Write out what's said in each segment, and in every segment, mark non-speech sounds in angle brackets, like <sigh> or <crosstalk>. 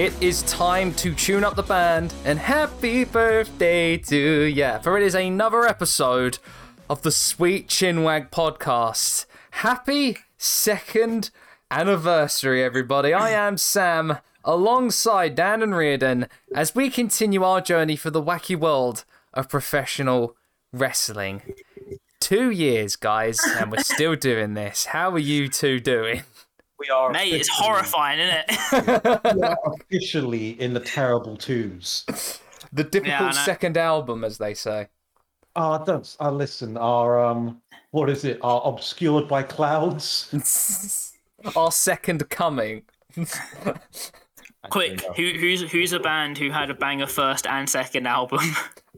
it is time to tune up the band and happy birthday to ya. For it is another episode of the Sweet Chinwag podcast. Happy second anniversary, everybody. I am Sam, alongside Dan and Reardon, as we continue our journey for the wacky world of professional wrestling. Two years, guys, and we're still doing this. How are you two doing? We are Mate, it's horrifying, isn't it? <laughs> We are officially in the terrible twos. The difficult Yeah, second album, as they say. Ah, don't uh, listen. Our um, what is it? Our obscured by clouds. <laughs> Our second coming. <laughs> Quick, who, who's who's a band who had a banger first and second album?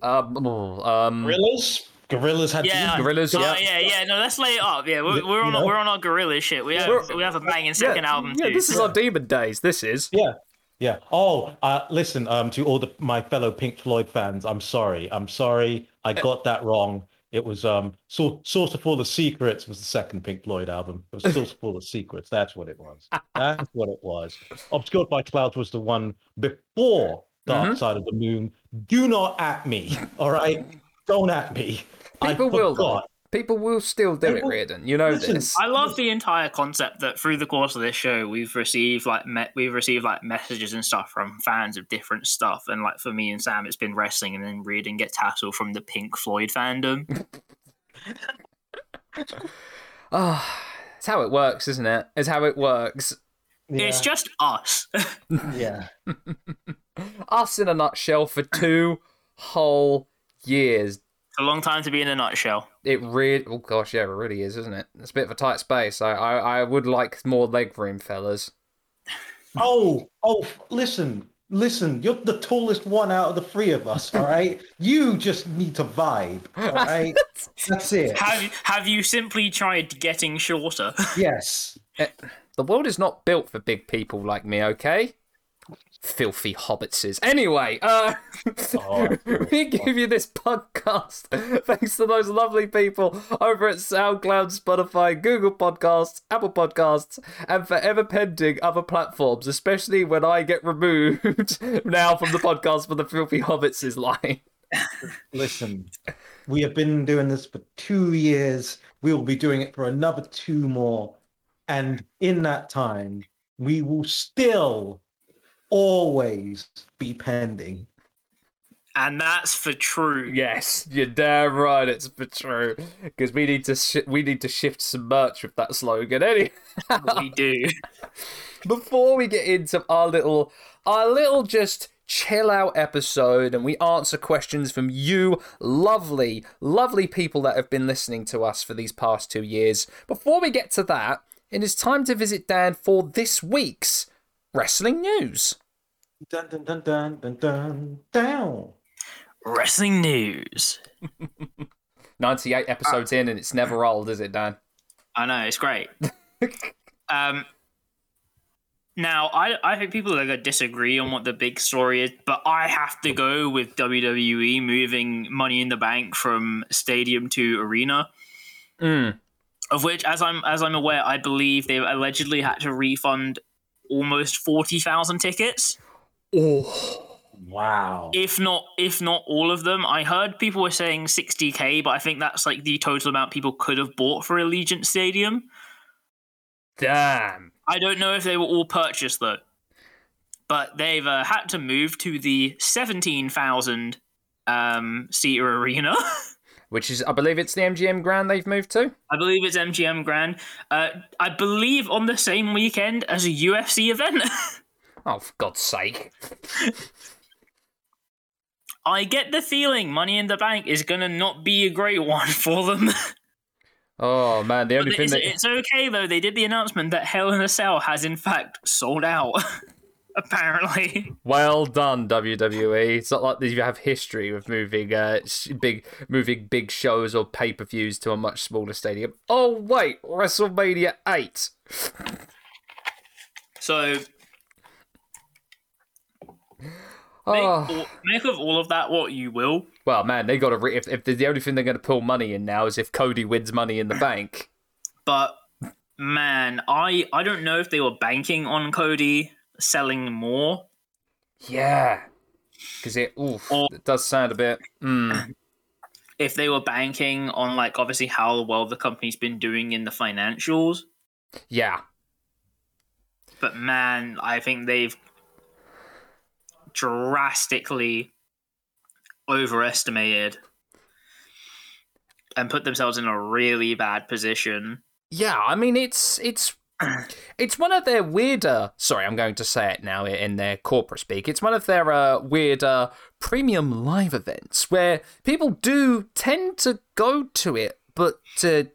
Um, oh, um, Gorillaz. Gorillaz had. yeah, Gorillaz, yeah. yeah, yeah. No, let's lay it up. Yeah, we're, we're on know? we're on our gorilla shit. We have We're- we have a banging second album yeah, too. this is our demon days. This is. Yeah. Yeah. Oh, uh, listen. Um, to all the my fellow Pink Floyd fans, I'm sorry. I'm sorry. I got that wrong. It was um, Source Source of All the Secrets was the second Pink Floyd album. It was Source of All the Secrets. That's what it was. That's what it was. Obscured by Clouds was the one before Dark Mhm. Side of the Moon. Do not at me. All right. Don't at me. People I will, though. People will still do it, People- Reardon. You know Listen, this. I love the entire concept that through the course of this show we've received like me- we've received like messages and stuff from fans of different stuff and like for me and Sam it's been wrestling and then Reardon gets hassled from the Pink Floyd fandom. <laughs> <laughs> Ah, it's how it works, isn't it? It's how it works. Yeah. It's just us. <laughs> yeah. Us in a nutshell for two whole years. A long time to be in a nutshell. It really, oh gosh, yeah, it really is, isn't it? It's a bit of a tight space. I, I, I would like more leg room, fellas. Oh, oh, listen, listen. You're the tallest one out of the three of us, all right? You just need to vibe, all <laughs> right? That's it. Have have you simply tried getting shorter? Yes. Eh, the world is not built for big people like me, okay? Filthy hobbitses. Anyway, uh, Oh, we <laughs> give you this podcast <laughs> thanks to those lovely people over at SoundCloud, Spotify, Google Podcasts, Apple Podcasts, and forever pending other platforms, especially when I get removed <laughs> now from the podcast for the Filthy Hobbitses line. Listen, we have been doing this for two years. We will be doing it for another two more. And in that time, we will still always be pending. and that's for true. Yes, you're damn right. It's for true because we need to shi we need to shift some merch with that slogan. Anyway. we do. <laughs> before we get into our little our little just chill out episode and we answer questions from you lovely lovely people that have been listening to us for these past 2 years before we get to that it is time to visit Dan for this week's wrestling news Dun dun dun dun dun dun down. Wrestling news. <laughs> 98 episodes in and it's never old is it Dan I know it's great. <laughs> um, now I I think people are gonna disagree on what the big story is, but I have to go with WWE moving Money in the Bank from stadium to arena. mm. Of which, as I'm as I'm aware, I believe they allegedly had to refund almost forty thousand tickets, oh Wow. if not if not all of them. I heard people were saying sixty k, but I think that's like the total amount people could have bought for Allegiant Stadium. damn I don't know if they were all purchased though, but they've uh, had to move to the seventeen thousand um, seater arena. <laughs> which is i believe it's the mgm grand they've moved to I believe it's MGM Grand. Uh, I believe on the same weekend as a UFC event. <laughs> oh for god's sake I get the feeling Money in the Bank is gonna not be a great one <laughs> for them. oh man the only But thing it's, that it's okay though. They did the announcement that Hell in a Cell has in fact sold out. <laughs> Apparently, Well done, WWE. It's not like you have history of moving uh, big, moving big shows or pay per views to a much smaller stadium. Oh wait, WrestleMania eight. so make, Oh, all- make of all of that what you will. well, man, they got to. Re- if if the, the only thing they're going to pull money in now is if Cody wins Money in the Bank. But man, I I don't know if they were banking on Cody selling more Yeah, because it, oof, Or- it does sound a bit. Mm, <clears throat> If they were banking on like obviously how well the company's been doing in the financials, yeah, but man, I think they've drastically overestimated and put themselves in a really bad position. yeah. I mean, it's it's <clears throat> it's one of their weirder. Sorry, I'm going to say it now in their corporate speak. It's one of their uh, weirder premium live events where people do tend to go to it, but to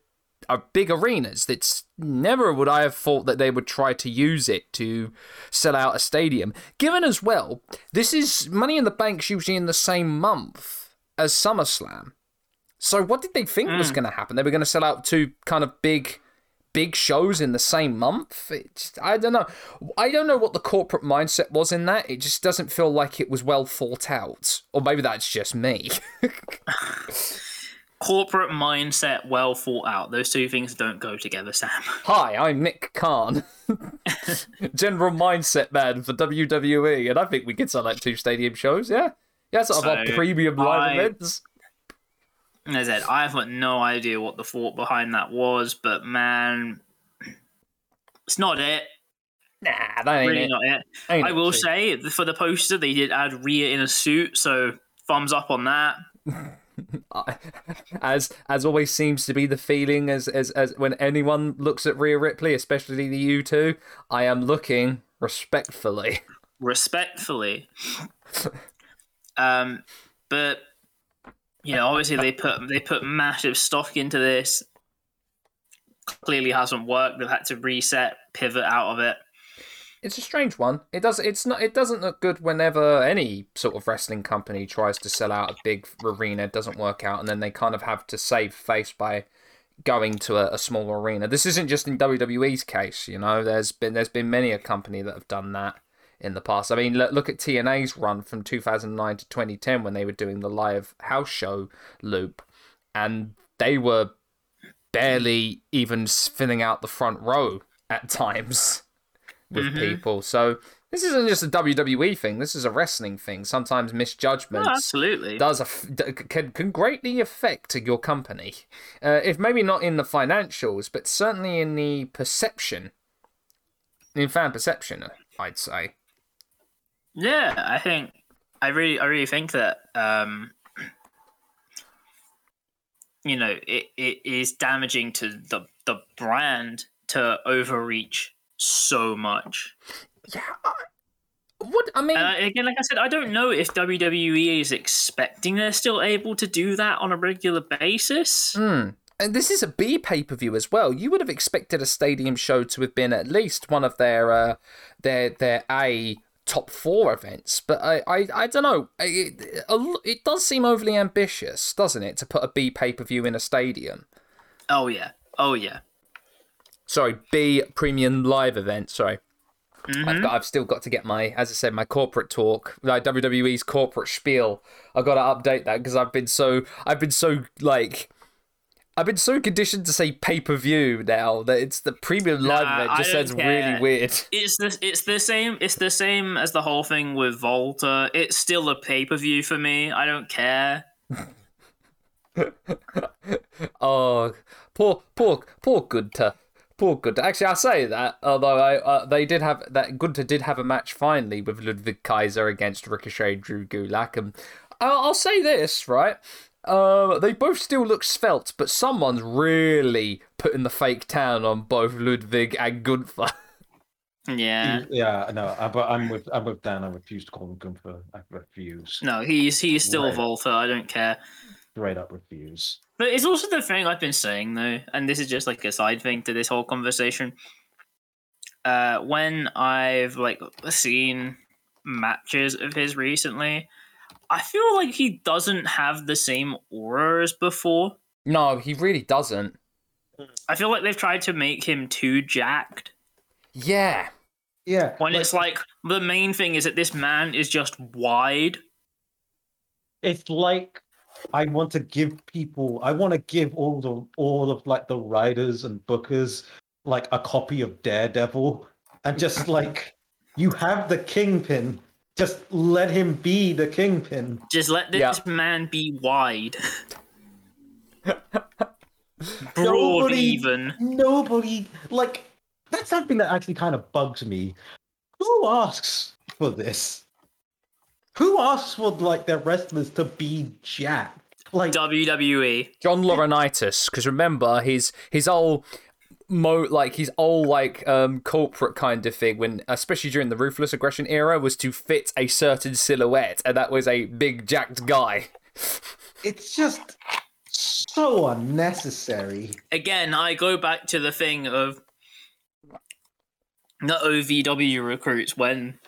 are big arenas. It's never would I have thought that they would try to use it to sell out a stadium. Given as well, this is Money in the Bank's usually in the same month as SummerSlam. So what did they think was mm. going to happen? They were going to sell out two kind of big big shows in the same month. It just, I don't know. I don't know what the corporate mindset was in that. It just doesn't feel like it was well thought out. Or maybe that's just me. <laughs> Corporate mindset, well thought out. Those two things don't go together, Sam. <laughs> Hi, I'm Nick Khan, <laughs> general mindset man for WWE, and I think we could sell like two stadium shows. Yeah, yeah, sort of our premium live I- events. As I said, I've got no idea what the thought behind that was, but man, it's not it. Nah, that ain't Really it. not it. Ain't I will Chief. say for the poster they did add Rhea in a suit, so thumbs up on that. <laughs> as as always seems to be the feeling as as as when anyone looks at Rhea Ripley, especially the U two, I am looking respectfully. respectfully. <laughs> um, but you know, obviously they put they put massive stock into this. Clearly hasn't worked. They've had to reset, pivot out of it. It's a strange one. It does. It's not. It doesn't look good whenever any sort of wrestling company tries to sell out a big arena. Doesn't work out, and then they kind of have to save face by going to a, a small arena. This isn't just in WWE's case. You know, there's been there's been many a company that have done that in the past. I mean, look, look at TNA's run from 2009 to 2010 when they were doing the live house show loop, and they were barely even filling out the front row at <laughs> times with Mhm. people. So this isn't just a WWE thing. This is a wrestling thing. Sometimes Oh, misjudgments absolutely. does aff- can can greatly affect your company. Uh, if maybe not in the financials, but certainly in the perception, in fan perception, I'd say. Yeah, I think I really I really think that um you know, it, it is damaging to the the brand to overreach so much. Yeah. I- What I mean, Uh, again, like I said, I don't know if WWE is expecting they're still able to do that on a regular basis. Hmm. And this is a B pay per view as well. You would have expected a stadium show to have been at least one of their uh, their their A top four events, but I I, I don't know. It, it does seem overly ambitious, doesn't it, to put a B pay per view in a stadium? Oh yeah, oh yeah. Sorry, B premium live event. Sorry. Mhm. I've got. I've still got to get my, as I said, my corporate talk, like WWE's corporate spiel. I've got to update that because I've been so, I've been so like, I've been so conditioned to say pay per view now that it's the premium live Nah, event. Just sounds really weird. <laughs> It's the it's the same it's the same as the whole thing with Walter. It's still a pay per view for me. I don't care. <laughs> oh, poor, poor, poor Gunther. Poor Gunther. Actually, I say that, although I, uh, they did have that Gunther did have a match finally with Ludwig Kaiser against Ricochet, Drew Gulak, and I'll, I'll say this right. Uh, they both still look svelte, but someone's really putting the fake tan on both Ludwig and Gunther. <laughs> Yeah. Yeah, no, I, but I'm with I'm with Dan. I refuse to call him Gunther. I refuse. No, he's he's still Right. Walter. I don't care. Straight up refuse. But it's also the thing I've been saying though, and this is just like a side thing to this whole conversation. Uh, when I've like seen matches of his recently, I feel like he doesn't have the same aura as before. No, he really doesn't. I feel like they've tried to make him too jacked. Yeah, Yeah, When like, it's like the main thing is that this man is just wide. it's like I want to give people. I want to give all the all of like the writers and bookers like a copy of Daredevil, and just <laughs> like you have the Kingpin, Just let him be the kingpin. Just let this Yeah. man be wide. <laughs> Broad Nobody- even. Nobody like that's something that actually kind of bugs me. Who asks for this? Who asks for like their wrestlers to be jacked? Like WWE. John Laurinaitis, because remember his his old mo like his old like um corporate kind of thing when especially during the ruthless aggression era was to fit a certain silhouette and that was a big jacked guy. it's just so unnecessary. Again, I go back to the thing of the OVW recruits when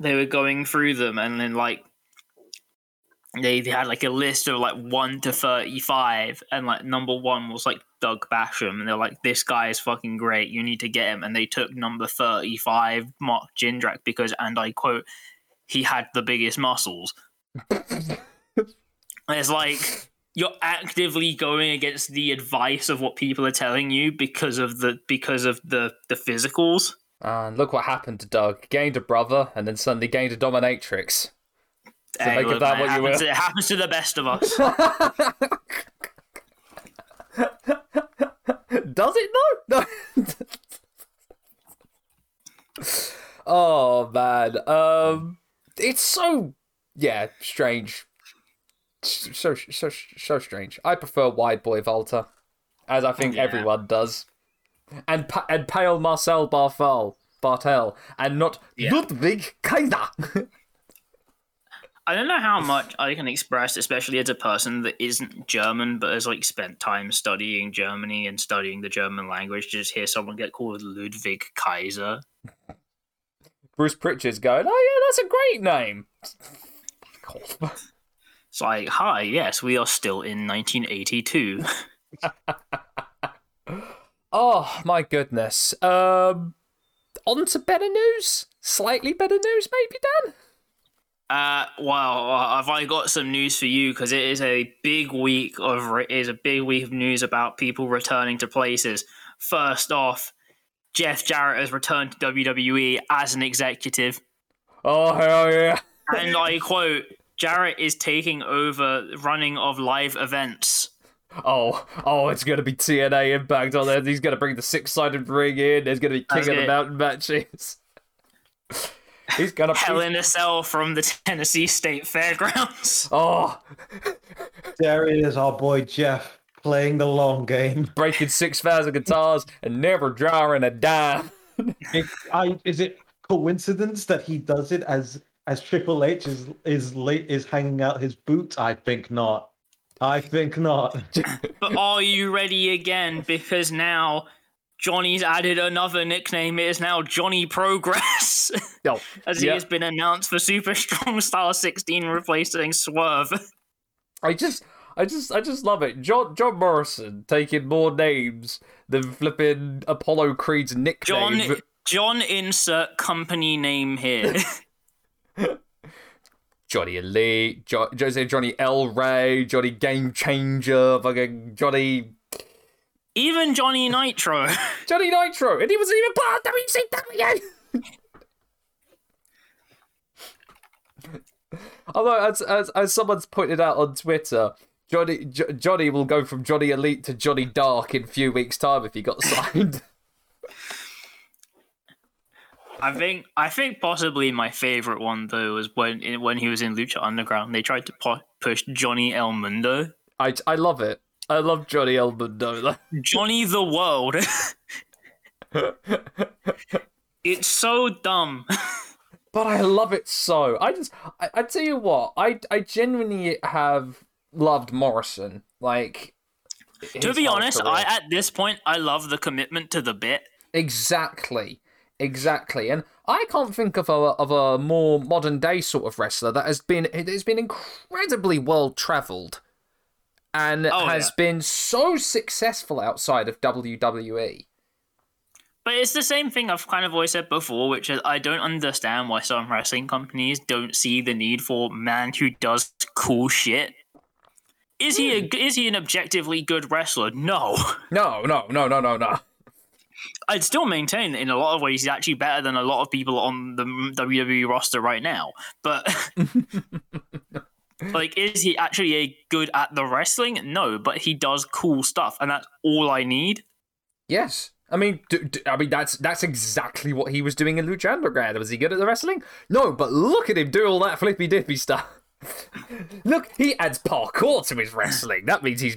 they were going through them and then like they, they had like a list of like 1 to 35 and like number 1 was like Doug Basham and they're like this guy is fucking great. You need to get him. And they took number 35 Mark Jindrak because and I quote he had the biggest muscles. <laughs> It's like you're actively going against the advice of what people are telling you because of the because of the the physicals And look what happened to Doug. Gained a brother and then suddenly gained a dominatrix. So Hey, make of that what it you happens, will. it happens to the best of us <laughs> Does it though? No. <laughs> oh man. Um it's so yeah, strange. So so so strange. I prefer Wide Boy Walter, as I think Yeah. everyone does. And pa- and pale Marcel Barthel, Bartel, and not Yeah. Ludwig Kaiser. I don't know how much I can express, especially as a person that isn't German but has like spent time studying Germany and studying the German language. To just hear someone get called Ludwig Kaiser. Bruce Pritchard's going, oh yeah, that's a great name. Fuck off. It's like, hi, yes, we are still in 1982. <laughs> Oh my goodness. Um, on to better news. Slightly better news, maybe Dan. Uh, well, uh, have I got some news for you? Because it is a big week of it is a big week of news about people returning to places. First off, Jeff Jarrett has returned to WWE as an executive, Oh hell yeah! and I quote: "Jarrett is taking over running of live events." Oh oh, it's gonna be TNA Impact on there. He's gonna bring the six-sided ring in. There's gonna be King That's of the. Mountain matches. He's gonna Hell in a Cell from the Tennessee State Fairgrounds. <laughs> oh There it is, our boy Jeff playing the long game. breaking six thousand guitars and never drawing a dime. It- I, is it coincidence that he does it as as Triple H is is late is hanging out his boots? I think not. I think not. But are you ready again? Because now Johnny's added another nickname. It is now Johnny Progress, Oh, <laughs> as he yeah. has been announced for Super Strong Style 16, replacing Swerve. I just, I just, I just love it. John John Morrison taking more names than flipping Apollo Creed's nickname. John John insert company name here. <laughs> Johnny Elite, jo- Jose Johnny El Rey, Johnny Game Changer, fucking Johnny Even Johnny Nitro. <laughs> Johnny Nitro, and he wasn't even part of WCW. Although, as, as as someone's pointed out on Twitter, Johnny jo- Johnny will go from Johnny Elite to Johnny Dark in a few weeks' time if he got <laughs> signed. I think I think possibly my favorite one though was when when he was in Lucha Underground. They tried to pu- push Johnny El Mundo, I I love it. I love Johnny El Mundo. <laughs> Johnny the World. <laughs> it's so dumb. <laughs> but I love it so. I just, I, I tell you what, I, I genuinely have loved Morrison. Like, to be honest, career. I at this point I love the commitment to the bit. exactly, exactly, and I can't think of a of a more modern day sort of wrestler that has been has been incredibly well travelled, and Oh, has yeah. been so successful outside of. WWE. But it's the same thing I've kind of always said before, which is I don't understand why some wrestling companies don't see the need for man who does cool shit. Is he a, hmm. is he an objectively good wrestler? No. <laughs> No, no, no, no, no, no. I'd still maintain that in a lot of ways he's actually better than a lot of people on the WWE roster right now. But <laughs> like, is he actually a good at the wrestling? No, but he does cool stuff, and that's all I need. Yes. I mean, I mean that's that's exactly what he was doing in Lucha Underground. Was he good at the wrestling? No, but look at him do all that flippy dippy stuff. Look, he adds parkour to his wrestling. That means he's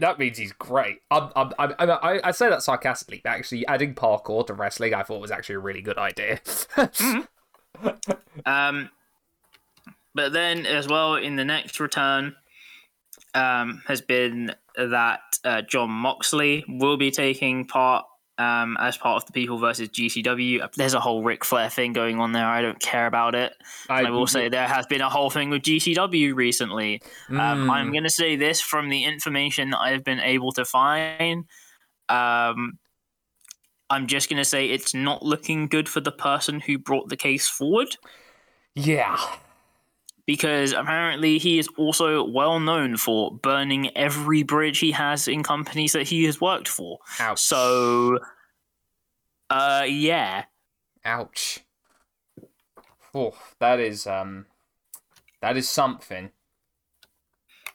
that means he's great. I'm, I'm, I'm, I, I say that sarcastically. Actually, adding parkour to wrestling, I thought was actually a really good idea. Um, but then as well in the next return, um, has been that uh, John Moxley will be taking part um, as part of the People versus GCW. There's a whole Ric Flair thing going on there. I don't care about it. I, I will say there has been a whole thing with GCW recently. Mm. Um, I'm going to say this from the information that I've been able to find. Um, I'm just going to say it's not looking good for the person who brought the case forward. Yeah. Because apparently he is also well known for burning every bridge he has in companies that he has worked for. Ouch. So, uh, yeah. Ouch. Oh, that is um, that is something.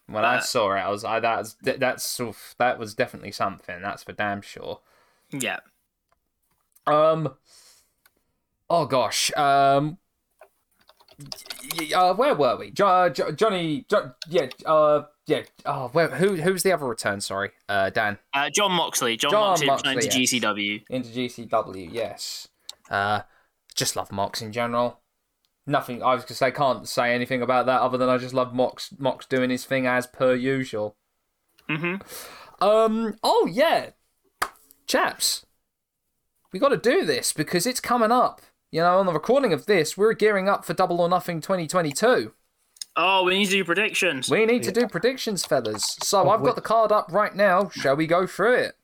When uh, I saw it, I was I that's that's that was definitely something. That's for damn sure. Yeah. Um. Oh gosh. Um. Uh, where were we? Jo- jo- Johnny. Jo- yeah. Uh. Yeah. Oh, where, who? Who's the other return? Sorry. Uh. Dan. Uh. John Moxley. John, John Moxley, Moxley into yes. GCW. Into GCW. Yes. Uh. Just love Mox in general. Nothing. I was gonna say. Can't say anything about that other than I just love Mox. Mox doing his thing as per usual. Mhm. Um. Oh yeah. Chaps we got to do this because it's coming up. You know, on the recording of this, we're gearing up for Double or Nothing 2022. Oh, we need to do predictions. We need to do predictions, fellas. So oh, I've got the card up right now. Shall we go through it?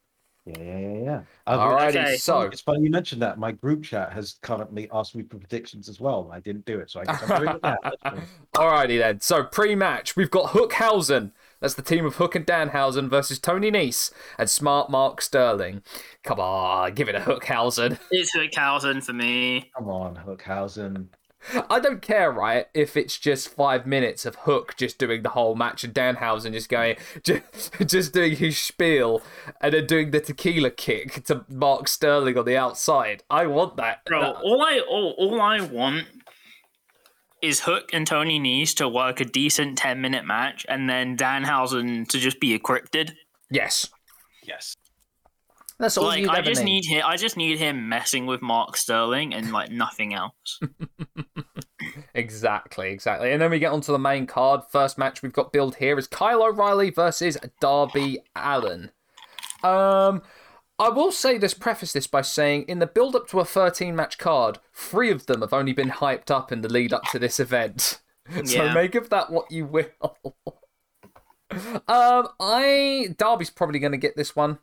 Yeah, yeah, yeah, yeah. Alrighty, okay. so it's funny you mentioned that. My group chat has currently asked me for predictions as well. I didn't do it, so I guess I'm doing it now. <laughs> Alrighty then. So pre-match, we've got Hookhausen that's the team of Hook and Danhausen versus Tony Nese and Smart Mark Sterling. Come on, give it a Hookhausen. It's Hookhausen for me. Come on, Hookhausen. I don't care, right, if it's just five minutes of Hook just doing the whole match and Danhausen just going, just, <laughs> just doing his spiel and then doing the tequila kick to Mark Sterling on the outside. I want that. Bro, all I all, all I want is Hook and Tony Nese to work a decent 10 minute match and then Danhausen to just be encrypted. Yes. Yes. That's all like I just need. need him I just need him messing with Mark Sterling and like nothing else. <laughs> exactly, exactly. And then we get onto the main card. First match we've got billed here is Kyle O'Reilly versus Darby Allin. Um I will say this, preface this by saying, in the build up to a 13 match card, three of them have only been hyped up in the lead up to this event. <laughs> so yeah. make of that what you will. um, I Darby's probably going to get this one.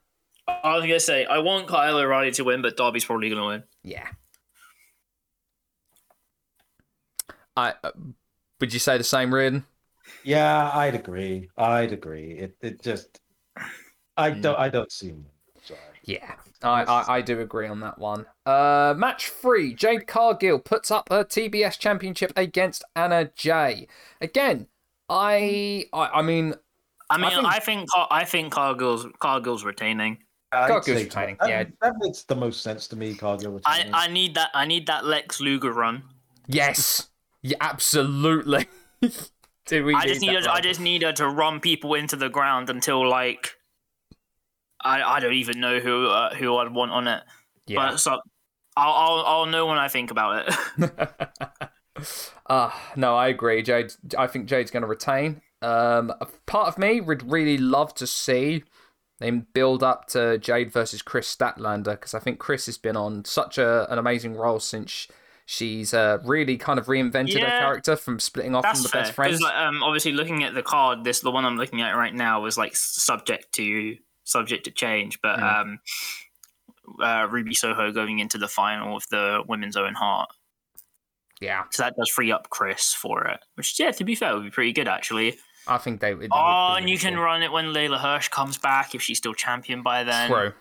I was going to say I want Kyle O'Reilly to win, but Darby's probably going to win. Yeah. I uh, would you say the same, Reardon? Yeah, I'd agree. I'd agree. It it just I hmm. don't I don't see him. Yeah, I, I, I, do agree on that one. Uh, match three Jade Cargill puts up her TBS championship against Anna Jay. Again, I I, I mean. I mean, I think, I think I think Cargill's Cargill's retaining. Cargill's retaining. That, yeah, that makes the most sense to me. Cargill retaining. I, I need that. I need that Lex Luger run. Yes. Yeah, absolutely. <laughs> Do we I just need her, I just need her to run people into the ground until like I, I don't even know who uh, who I'd want on it. Yeah. But so I'll, I'll I'll know when I think about it. uh, <laughs> no, I agree. Jade, I think Jade's going to retain. Um, part of me would really love to see them build up to Jade versus Kris Statlander because I think Kris has been on such a, an amazing role since she's uh, really kind of reinvented yeah, her character from splitting off from the fair. best friends. Like, um, obviously, looking at the card, this the one I'm looking at right now was like subject to subject to change. But mm. um, uh, Ruby Soho going into the final of the Women's Owen Hart. Yeah. So that does free up Kris for it, which, yeah, to be fair, would be pretty good, actually. I think they would. Oh, and you can run it when Leyla Hirsch comes back if she's still champion by then. True.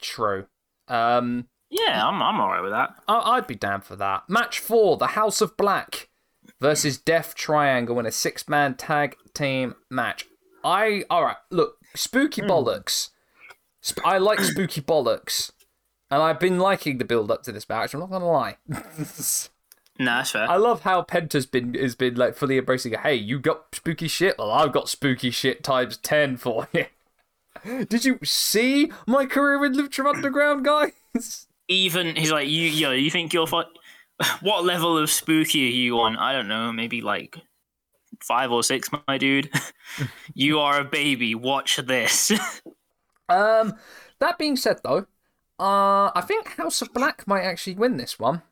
True. Um, Yeah, I'm I'm alright with that. I- I'd be down for that. Match four: The House of Black versus Death Triangle in a six-man tag team match. I all right. Look, spooky hmm. bollocks. Sp- I like spooky bollocks, and I've been liking the build-up to this match. I'm not gonna lie. <laughs> No, that's fair. I love how Penta's been has been like fully embracing. Hey, you got spooky shit. Well, I've got spooky shit times ten for you. <laughs> Did you see my career in Lucha Underground, guys? <laughs> Even he's like, you yo, you think you're fu- what level of spooky are you on? I don't know, maybe like five or six, my dude. <laughs> you are a baby. Watch this. Um, that being said, though, uh, I think House of Black might actually win this one.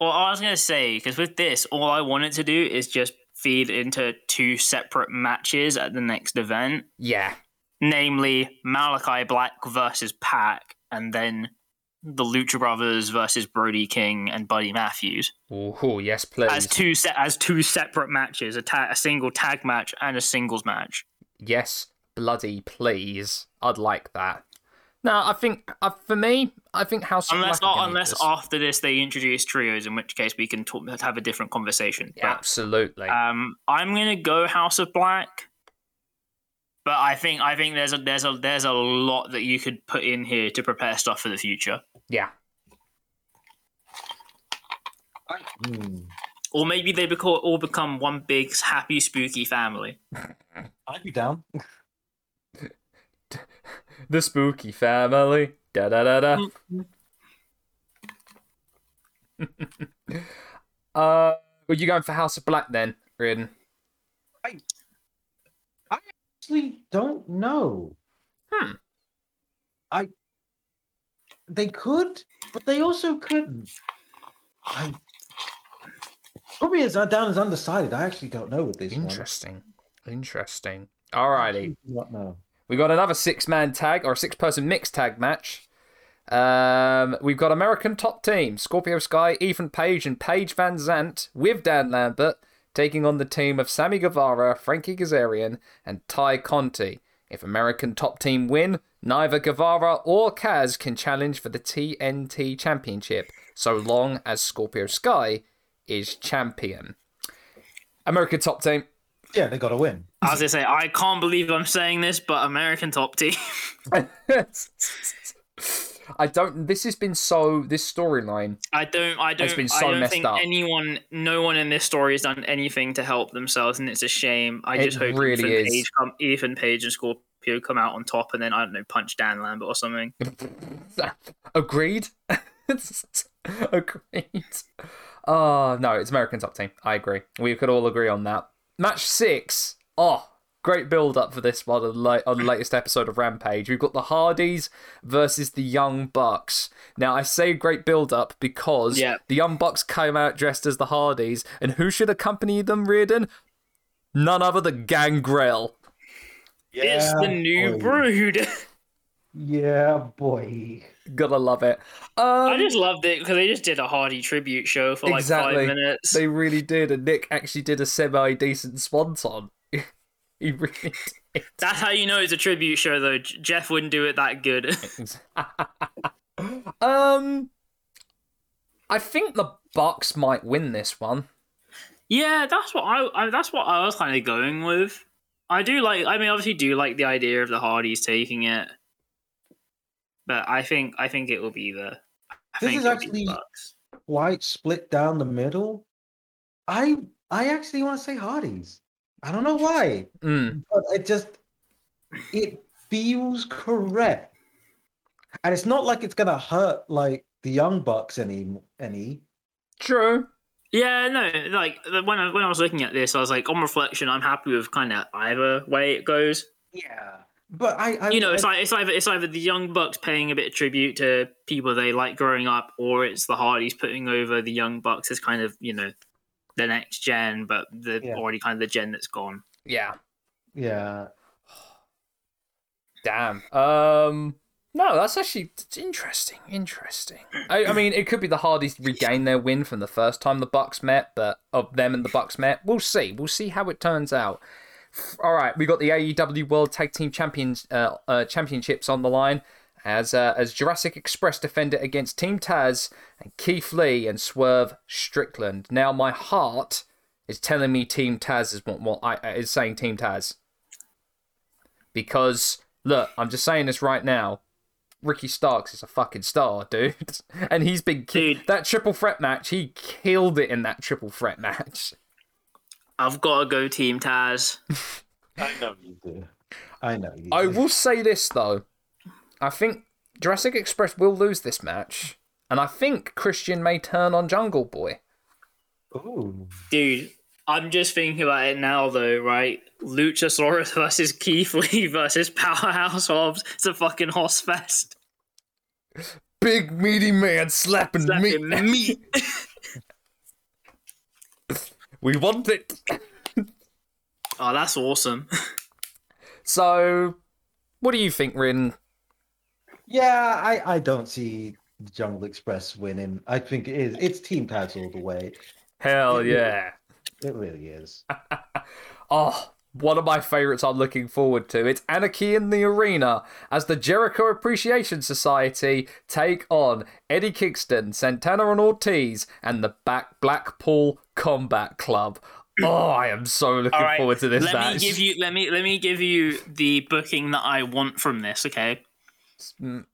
well, I was gonna say because with this, all I wanted to do is just feed into two separate matches at the next event, Yeah, namely Malakai Black versus PAC, and then the Lucha Brothers versus Brody King and Buddy Matthews. Oh, yes, please. as two se- as two separate matches, a, ta- a single tag match and a singles match. Yes, bloody please. I'd like that. No, I think uh, for me, I think House of Unless gonna unless this. after this they introduce trios, in which case we can talk, have a different conversation. Yeah, absolutely. Um, I'm gonna go House of Black. But I think I think there's a there's a there's a lot that you could put in here to prepare stuff for the future. yeah, Hmm. Or maybe they beco- all become one big happy spooky family. <laughs> I'd be down. <laughs> the spooky family. Da da da da. <laughs> uh, were you going for House of Black then, Riordan? Actually, don't know. Hmm. I. They could, but they also couldn't. I. Probably as down as undecided. I actually don't know with this one. Interesting. Interesting. Alrighty. Do Not know. We got another six man tag or six person mixed tag match. Um, we've got American top team Scorpio Sky, Ethan Page, and Paige VanZant with Dan Lambert taking on the team of Sammy Guevara, Frankie Kazarian, and Tay Conti. If American top team win, neither Guevara or Kaz can challenge for the TNT Championship so long as Scorpio Sky is champion. American top team. Yeah, they got to win. I was gonna say I can't believe I'm saying this, but American Top Team. <laughs> I don't. This has been so. This storyline. I don't. I don't. Has been I so don't messed think up. anyone, no one in this story has done anything to help themselves, and it's a shame. I It just hope really Ethan is. Page, come, Ethan Page and Scorpio come out on top, and then I don't know, punch Dan Lambert or something. <laughs> Agreed. <laughs> Agreed. Oh no, it's American top team. I agree. We could all agree on that. Match six. Oh, great build up for this one on the, la- on the latest episode of Rampage. We've got the Hardys versus the Young Bucks. Now I say great build up because Yeah. the Young Bucks came out dressed as the Hardys, and who should accompany them, Reardon? None other than Gangrel. it's the new boy. brood. <laughs> Yeah, boy. Gotta love it. Um, I just loved it because they just did a Hardy tribute show for like Exactly. five minutes. They really did, and Nick actually did a semi decent swanton. He really <laughs> did. That's how you know it's a tribute show, though. Jeff wouldn't do it that good. <laughs> <laughs> um, I think the Bucks might win this one. Yeah, that's what I, I that's what I was kind of going with. I do like I mean obviously do like the idea of the Hardys taking it. But I think I think it will be the I This think is it'll the actually- Bucks. Quite split down the middle. I I actually want to say Hardys. I don't know why, Mm, but it just it feels correct, and it's not like it's gonna hurt like the Young Bucks any any. true. Yeah, no, like when I when I was looking at this, I was like, on reflection, I'm happy with kind of either way it goes. Yeah, but I, I You know, it's like it's either it's either the young bucks paying a bit of tribute to people they like growing up, or it's the Hardys putting over the young bucks as kind of you know the next gen, but the Yeah. already kind of the gen that's gone. Yeah. yeah. <sighs> Damn. Um. No, that's actually it's interesting. Interesting. I, I mean, it could be the Hardys regain their win from the first time the Bucks met, but of them and the Bucks met, we'll see. We'll see how it turns out. All right, we got the AEW World Tag Team Champions uh, uh, Championships on the line, as uh, as Jurassic Express defended against Team Taz and Keith Lee and Swerve Strickland. Now my heart is telling me Team Taz is what, what I is saying Team Taz because look, I'm just saying this right now. Ricky Starks is a fucking star, <laughs> dude, and he's been ki- Dude. that triple threat match. He killed it in that triple threat match. I've got to go Team Taz. <laughs> I know you do. I know you. I do. will say this though. I think Jurassic Express will lose this match, and I think Christian may turn on Jungle Boy. Ooh. Dude, I'm just thinking about it now, though, right? Luchasaurus <laughs> versus Keith Lee <laughs> versus Powerhouse Hobbs. It's a fucking horse fest. Big meaty man slapping, Slapping meat. meat. We want it. oh, that's awesome. <laughs> So, what do you think, Rin? Yeah, I, I don't see the Jungle Express winning. I think it is. It's Team Taz all the way. Hell yeah! It really is. <laughs> Oh, one of my favorites I'm looking forward to. It's Anarchy in the Arena as the Jericho Appreciation Society take on Eddie Kingston, Santana and Ortiz, and the Back Blackpool Combat Club. Oh, I am so looking All right, forward to this let match. me give you let me let me give you the booking that I want from this, okay? Mm,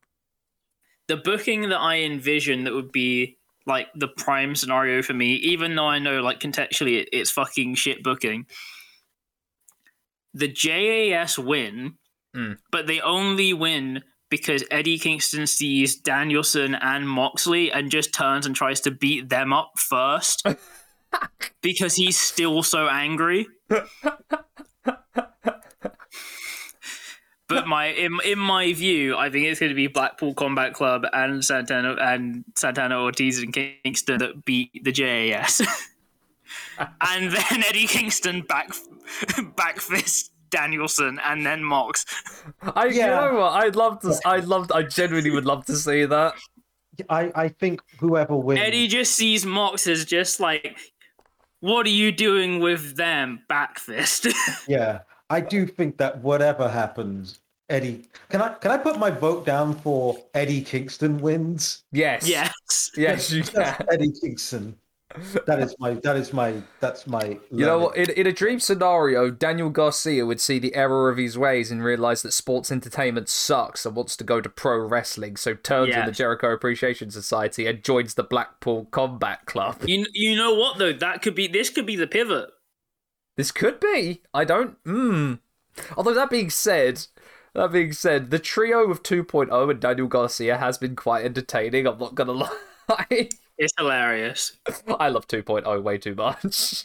The booking that I envision that would be like the prime scenario for me, even though I know like contextually it, it's fucking shit booking. The JAS win, Mm. but they only win because Eddie Kingston sees Danielson and Moxley and just turns and tries to beat them up first <laughs> because he's still so angry. <laughs> But my in, in my view, I think it's going to be Blackpool Combat Club and Santana and Santana Ortiz and Kingston that beat the JAS, <laughs> and then Eddie Kingston back back fist Danielson and then Mox. I, you Yeah. know what? I'd love to. I'd love. I genuinely would love to see that. I, I think whoever wins. Eddie just sees Mox as just like, what are you doing with them? Back fist. <laughs> Yeah, I do think that whatever happens, Eddie. Can I can I put my vote down for Eddie Kingston wins? Yes. yes. Yes, you can. Eddie Kingston. That is my. That is my. That's my. You know? In, in a dream scenario, Daniel Garcia would see the error of his ways and realize that sports entertainment sucks and wants to go to pro wrestling, so turns on Yeah. the Jericho Appreciation Society and joins the Blackpool Combat Club. You you know what though? That could be this could be the pivot. This could be. I don't. Hmm. Although that being said, that being said, the trio of 2.0 and Daniel Garcia has been quite entertaining. I'm not gonna <laughs> lie. It's hilarious. I love 2.0 way too much.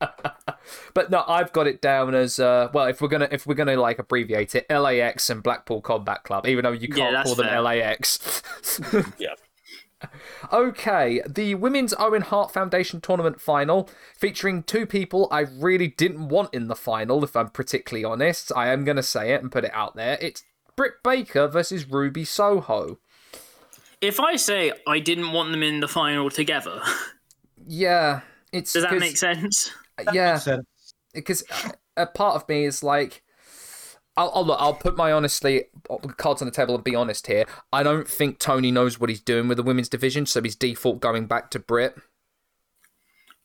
<laughs> but no, I've got it down as uh, well. If we're gonna if we're gonna like abbreviate it, LAX and Blackpool Combat Club, even though you can't that's call them fair. LAX. Yeah. <laughs> Okay, the Women's Owen Hart Foundation tournament final featuring two people I really didn't want in the final, if I'm particularly honest. I am going to say it and put it out there. It's Britt Baker versus Ruby Soho. If I say I didn't want them in the final together, Yeah, it's does that make sense? yeah, Sense. because a part of me is like, I'll, I'll look. I'll put my honestly uh, cards on the table and be honest here. I don't think Tony knows what he's doing with the women's division, so he's default going back to Britt.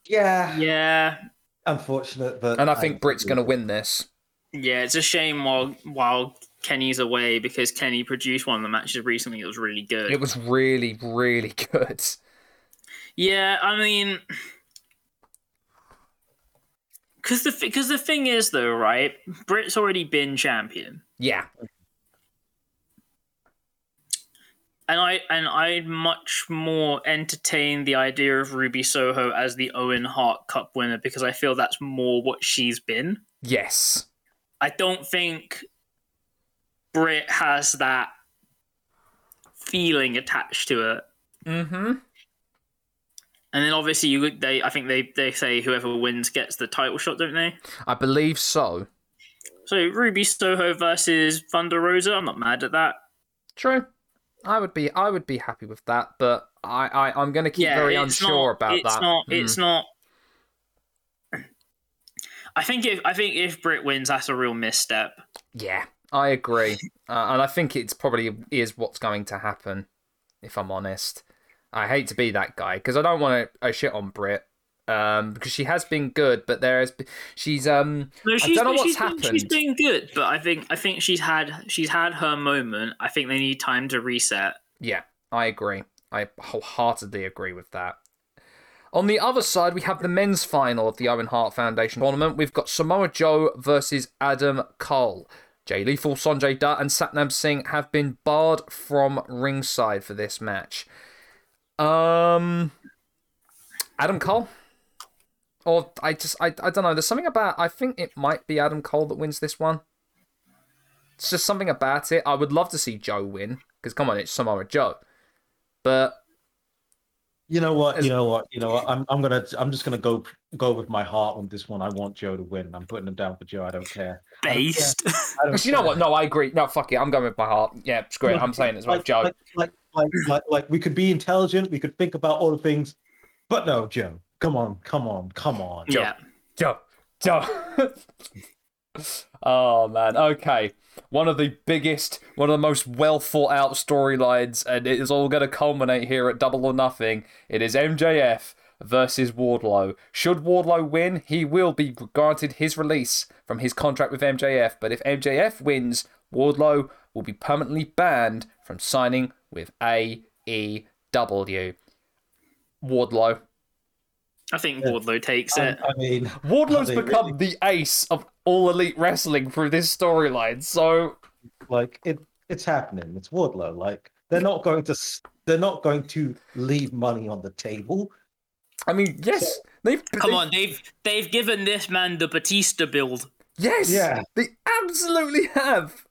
Yeah. Yeah. Unfortunate, but and I think Britt's going to win this. Yeah, it's a shame while while Kenny's away because Kenny produced one of the matches recently that was really good. It was really, really <laughs> good. Yeah, I mean, because the because the thing is though, right? Britt's already been champion, Yeah, and I and I much more entertain the idea of Ruby Soho as the Owen Hart Cup winner because I feel that's more what she's been. yes. I don't think Britt has that feeling attached to it. Mm-hmm. And then obviously you they I think they they say whoever wins gets the title shot, don't they? I believe so. So Ruby Soho versus Thunder Rosa, I'm not mad at that. True. I would be I would be happy with that, but I, I I'm gonna keep yeah, very unsure not, about it's that. Not, Mm. It's not. I think if I think if Britt wins, that's a real misstep. Yeah, I agree, uh, and I think it's probably is what's going to happen. If I'm honest, I hate to be that guy because I don't want to shit on Britt. Um, because she has been good, but there is she's um No, she's, I don't know what's she's been, happened. she's been good, but I think I think she's had she's had her moment. I think they need time to reset. Yeah, I agree. I wholeheartedly agree with that. On the other side, we have the men's final of the Owen Hart Foundation tournament. We've got Samoa Joe versus Adam Cole. Jay Lethal, Sanjay Dutt, and Satnam Singh have been barred from ringside for this match. Um, Adam Cole, or I just I, I don't know. There's something about I think it might be Adam Cole that wins this one. It's just something about it. I would love to see Joe win because come on, it's Samoa Joe. But You know what? As- You know what? You know what? I'm I'm gonna I'm just gonna go go with my heart on this one. I want Joe to win. I'm putting him down for Joe. I don't care. I don't care. Based. I don't <laughs> you know what? No, I agree. No, fuck it. I'm going with my heart. Yeah, screw it. I'm saying it's with like, Joe. Like, like, like, like, like, we could be intelligent. We could think about all the things, but no, Joe. Come on, come on, come on. yeah. Joe. Joe. <laughs> oh man. Okay. One of the biggest, one of the most well thought out storylines, and it is all going to culminate here at Double or Nothing. It is MJF versus Wardlow. Should Wardlow win, he will be granted his release from his contract with MJF. But if MJF wins, Wardlow will be permanently banned from signing with AEW. Wardlow. I think Wardlow takes I, it. I mean, Wardlow's Are they become the ace of all elite wrestling through this storyline. So like it, it's happening. It's Wardlow. Like they're not going to, they're not going to leave money on the table. I mean, yes, they've Come they've- on, they've they've given this man the Batista build. Yes, Yeah. they absolutely have.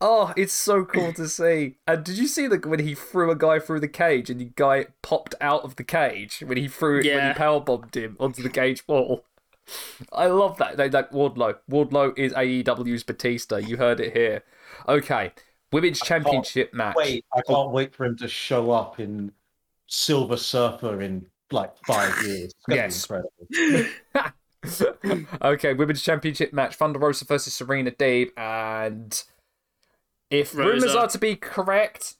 Oh, it's so cool to see. And did you see the when he threw a guy through the cage and the guy popped out of the cage when he threw it when he power bombed him onto the cage wall? I love that. They that Wardlow. Wardlow is AEW's Batista. You heard it here. Okay, women's championship match. Wait, I oh. can't wait for him to show up in Silver Surfer in like five <laughs> years. It's Yes. incredible. <laughs> okay, women's championship match: Thunder Rosa versus Serena Deeb, and if rumors are to be correct,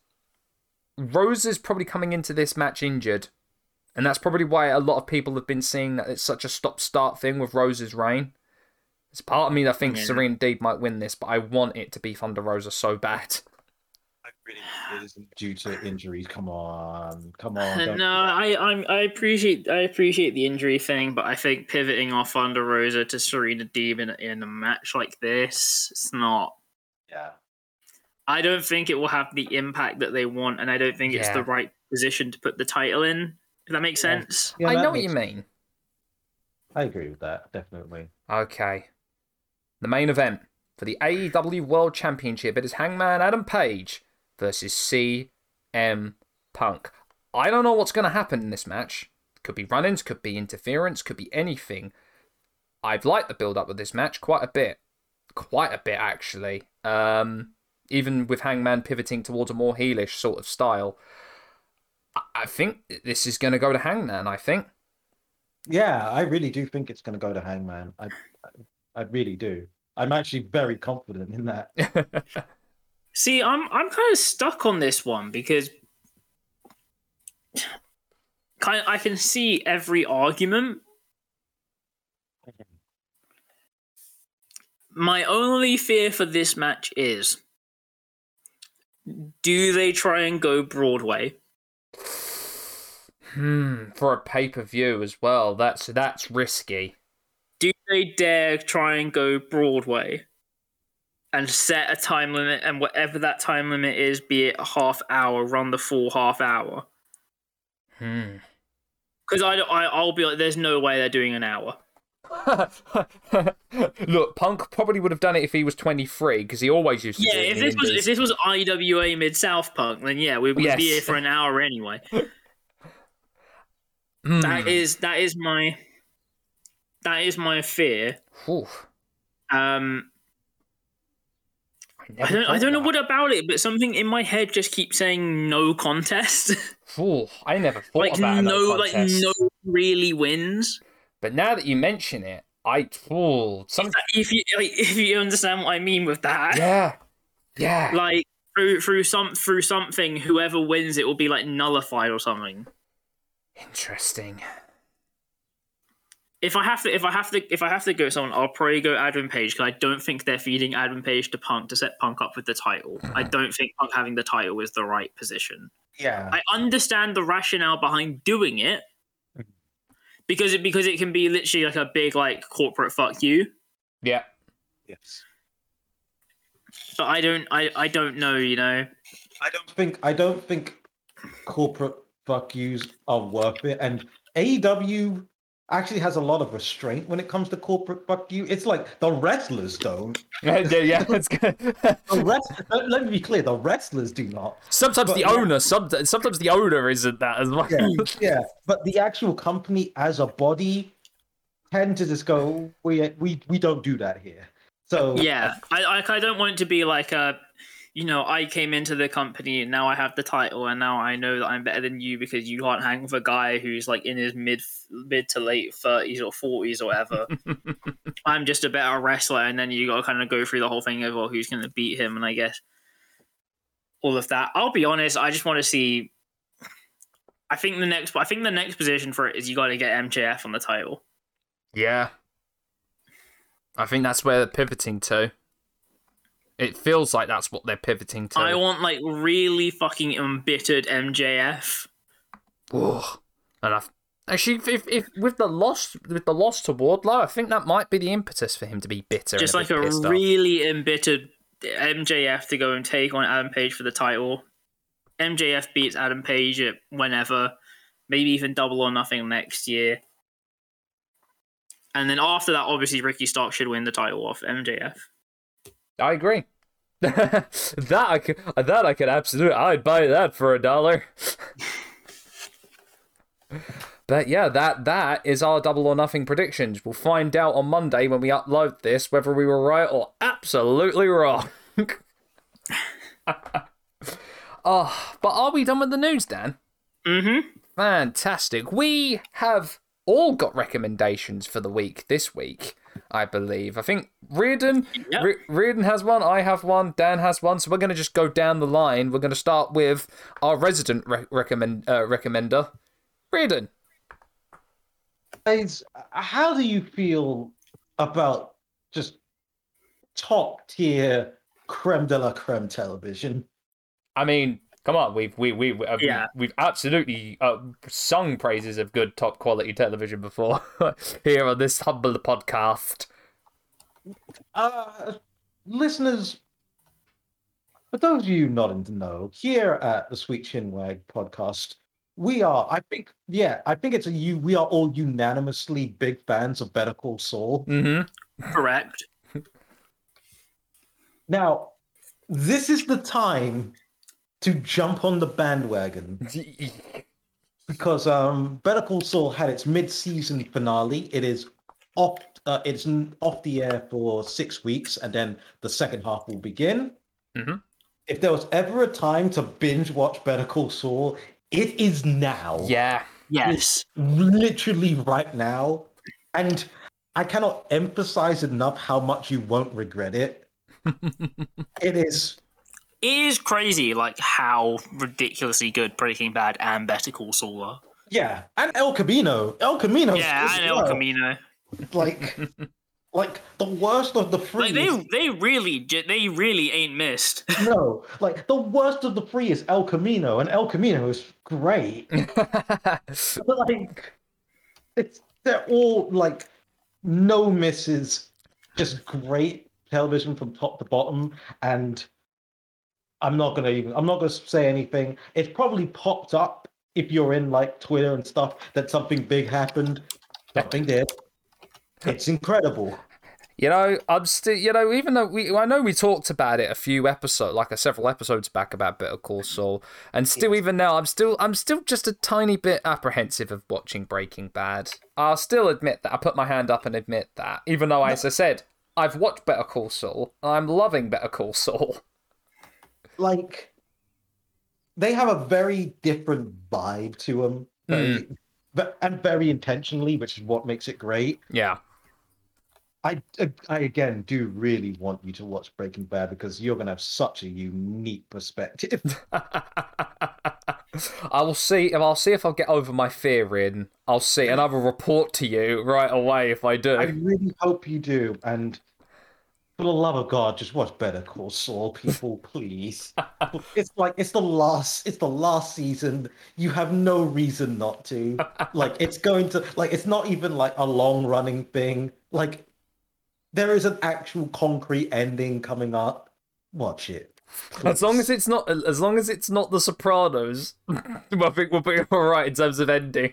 Rosa's probably coming into this match injured, and that's probably why a lot of people have been seeing that it's such a stop-start thing with Rosa's reign. It's part of me that thinks Yeah. Serena Deeb might win this, but I want it to be Thunder Rosa so bad. I really due to injuries. Come on, come on. Uh, don't- No, I I'm, I appreciate I appreciate the injury thing, but I think pivoting off Thunder Rosa to Serena Deeb in, in a match like this, it's not. Yeah. I don't think it will have the impact that they want, and I don't think it's the right position to put the title in. If that makes Yeah. sense. Yeah, I that know what you mean. I agree with that. Definitely. Okay. The main event for the AEW World Championship it is Hangman Adam Page versus CM Punk. I don't know what's going to happen in this match. Could be run ins, could be interference, could be anything. I've liked the build up of this match quite a bit. Quite a bit, actually. Um, even with Hangman pivoting towards a more heelish sort of style. I- I think this is going to go to Hangman, I think. Yeah, I really do think it's going to go to Hangman. I, I, I really do. I'm actually very confident in that. <laughs> See, I'm I'm kind of stuck on this one because kind of, I can see every argument. My only fear for this match is do they try and go Broadway? Hmm, for a pay per view as well. That's that's risky. Do they dare try and go Broadway and set a time limit and whatever that time limit is, be it a half hour, run the full half hour? Hmm. Because I, I, I'll be like, there's no way they're doing an hour. <laughs> Look, Punk probably would have done it if he was 23 because he always used to Yeah, if this was if this was IWA Mid South Punk, then yeah, we would Yes. be here for an hour anyway. <laughs> Hmm. That is that is my that is my fear. Ooh, Um, I, I don't I don't know what about it, but something in my head just keeps saying no contest. <laughs> Ooh, I never thought like about no, like no really wins. But now that you mention it, I oh some If you like, if you understand what I mean with that, yeah yeah like through through some through something, whoever wins it will be like nullified or something. interesting. If I have to, if I have to, if I have to go with someone, I'll probably go Adam Page because I don't think they're feeding Adam Page to Punk to set Punk up with the title. Hmm. I don't think Punk having the title is the right position. Yeah. I understand the rationale behind doing it because it because it can be literally like a big like corporate fuck you. Yeah. yes. But I don't, I, I don't know. You know, I don't think I don't think corporate fuck yous are worth it. And AEW actually has a lot of restraint when it comes to corporate fuck you. It's like the wrestlers don't. <laughs> yeah, yeah, it's good. The rest, let, let me be clear, the wrestlers do not. sometimes But the yeah. owner, some, sometimes the owner isn't that as well. Yeah, <laughs> yeah. But the actual company as a body tend to just go, we we we don't do that here. So yeah, I, I, I don't want it to be like a, you know, I came into the company and now I have the title and now I know that I'm better than you because you can't hang with a guy who's like in his mid mid to late thirties or forties or whatever. <laughs> I'm just a better wrestler, and then you got to kind of go through the whole thing of well, who's going to beat him, and I guess all of that. I'll be honest, I just want to see. I think the next, I think the next position for it is you got to get MJF on the title. Yeah. I think that's where they're pivoting to. It feels like that's what they're pivoting to. I want like really fucking embittered MJF. Ugh. And I actually, if, if, if with the loss with the loss to Wardlow, I think that might be the impetus for him to be bitter. and just a like a pissed off. really embittered MJF to go and take on Adam Page for the title. MJF beats Adam Page at whenever, maybe even double or nothing next year. And then after that, obviously Ricky Stark should win the title off MJF. I agree. <laughs> that I could, that I could absolutely, I'd buy that for a dollar. <laughs> but yeah, that that is our double or nothing predictions. We'll find out on Monday when we upload this whether we were right or absolutely wrong. oh, <laughs> but are we done with the news, Dan? Mm-hmm. Fantastic. We have all got recommendations for the week this week, I believe. I think Reardon, Yep. Re- Reardon has one, I have one, Dan has one. So we're going to just go down the line. We're going to start with our resident re- recommend uh, recommender, Reardon. guys, how do you feel about just top tier creme de la creme television? I mean, come on, we've we we we- uh, Yeah. we've absolutely uh, sung praises of good top quality television before <laughs> here on this humble podcast. Uh, listeners, for those of you not in the know, here at the Sweet Chinwag podcast, we are, I think, yeah, I think it's a you. We are all unanimously big fans of Better Call Saul. Mm-hmm. Correct. Now, this is the time to jump on the bandwagon because um, Better Call Saul had its mid-season finale. It is off. Uh, it's off the air for six weeks, and then the second half will begin. Mhm. If there was ever a time to binge watch Better Call Saul, it is now. yeah. Yes. literally right now, and I cannot emphasize enough how much you won't regret it. <laughs> it is It is crazy, like how ridiculously good Breaking Bad and Better Call Saul are. Yeah, and El Camino. El Camino. Yeah, I know Camino. Like, <laughs> like the worst of the three. Like they, they really, they really ain't missed. <laughs> no, like the worst of the three is El Camino, and El Camino is great. <laughs> But like, it's they're all like no misses, just great television from top to bottom. And I'm not gonna even. I'm not gonna say anything. It's probably popped up if you're in like Twitter and stuff that something big happened. Something did. It's incredible. You know, I'm still, you know, even though we, I know we talked about it a few episodes, like a several episodes back about Better Call Saul, and still, even now, I'm still, I'm still just a tiny bit apprehensive of watching Breaking Bad. I'll still admit that. I put my hand up and admit that, even though, as I said, I've watched Better Call Saul. I'm loving Better Call Saul. Like they have a very different vibe to them, hmm. very, ve- and very intentionally, which is what makes it great. Yeah, I, I again do really want you to watch Breaking Bad because you're gonna have such a unique perspective. <laughs> I will see if I'll see if I'll get over my fear in. I'll see and I will report to you right away if I do. I really hope you do. And for the love of God, just watch Better Call Saul, people, <laughs> please. it's like it's the last it's the last season. You have no reason not to. Like it's going to like it's not even like a long running thing. Like there is an actual concrete ending coming up. Watch it. As long as it's not, as long as it's not The Sopranos, <laughs> I think we'll be all right in terms of ending.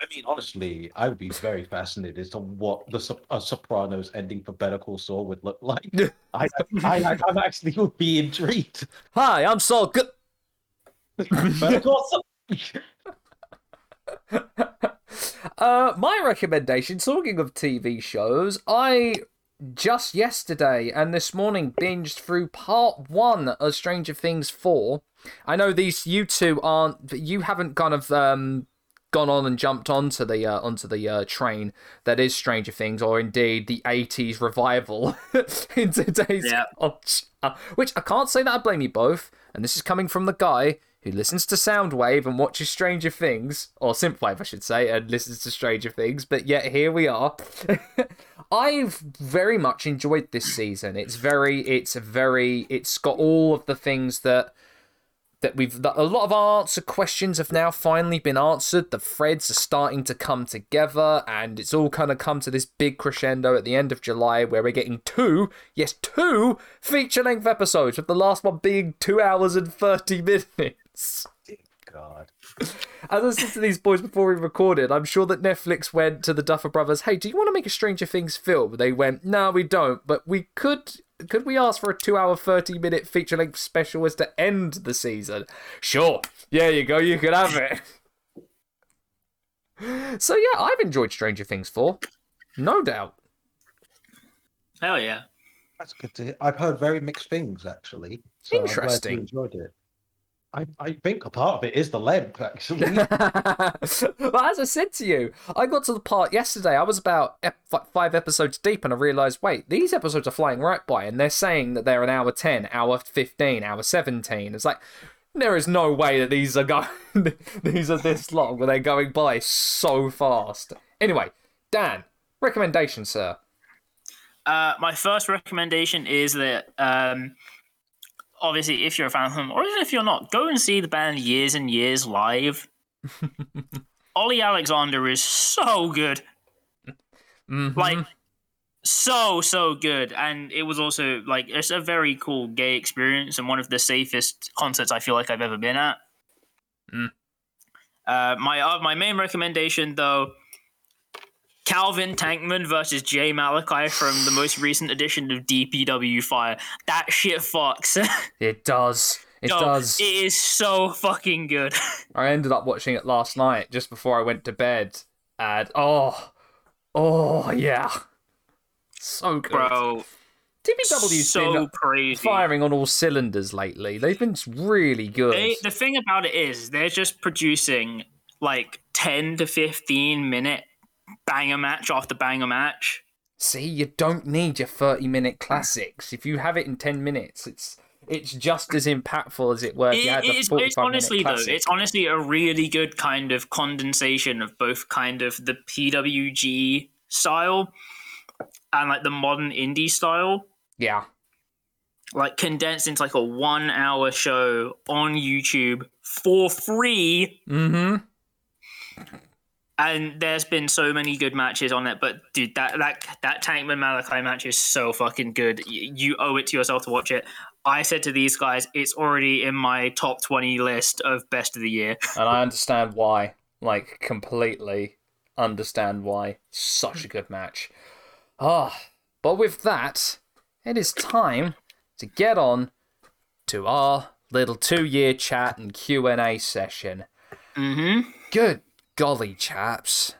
I mean, honestly, I would be very fascinated as to what the Sopranos ending for Better Call Saul would look like. <laughs> I, I, I, I'm actually would be intrigued. Hi, I'm Saul. Good. Better Call Saul. <laughs> Uh, my recommendation. Talking of TV shows, I just yesterday and this morning binged through part one of Stranger Things four. I know these you two aren't. You haven't kind of um gone on and jumped onto the uh, onto the uh, train that is Stranger Things, or indeed the '80s revival <laughs> in today's Yeah. culture. Which I can't say that I blame you both, and this is coming from the guy who listens to Soundwave and watches Stranger Things, or Synthwave, I should say, and listens to Stranger Things. But yet here we are. <laughs> I've very much enjoyed this season. It's very, it's very, it's got all of the things that that we've that a lot of our answer questions have now finally been answered. The threads are starting to come together, and it's all kind of come to this big crescendo at the end of July, where we're getting two, yes, two feature length episodes, with the last one being two hours and thirty minutes. God. As I said to these boys before we recorded, I'm sure that Netflix went to the Duffer Brothers, "Hey, do you want to make a Stranger Things film?" They went, "No, we don't, but we could." Could we ask for a two-hour, thirty-minute feature-length special as to end the season? Sure. Yeah, you go. You could have it. So yeah, I've enjoyed Stranger Things four, no doubt. Hell yeah. That's good to hear. I've heard very mixed things actually. So I'm glad you Interesting. enjoyed it. I, I think a part of it is the length actually. <laughs> well, as I said to you, I got to the part yesterday. I was about ep- five episodes deep, and I realised, wait, these episodes are flying right by, and they're saying that they're an hour ten, hour fifteen, hour seventeen. It's like there is no way that these are going, <laughs> these are this long, but they're going by so fast. Anyway, Dan, recommendation, sir. Uh, my first recommendation is that um, obviously, if you're a fan of them, or even if you're not, go and see the band Years and Years live. <laughs> Olly Alexander is so good, Mhm. like so so good, and it was also like it's a very cool gay experience and one of the safest concerts I feel like I've ever been at. Mm. Uh, my uh, my main recommendation though. Calvin Tankman versus Jay Malachi from the most recent edition of DPW Fire. That shit fucks. <laughs> it does. It Yo, does. It is so fucking good. <laughs> I ended up watching it last night just before I went to bed, and oh, oh yeah, so good. Bro, DPW's so been crazy. firing on all cylinders lately. They've been really good. They, the thing about it is, they're just producing like 10 to 15 minute banger match after banger match. See, you don't need your thirty-minute classics. If you have it in ten minutes, it's it's just as impactful as it were It- you had the it's, it's honestly though, it's honestly a really good kind of condensation of both kind of the PWG style and like the modern indie style. Yeah, like condensed into like a one hour show on YouTube for free. mm-hmm. And there's been so many good matches on it, but dude, that that that Tankman Malachi match is so fucking good. Y- You owe it to yourself to watch it. I said to these guys, it's already in my top twenty list of best of the year. <laughs> and I understand why. Like completely understand why. Such a good match. Ah, but with that, it is time to get on to our little two-year chat and Q and A session. Mm-hmm. Good golly, chaps.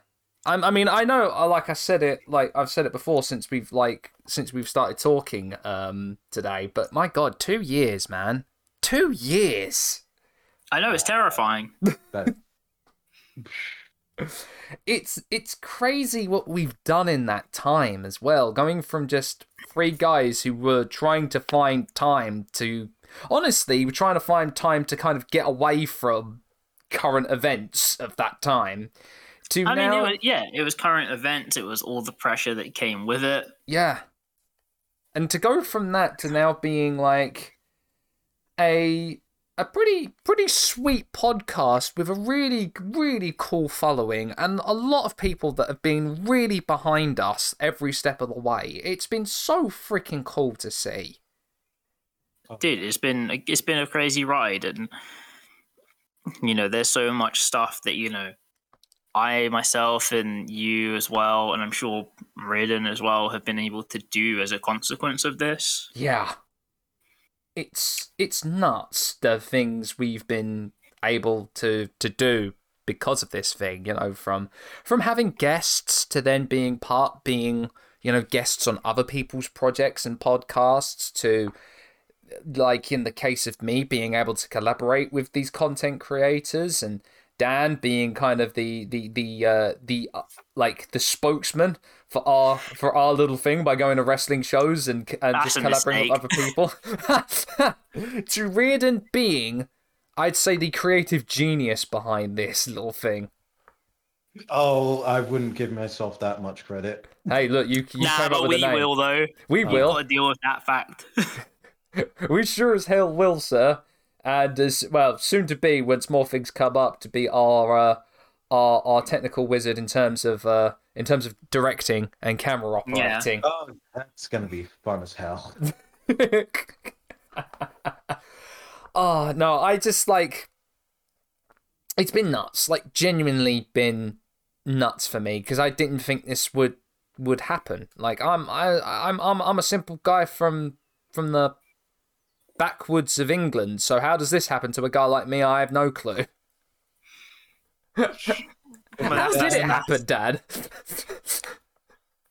I'm, I mean, I know, uh, like I said it, like I've said it before since we've like since we've started talking um today. But my God, two years, man, two years. I know it's terrifying. <laughs> It's it's crazy what we've done in that time as well. Going from just three guys who were trying to find time to honestly, we're trying to find time to kind of get away from current events of that time. To I now, mean, it was, yeah, it was current events. It was all the pressure that came with it. Yeah. And to go from that to now being like a a pretty pretty sweet podcast with a really really cool following and a lot of people that have been really behind us every step of the way. It's been so freaking cool to see. Oh. Dude, it's been it's been a crazy ride, and you know, there's so much stuff that you know I myself and you as well, and I'm sure Raiden as well, have been able to do as a consequence of this. Yeah. It's it's nuts the things we've been able to to do because of this thing, you know, from from having guests to then being part being, you know, guests on other people's projects and podcasts to like in the case of me being able to collaborate with these content creators and Dan being kind of the the the uh, the uh, like the spokesman for our for our little thing by going to wrestling shows and and That's just a collaborating with other people. <laughs> to Reardon being, I'd say, the creative genius behind this little thing. Oh, I wouldn't give myself that much credit. Hey, look, you you nah, came up but with we a name. will though. We You've will. got to deal with that fact. <laughs> <laughs> We sure as hell will, sir. And as well, soon to be, once more things come up, to be our uh, our our technical wizard in terms of uh, in terms of directing and camera operating. Oh, that's gonna be fun as hell. oh <laughs> no, I just like it's been nuts. Like genuinely been nuts for me because I didn't think this would would happen. Like I'm I I'm I'm I'm a simple guy from from the backwoods of England. So how does this happen to a guy like me? I have no clue. <laughs> How did it happen, Dad?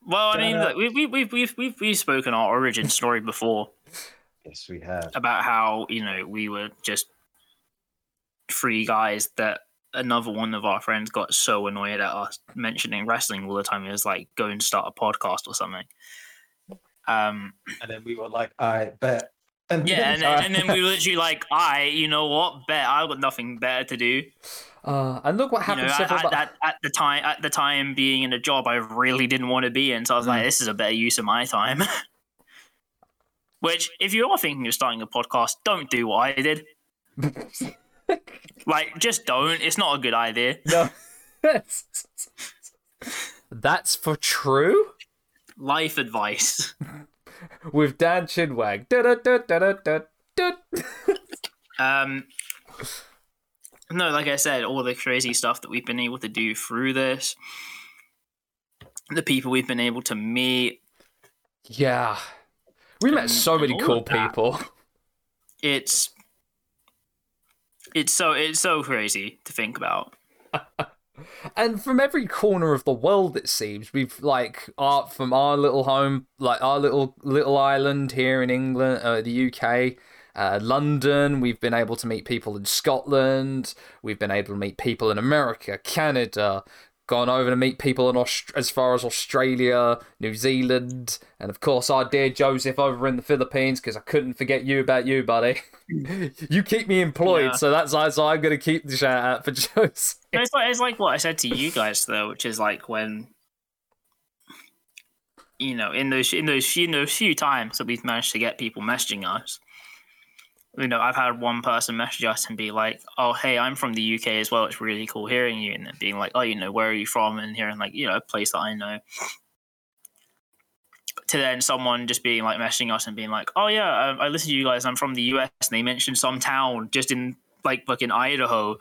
Well, I mean, look, we've we've we've we've we've we've spoken our origin story before yes, we have. about how you know we were just three guys that another one of our friends got so annoyed at us mentioning wrestling all the time. He was like, "Go and start a podcast or something." Um, And then we were like, I bet. And yeah, and then, and then we were <laughs> literally like, "I, you know what? Bet I've got nothing better to do." Uh, and look what You know, happened at, at, at, at the time, at the time, being in a job I really didn't want to be in, so I was Mm. like, "This is a better use of my time." <laughs> Which, if you are thinking of starting a podcast, don't do what I did. <laughs> Like, just don't. It's not a good idea. No. That's for true Life advice. With Dan Chinwag. Um, no, like I said, all the crazy stuff that we've been able to do through this, the people we've been able to meet, Yeah. We met so many cool people. it's it's so it's so crazy to think about. <laughs> And from every corner of the world, it seems we've like art from our little home, like our little little island here in England, uh, the UK, uh, London. We've been able to meet people in Scotland. We've been able to meet people in America, Canada. Gone over to meet people in Aust- as far as Australia, New Zealand, and of course our dear Joseph over in the Philippines. Because I couldn't forget you about you, buddy. <laughs> you keep me employed, Yeah. so that's so I'm gonna keep the shout out for <laughs> Joseph. It's like it's like what I said to you guys though, which is like when you know in those in those few in those few times that we've managed to get people messaging us. You know, I've had one person message us and be like, "Oh, hey, I'm from the UK as well. It's really cool hearing you." And then being like, "Oh, you know, where are you from?" And hearing like, you know, a place that I know. To then someone just being like messaging us and being like, "Oh yeah, um, I listen to you guys. I'm from the US." And they mentioned some town just in like fucking Idaho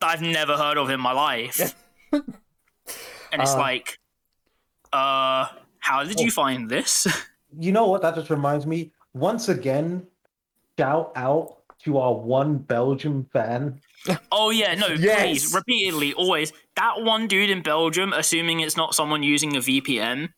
that I've never heard of in my life. <laughs> and it's Uh, like, uh, how did you find this? <laughs> you know what? That just reminds me. Once again, shout out to our one Belgium fan. oh yeah, no, Yes. please, repeatedly, always. That one dude in Belgium, assuming it's not someone using a VPN.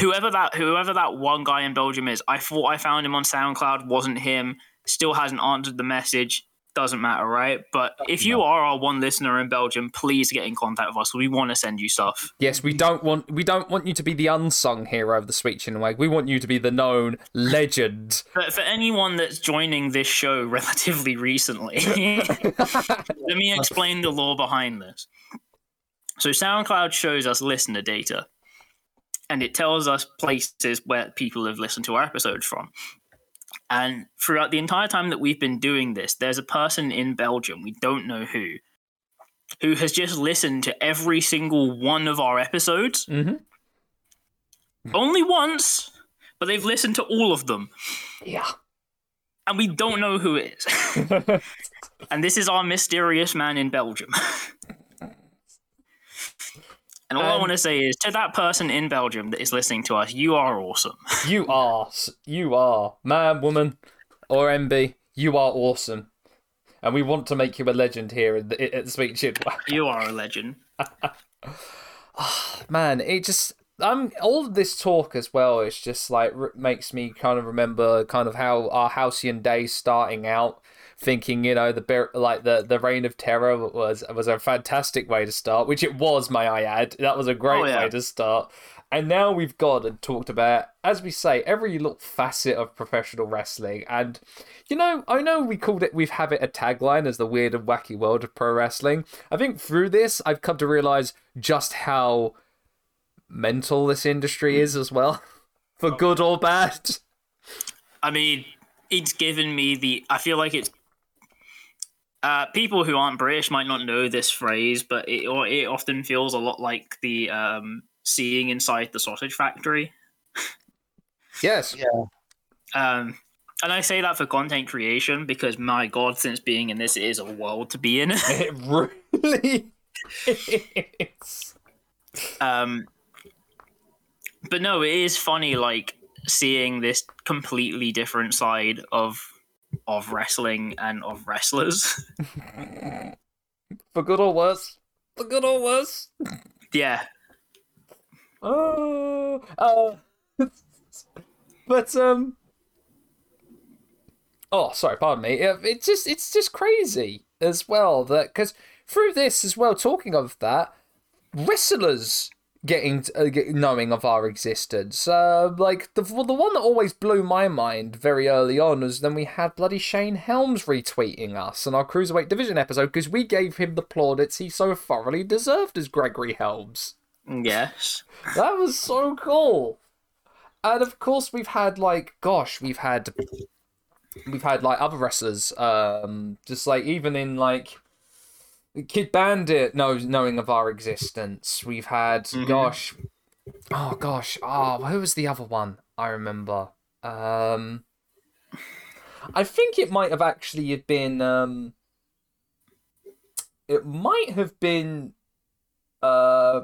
Whoever that whoever that one guy in Belgium is, I thought I found him on SoundCloud, wasn't him. Still hasn't answered the message. Doesn't matter, right? But if you are our one listener in Belgium, please get in contact with us. We want to send you stuff. Yes, we don't want we don't want you to be the unsung hero of the Sweet Chinwag. We want you to be the known legend. But for anyone that's joining this show <laughs> relatively recently, <laughs> let me explain the law behind this. So SoundCloud shows us listener data, and it tells us places where people have listened to our episodes from. And throughout the entire time that we've been doing this, there's a person in Belgium, we don't know who, who has just listened to every single one of our episodes. Mm-hmm. Only once, but they've listened to all of them. Yeah. And we don't know who it is. <laughs> and this is our mysterious man in Belgium. <laughs> and all I Um, want to say is to that person in Belgium that is listening to us, you are awesome. <laughs> You are, you are, man, woman, or MB. You are awesome, and we want to make you a legend here at the, at Sweet Chinwag. <laughs> You are a legend. man it just um all of this talk as well it's just like r- makes me kind of remember kind of how our halcyon days starting out thinking you know the bear- like the the reign of terror was was a fantastic way to start which it was may i add that was a great Oh, yeah. way to start and now we've got and talked about as we say every little facet of professional wrestling and you know i know we called it we've have it a tagline as the weird and wacky world of pro wrestling i think through this i've come to realize just how mental this industry is as well, <laughs> for oh. good or bad. I mean, it's given me the. I feel like it's. Uh, people who aren't British might not know this phrase, but it or it often feels a lot like the um, seeing inside the sausage factory. Yes. Yeah. Um, and I say that for content creation because my god, since being in this, it is a world to be in. <laughs> It really is. um, but no, it is funny, like seeing this completely different side of of wrestling and of wrestlers. <laughs> For good or worse. For good or worse. yeah, Oh, uh, <laughs> but um. Oh, sorry, pardon me. It's just it's just crazy as well that because through this as well, talking of that, wrestlers getting uh, get, knowing of our existence. Uh, like the the one that always blew my mind very early on was then we had bloody Shane Helms retweeting us on our cruiserweight division episode because we gave him the plaudits he so thoroughly deserved as Gregory Helms. yes. That was so cool. And of course we've had like gosh, we've had we've had like other wrestlers um just like even in like Kid Bandit knows knowing of our existence. We've had gosh oh gosh, oh who was the other one I remember? Um I think it might have actually have been um it might have been uh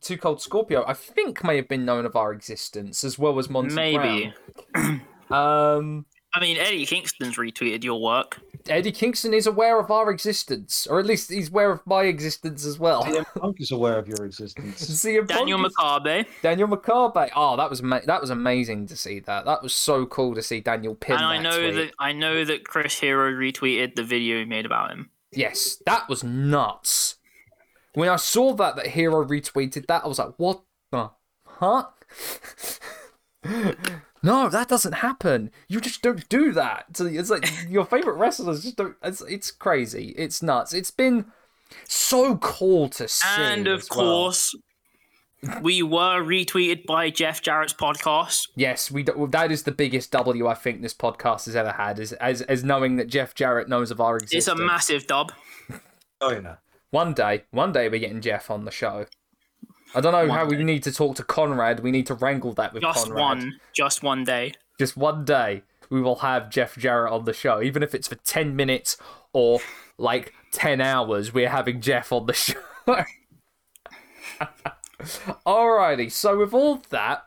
Too Cold Scorpio, I think may have been known of our existence as well as Monty Maybe. <clears throat> Um, I mean, Eddie Kingston's retweeted your work. Eddie Kingston is aware of our existence, or at least he's aware of my existence as well. CM Punk is aware of your existence. <laughs> CM Punk Daniel is- McCarbe. Daniel McCarbe. Oh, that was ama- that was amazing to see that. That was so cool to see Daniel pin And I know tweet. that I know that Chris Hero retweeted the video he made about him. Yes, that was nuts. When I saw that that Hero retweeted that, I was like, "What the huh?" <laughs> no, that doesn't happen. You just don't do that. It's like your favorite wrestlers just don't. It's it's crazy. It's nuts. It's been so cool to see. And of as well. course, we were retweeted by Jeff Jarrett's podcast. Yes, we do, that is the biggest W I think this podcast has ever had. Is as as knowing that Jeff Jarrett knows of our existence. It's a massive dub. Oh yeah. One day, one day we're getting Jeff on the show. I don't know One how we need to talk to Conrad. We need to wrangle that with Just Conrad. one. Just one day. Just one day we will have Jeff Jarrett on the show, even if it's for ten minutes or like ten hours. We're having Jeff on the <laughs> show. Alrighty, so with all that,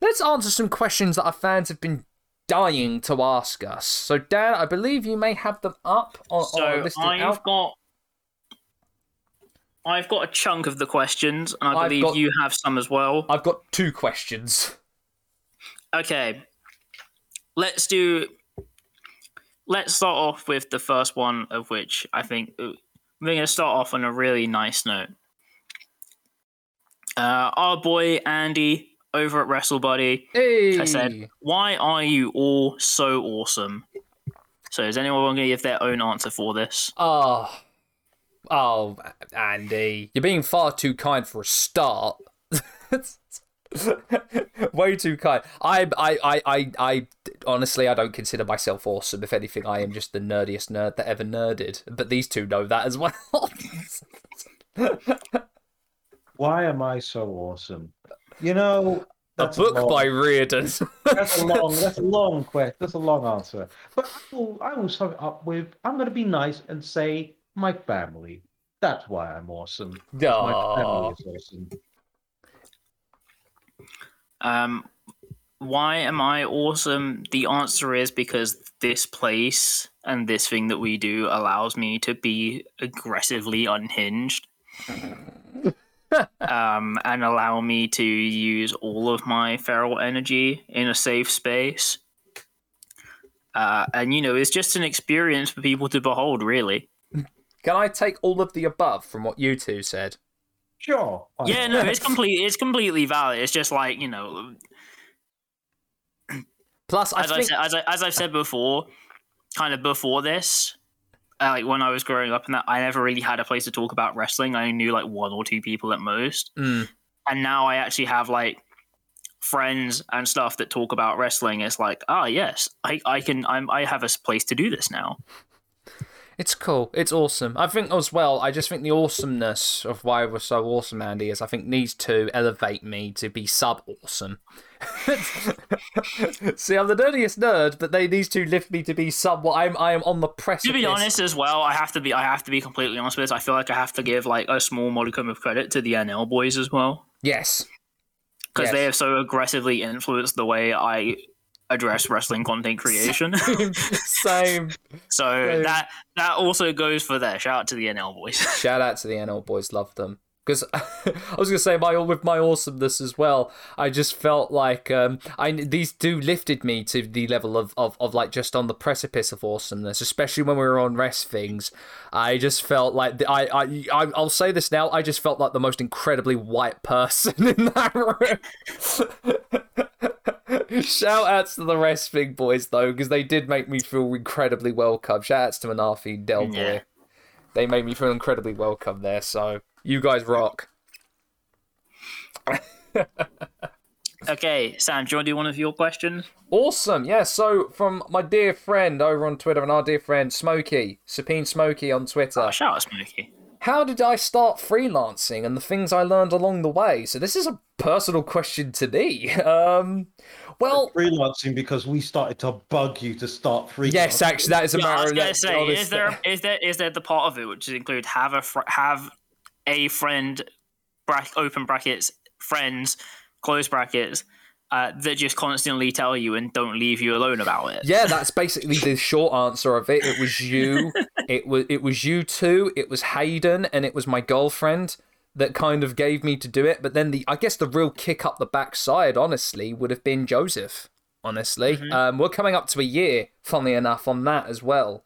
let's answer some questions that our fans have been dying to ask us. So, Dan, I believe you may have them up on, So on listed I've out. got I've got a chunk of the questions, and I I've believe got- you have some as well. I've got two questions. Okay. Let's do let's start off with the first one of which I think we're going to start off on a really nice note. Uh, our boy Andy over at WrestleBuddy Hey. I said, "Why are you all so awesome?" So is anyone going to give their own answer for this? Oh, oh, Andy, you're being far too kind for a start. <laughs> Way too kind. I, I, I, I, I, honestly, I don't consider myself awesome. If anything, I am just the nerdiest nerd that ever nerded. But these two know that as well. <laughs> Why am I so awesome? You know, a that's book long, by Reardon. That's a long. That's a long <laughs> question. That's a long answer. But I will. I will sum it up with. I'm going to be nice and say my family. That's why I'm awesome. My family is awesome. Um, why am I awesome? The answer is because this place and this thing that we do allows me to be aggressively unhinged. <laughs> um, and allow me to use all of my feral energy in a safe space. Uh, and you know, it's just an experience for people to behold, really. Can I take all of the above from what you two said? Sure. Yeah, no, it's complete. It's completely valid. It's just like you know, Plus, I as I said, as I as I've said before, kind of before this, uh, like when I was growing up and that, I never really had a place to talk about wrestling. I knew like one or two people at most, Mm. and now I actually have like friends and stuff that talk about wrestling. It's like, ah, yes, I I can I'm I have a place to do this now. It's cool. It's awesome. I think as well, I just think the awesomeness of why we're so awesome, Andy, is I think these two elevate me to be sub awesome. <laughs> See, I'm the nerdiest nerd, but they these two lift me to be sub what I'm I am on the precipice. To be honest, as well, I have to be I have to be completely honest with this. I feel like I have to give like a small modicum of credit to the NL boys as well. Yes. because Yes. they have so aggressively influenced the way I address wrestling content creation. <laughs> Same. <laughs> so Same. that that also goes for there. Shout out to the NL boys. <laughs> Shout out to the NL boys, love them. Because I was gonna say my with my awesomeness as well. I just felt like um, I these two lifted me to the level of, of, of like just on the precipice of awesomeness, especially when we were on rest things. I just felt like the, I, I I I'll say this now. I just felt like the most incredibly white person in that room. Shout outs to the rest thing boys though, because they did make me feel incredibly welcome. Shout outs to Manafi Del Boy Yeah. they made me feel incredibly welcome there. So you guys rock. okay, Sam, do you want to do one of your questions? Awesome. Yeah. So from my dear friend over on Twitter and our dear friend Smokey, Supine Smokey on Twitter. Oh, shout out Smokey. How did I start freelancing and the things I learned along the way? So this is a personal question to me. <laughs> Um, well, freelancing because we started to bug you to start freelancing. yes, actually, that is a Yeah, I matter was of gonna that- say, honest- is there is there is there the part of it which include have a fr- have a friend, bra- open brackets, friends, close brackets, uh, that just constantly tell you and don't leave you alone about it. Yeah, that's basically the short answer of it. It was you. <laughs> It was it was you two. It was Hayden, and it was my girlfriend that kind of gave me to do it. But then the I guess the real kick up the backside, honestly, would have been Joseph. Honestly, um, we're coming up to a year, funnily enough, on that as well.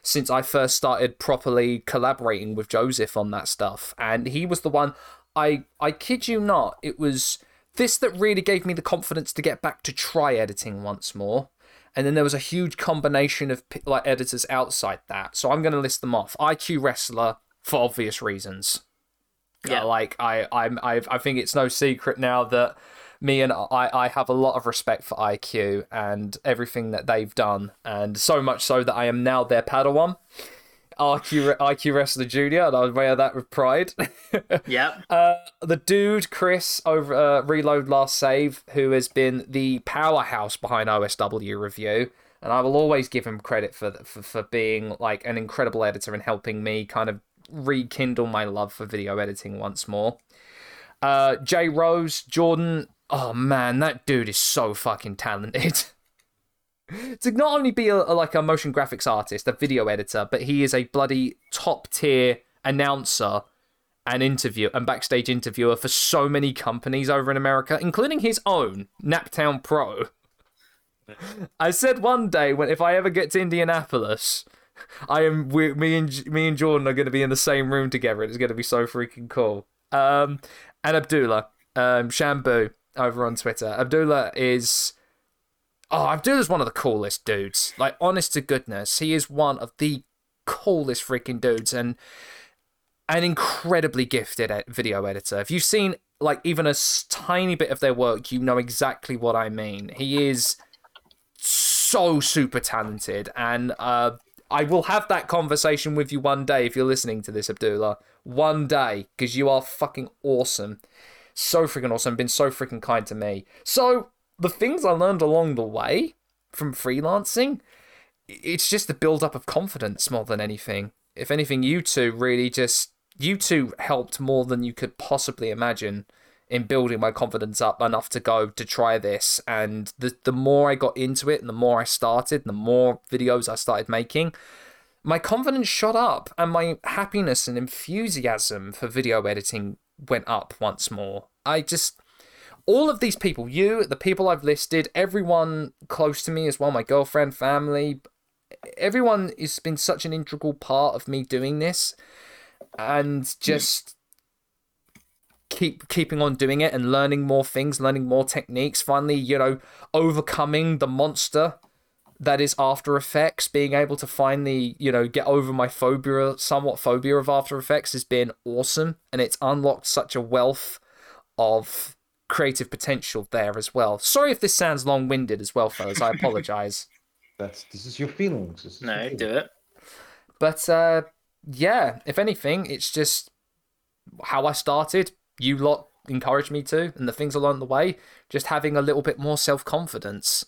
Since I first started properly collaborating with Joseph on that stuff, and he was the one. I I kid you not, it was this that really gave me the confidence to get back to try editing once more. And then there was a huge combination of like editors outside that. So I'm going to list them off. IQ Wrestler for obvious reasons. Yeah. Uh, like I I'm I I think it's no secret now that me and I I have a lot of respect for IQ and everything that they've done and so much so that I am now their Padawan. IQ IQ Wrestler Junior and I wear that with pride. <laughs> Yep. Uh, the dude Chris over uh, Reload Last Save, who has been the powerhouse behind OSW review, and I will always give him credit for for, for being like an incredible editor and helping me kind of rekindle my love for video editing once more. Uh, Jay Rose, Jordan. Oh man, that dude is so fucking talented. <laughs> to not only be a, a- like a motion graphics artist, a video editor, but he is a bloody top tier announcer and interview and backstage interviewer for so many companies over in America, including his own Naptown Pro. I said one day when if I ever get to Indianapolis, I am we, me and me and Jordan are going to be in the same room together. It's going to be so freaking cool. Um, and Abdullah, um, Shambu over on Twitter. Abdullah is. Oh, Abdullah's one of the coolest dudes. Like, honest to goodness, he is one of the coolest freaking dudes and an incredibly gifted video editor. If you've seen like even a tiny bit of their work, you know exactly what I mean. He is so super talented, and uh, I will have that conversation with you one day if you're listening to this, Abdullah. One day, because you are fucking awesome. So freaking awesome. Been so freaking kind to me. So, the things I learned along the way from freelancing, it's just the build up of confidence more than anything. If anything, you two really just. You two helped more than you could possibly imagine in building my confidence up enough to go to try this. And the the more I got into it and the more I started, the more videos I started making, my confidence shot up and my happiness and enthusiasm for video editing went up once more. I just all of these people, you, the people I've listed, everyone close to me as well, my girlfriend, family, everyone has been such an integral part of me doing this and just keep keeping on doing it and learning more things, learning more techniques, finally, you know, overcoming the monster that is After Effects, being able to finally, you know, get over my phobia, somewhat phobia of After Effects has been awesome and it's unlocked such a wealth of creative potential there as well. Sorry if this sounds long-winded as well, fellas. I <laughs> apologize. That's this is your feelings. This is your No, feelings. do it. But uh, yeah, if anything, it's just how I started. You lot encouraged me to, and the things along the way, just having a little bit more self confidence.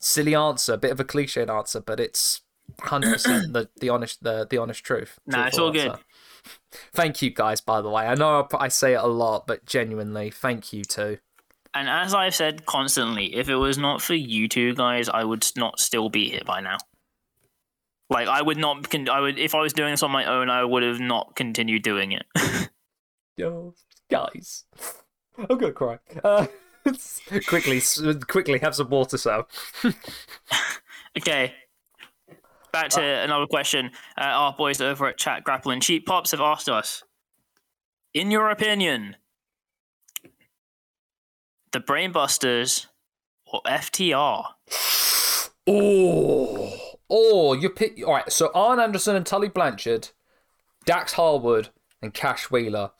Silly answer, a bit of a cliched answer, but it's hundred percent <coughs> the the honest the the honest truth. Nah, it's Truthful all good. Thank you guys, by the way. I know I I say it a lot, but genuinely, thank you too. And as I've said constantly, if it was not for you two guys, I would not still be here by now. Like I would not. Con- I would if I was doing this on my own, I would have not continued doing it. <laughs> Yo, guys, I'm gonna cry. Uh, <laughs> quickly, quickly, have some water, so. <laughs> okay. Back to another question. Uh, our boys over at Chat Grappling and Cheap Pops have asked us, in your opinion, the Brainbusters or FTR? Oh, oh, you pick. All right, so Arn Anderson and Tully Blanchard, Dax Harwood and Cash Wheeler.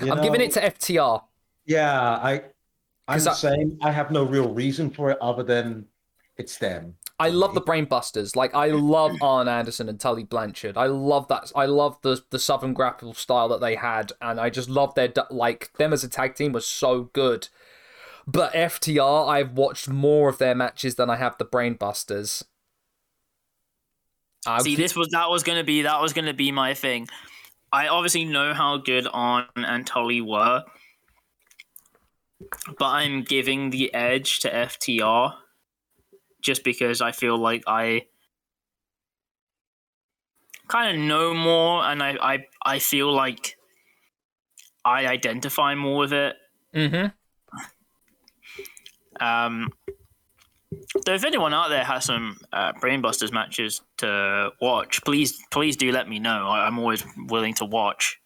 You I'm giving it to FTR. Yeah, I. I'm 'Cause the I- same. I have no real reason for it other than it's them. I love the Brainbusters. Like I love Arn Anderson and Tully Blanchard. I love that. I love the the Southern grapple style that they had, and I just love their like them as a tag team was so good. But FTR, I've watched more of their matches than I have the Brainbusters. I See, this was that was gonna be that was gonna be my thing. I obviously know how good Arn and Tully were, but I'm giving the edge to FTR just because I feel like I kind of know more, and I I I feel like I identify more with it. Mm-hmm. Um, so if anyone out there has some uh, Brainbusters matches to watch, please please do let me know. I, I'm always willing to watch.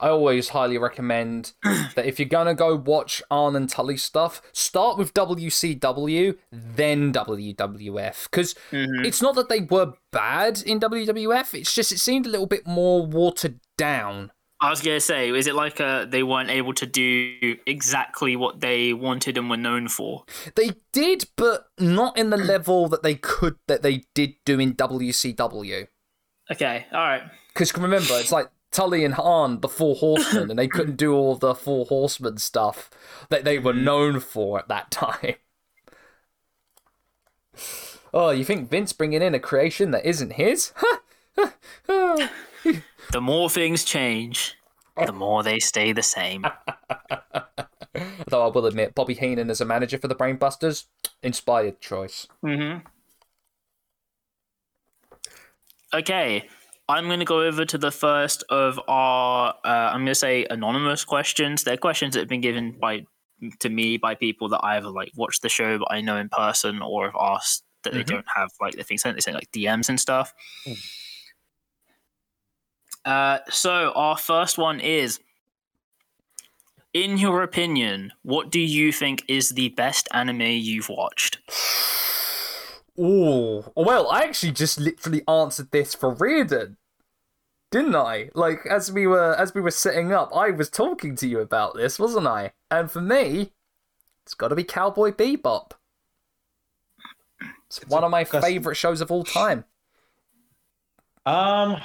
I always highly recommend <clears throat> that if you're gonna go watch Arn and Tully stuff, start with WCW, then WWF. Because it's not that they were bad in WWF, it's just it seemed a little bit more watered down. I was gonna say, is it like uh, they weren't able to do exactly what they wanted and were known for? They did, but not in the <clears throat> level that they could that they did do in WCW. Okay, all right. Because remember, it's like Tully and Arn, the Four Horsemen, and they couldn't do all the Four Horsemen stuff that they were known for at that time. Oh, you think Vince bringing in a creation that isn't his? <laughs> The more things change, the more they stay the same. <laughs> Though I will admit, Bobby Heenan as a manager for the Brainbusters, inspired choice. Mm-hmm. Okay, I'm going to go over to the first of our, uh, I'm going to say anonymous questions. They're questions that have been given by to me by people that I either like watched the show but I know in person or have asked that they Mhm. don't have like the things sent. They sent like DMs and stuff. Mm. Uh, so our first one is. In your opinion, what do you think is the best anime you've watched? Oh, Well, I actually just literally answered this for Reardon, didn't I? Like as we were as we were setting up, I was talking to you about this, wasn't I? And for me, it's got to be Cowboy Bebop. It's, It's one a of my custom- favorite shows of all time. Um,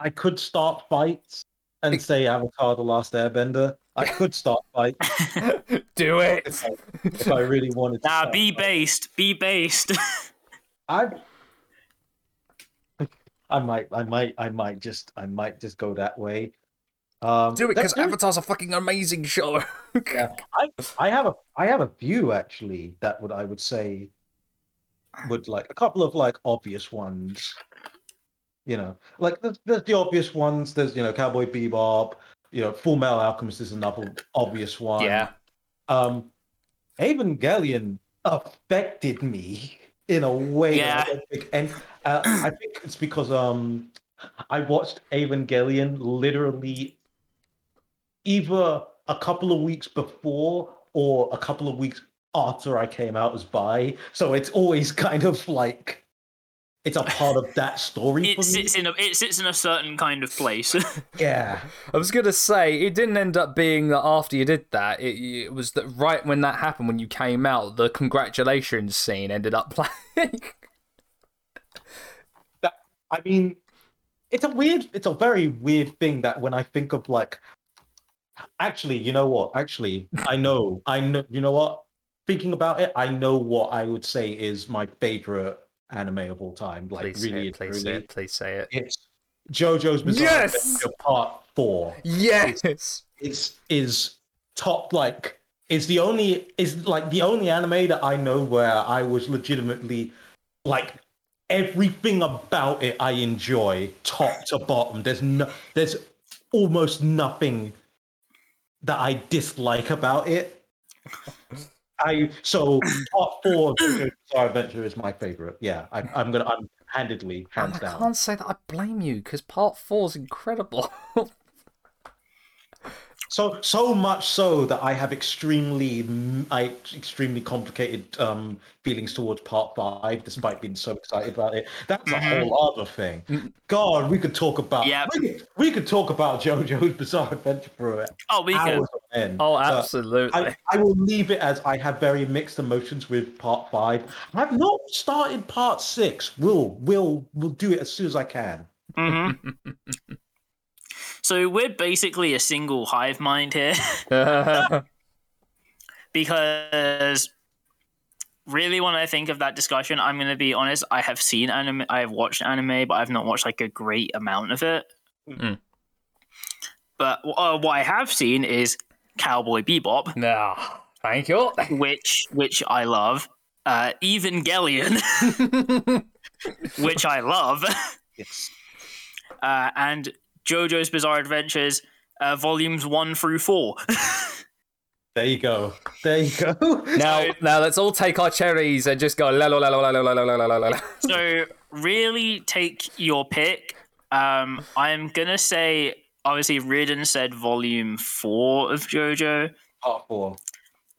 I could start fights and say Avatar: The Last Airbender. I could start fights <laughs> Do it. if I, if I really wanted to. Nah, be fights. based. Be based. <laughs> I. I might, I might, I might just, I might just go that way. Um, Do it because Avatar's a fucking amazing show. Yeah, <laughs> I, I have a, I have a few actually that would I would say would like a couple of like obvious ones. You know, like there's, there's the obvious ones. There's you know Cowboy Bebop. You know, Full Metal Alchemist is another obvious one. yeah. Um, Evangelion affected me in a way. Yeah. and uh, I think it's because um, I watched Evangelion literally either a couple of weeks before or a couple of weeks after I came out as bi. So it's always <laughs> kind of like it's a part of that story it for me. sits in a it sits in a certain kind of place. <laughs> Yeah. I was gonna say it didn't end up being that after you did that. It, it was that right when that happened, when you came out, the congratulations scene ended up <laughs> playing. I mean, it's a weird, it's a very weird thing that when I think of like, actually, you know what? Actually, I know, I know, you know what? Thinking about it, I know what I would say is my favorite anime of all time. Like, please say really, it. Please say it. Please say it. it's JoJo's Bizarre Yes! Adventure Part Four. Yes. it's is top like is the only is like the only anime that I know where I was legitimately like everything about it I enjoy top to bottom. There's no there's almost nothing that I dislike about it. I so part four of Bizarre <clears throat> Adventure is my favorite. Yeah, I, I'm gonna I'm handedly And hands oh, I down. can't say that I blame you because part four's incredible. <laughs> So so much so that I have extremely I extremely complicated um, feelings towards part five, despite being so excited about it. That's a Mhm. whole other thing. God, we could talk about yeah, we, could, we could talk about JoJo's Bizarre Adventure for it. oh, we could. end. oh, but absolutely. I, I will leave it as I have very mixed emotions with part five. I have not started part six. We'll we'll we'll do it as soon as I can. hmm <laughs> so we're basically a single hive mind here <laughs> <laughs> because really when I think of that discussion, I'm going to be honest, I have seen anime, I have watched anime, but I've not watched like a great amount of it. Mm. But uh, what I have seen is Cowboy Bebop, no, thank you. <laughs> which which I love. Uh, Evangelion, which I love. Yes. uh, and JoJo's Bizarre Adventures, uh, volumes one through four. there you go. There you go. now, so, now let's all take our cherries and just go so really take your pick. Um, I'm gonna say obviously Reardon said volume four of JoJo. Part four.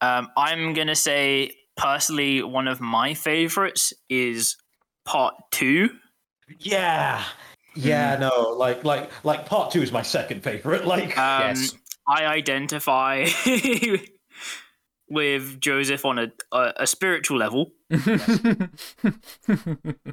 Um, I'm gonna say personally one of my favorites is part two. Yeah. Yeah, no, like like like part two is my second favorite. <laughs> Like Um, Yes. I identify <laughs> with Joseph on a, a, a spiritual level. <laughs>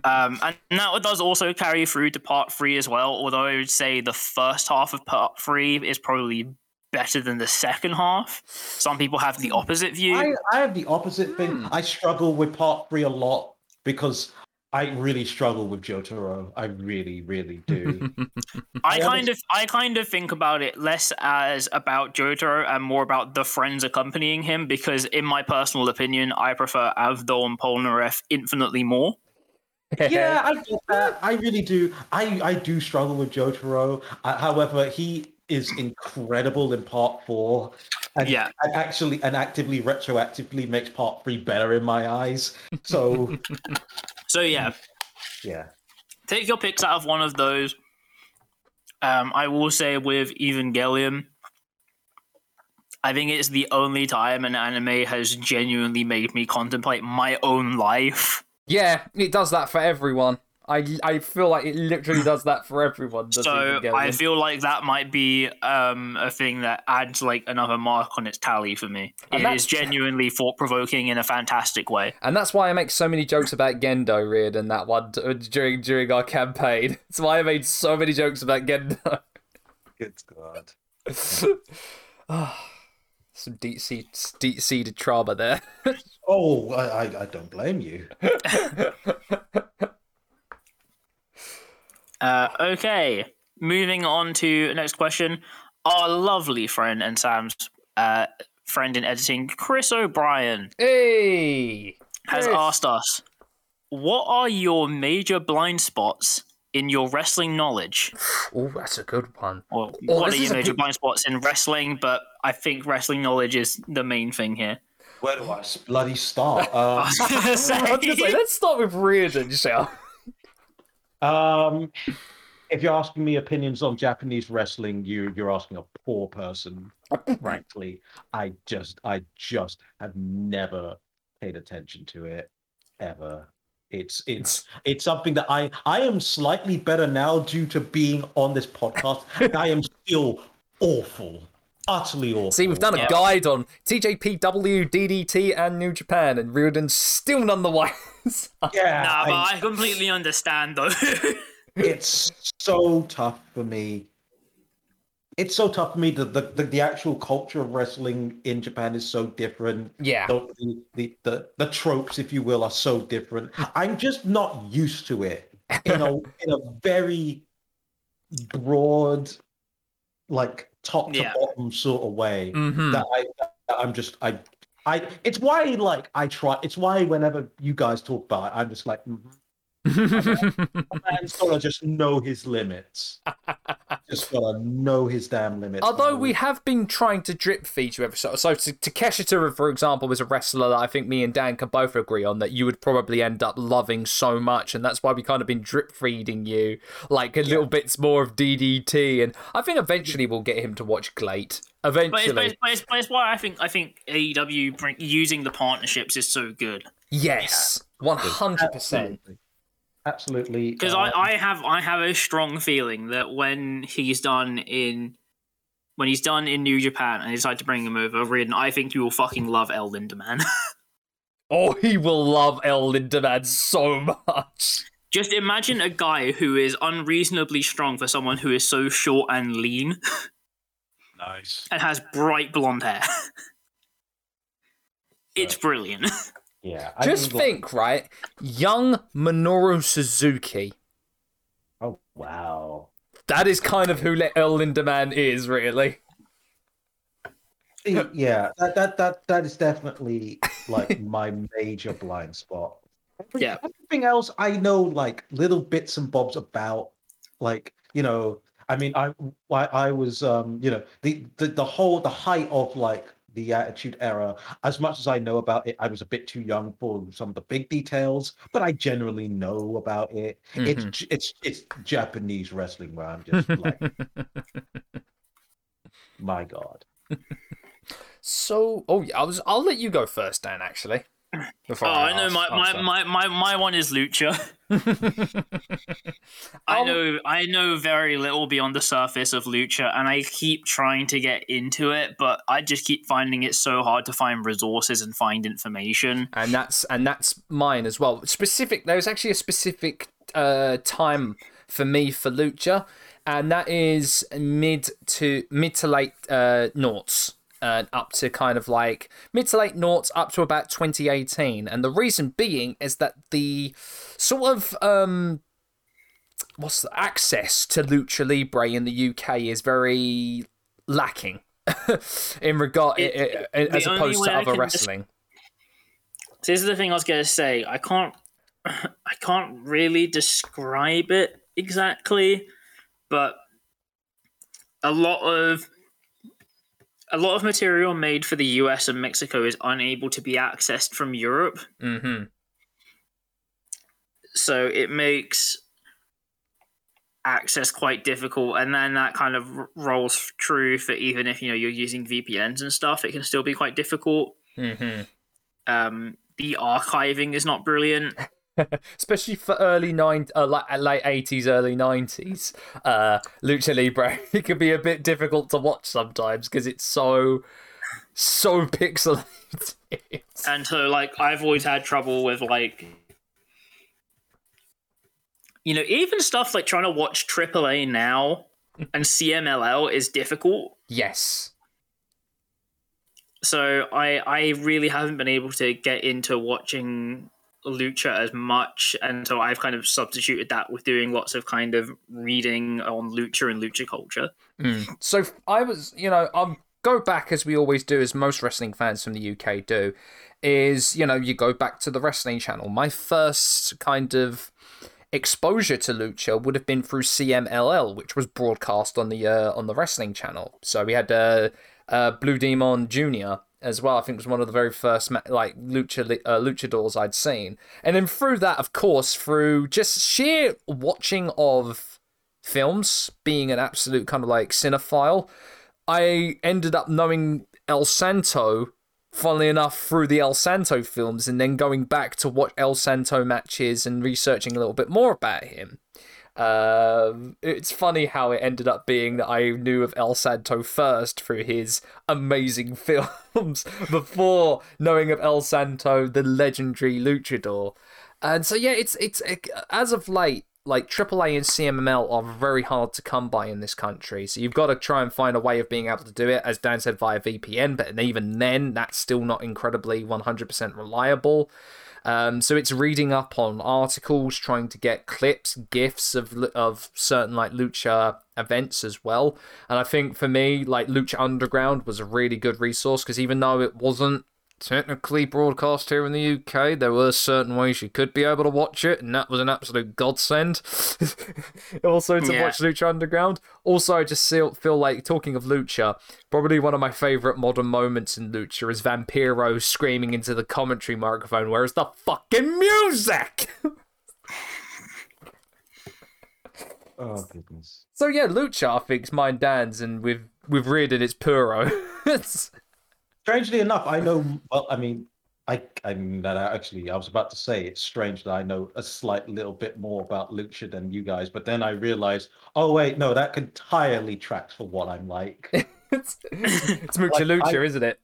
Um, and that does also carry through to part three as well. Although I would say the first half of part three is probably better than the second half. Some people have the opposite view. I, I have the opposite thing. Hmm. I struggle with part three a lot because I really struggle with Jotaro. I really, really do. <laughs> I I kind of I kind of think about it less as about Jotaro and more about the friends accompanying him because in my personal opinion I prefer Avdol and Polnareff infinitely more. <laughs> yeah, I get that. I really do. I I do struggle with Jotaro. Uh, however, he is incredible in part four, and, Yeah. and actually and actively retroactively makes part three better in my eyes. So <laughs> So yeah, yeah, take your picks out of one of those. Um, I will say with Evangelion, I think it's the only time an anime has genuinely made me contemplate my own life. Yeah, it does that for everyone. I I feel like it literally does that for everyone. So I feel like that might be um, a thing that adds like another mark on its tally for me. And It that's- is genuinely thought provoking in a fantastic way. And that's why I make so many jokes about Gendo, Reard, and that one uh, during during our campaign. <laughs> That's why I made so many jokes about Gendo. good God. <laughs> Some deep seated deep seated trauma there. <laughs> Oh, I, I I don't blame you. Uh, okay, moving on to next question. Our lovely friend and Sam's uh, friend in editing, Chris O'Brien, hey, has Chris. asked us, "What are your major blind spots in your wrestling knowledge?" Oh, that's a good one. Or Oh, what are your major good- blind spots in wrestling? But I think wrestling knowledge is the main thing here. Where do I bloody start? <laughs> Uh, I was gonna say- I was gonna say, let's start with Reardon, shall Um, if you're asking me opinions on Japanese wrestling, you you're asking a poor person. <laughs> Frankly, I just I just have never paid attention to it ever. It's it's it's something that I I am slightly better now due to being on this podcast. <laughs> I am still awful, utterly awful. See, we've done a Yeah. guide on TJPW, DDT, and New Japan, and Reardon's still none the <laughs> wise. <laughs> Yeah, Nah, but I- I completely understand though. <laughs> it's so tough for me. It's so tough for me. The, the, the, the actual culture of wrestling in Japan is so different. yeah. The, the, the, the, the tropes, if you will, are so different. I'm just not used to it in a, <laughs> in a very broad, like top to Yeah. bottom sort of way hmm that I that I'm just I I it's why like I try it's why whenever you guys talk about it, I'm just like Mm-hmm. <laughs> man's gotta just know his limits. just gotta know his damn limits. Although we have been trying to drip feed you every so so Takeshita, for example, was a wrestler that I think me and Dan can both agree on that you would probably end up loving so much, and that's why we kind of been drip feeding you like a little bits more of DDT, and I think eventually we'll get him to watch Glate. But it's, Eventually, but, it's, but, it's, but it's why I think I think AEW bring, using the partnerships is so good yes, one hundred percent. absolutely, absolutely. because uh, I, I have I have a strong feeling that when he's done in when he's done in New Japan and they decide to bring him over, Reardon, I think you will fucking love El Lindaman. <laughs> Oh, he will love El Lindaman so much. Just imagine a guy who is unreasonably strong for someone who is so short and lean <laughs> nice. and has bright blonde hair. <laughs> it's brilliant. <laughs> Yeah. I Just mean, like- think, right? Young Minoru Suzuki. oh wow. That is kind of who Le- El Lindaman is, really. yeah, that that that that is definitely like <laughs> my major blind spot. Every- Yeah. Everything else I know like little bits and bobs about, like you know. I mean, I I, I was um you know the, the the whole the height of like the Attitude Era. As much as I know about it, I was a bit too young for some of the big details, but I generally know about it. It's Mhm. J- it's it's Japanese wrestling where I'm just like, <laughs> my god. So, oh yeah, I was. I'll let you go first, Dan. Actually, Oh, I know my, my, my, my, my one is Lucha. <laughs> I know I know very little beyond the surface of Lucha, and I keep trying to get into it, but I just keep finding it so hard to find resources and find information. and that's and that's mine as well. Specific. There's actually a specific uh, time for me for lucha, and that is mid to mid to late uh, noughts. Uh, up to kind of like mid to late noughts up to about 2018 and the reason being is that the sort of um what's the access to lucha libre in the uk is very lacking <laughs> in regard It- i- i- as opposed to I other des- wrestling So this is the thing I was going to say. I can't. <clears throat> I can't really describe it exactly, but a lot of a lot of material made for the US and Mexico is unable to be accessed from Europe. Mm-hmm. So it makes access quite difficult and then that kind of r- rolls true for even if you know you're using VPNs and stuff it can still be quite difficult Mm-hmm. um the archiving is not brilliant <laughs> Especially for early nine, uh, like uh, late eighties, early nineties, uh, Lucha Libre. <laughs> It can be a bit difficult to watch sometimes because it's so, so pixelated. and so like I've always had trouble with like you know even stuff like trying to watch AAA now and CMLL is difficult yes. so I I really haven't been able to get into watching lucha as much and so I've kind of substituted that with doing lots of kind of reading on lucha and lucha culture So I was, you know, I'll go back as we always do, as most wrestling fans from the UK do, is, you know, you go back to the wrestling channel. My first kind of exposure to lucha would have been through CMLL, which was broadcast on the uh, on the wrestling channel. So we had uh, uh, Blue Demon Jr. as well. I think was one of the very first like lucha uh, luchadors I'd seen, and then through that, of course, through just sheer watching of films, being an absolute kind of like cinephile, I ended up knowing El Santo, funnily enough, through the El Santo films, and then going back to watch El Santo matches and researching a little bit more about him. Um, it's funny how it ended up being that I knew of El Santo first through his amazing <laughs> films before knowing of El Santo, the legendary luchador. And so yeah, it's it's as of late, like AAA and CMLL are very hard to come by in this country. So you've got to try and find a way of being able to do it, as Dan said, via VPN. But even then, that's still not incredibly 100% reliable. Um, so it's reading up on articles, trying to get clips, gifs of of certain like lucha events as well. And I think for me, like Lucha Underground was a really good resource because even though it wasn't technically broadcast here in the UK, there were certain ways you could be able to watch it, and that was an absolute godsend. <laughs> also to Yeah. watch Lucha Underground. Also, I just feel, feel like talking of Lucha, probably one of my favorite modern moments in Lucha is Vampiro screaming into the commentary microphone, "Where's the fucking music?" <laughs> Oh <laughs> goodness. so yeah, Lucha, I think, is mine, Dan's, and we've, we've reared Reardon, it's Puro. It's- Strangely enough, I know. Well, I mean, I I mean that actually I was about to say it's strange that I know a slight little bit more about Lucha than you guys, but then I realized, oh wait, no, that entirely tracks for what I'm like. <laughs> it's, it's Mucha Like, Lucha, I- isn't it?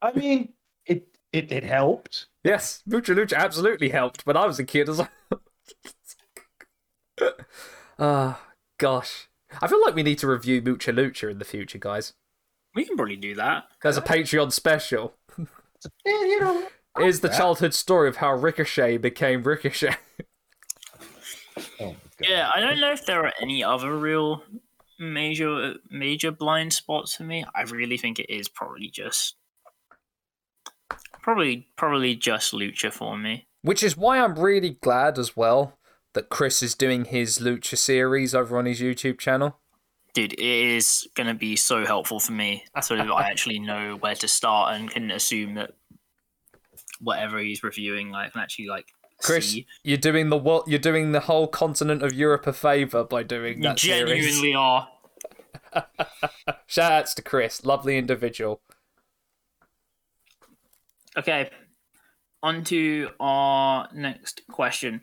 I mean, it it it helped. Yes, Mucha Lucha absolutely helped when I was a kid as well. <laughs> Ah, gosh. I feel like we need to review Mucha Lucha in the future, guys. We can probably do that As a Patreon special. Yeah, you know. Is the that. childhood story of how Ricochet became Ricochet. <laughs> Oh, my God. yeah I don't know if there are any other real major major blind spots for me I really think it is probably just probably probably just lucha for me Which is why I'm really glad as well that Chris is doing his Lucha series over on his YouTube channel. Dude, it is going to be so helpful for me so that I actually know where to start and can assume that whatever he's reviewing, like, I can actually like Chris, see. you're doing the world, you're doing the whole continent of Europe a favor by doing You that series. genuinely <laughs> are. Shout outs to Chris, lovely individual. Okay, on to our next question.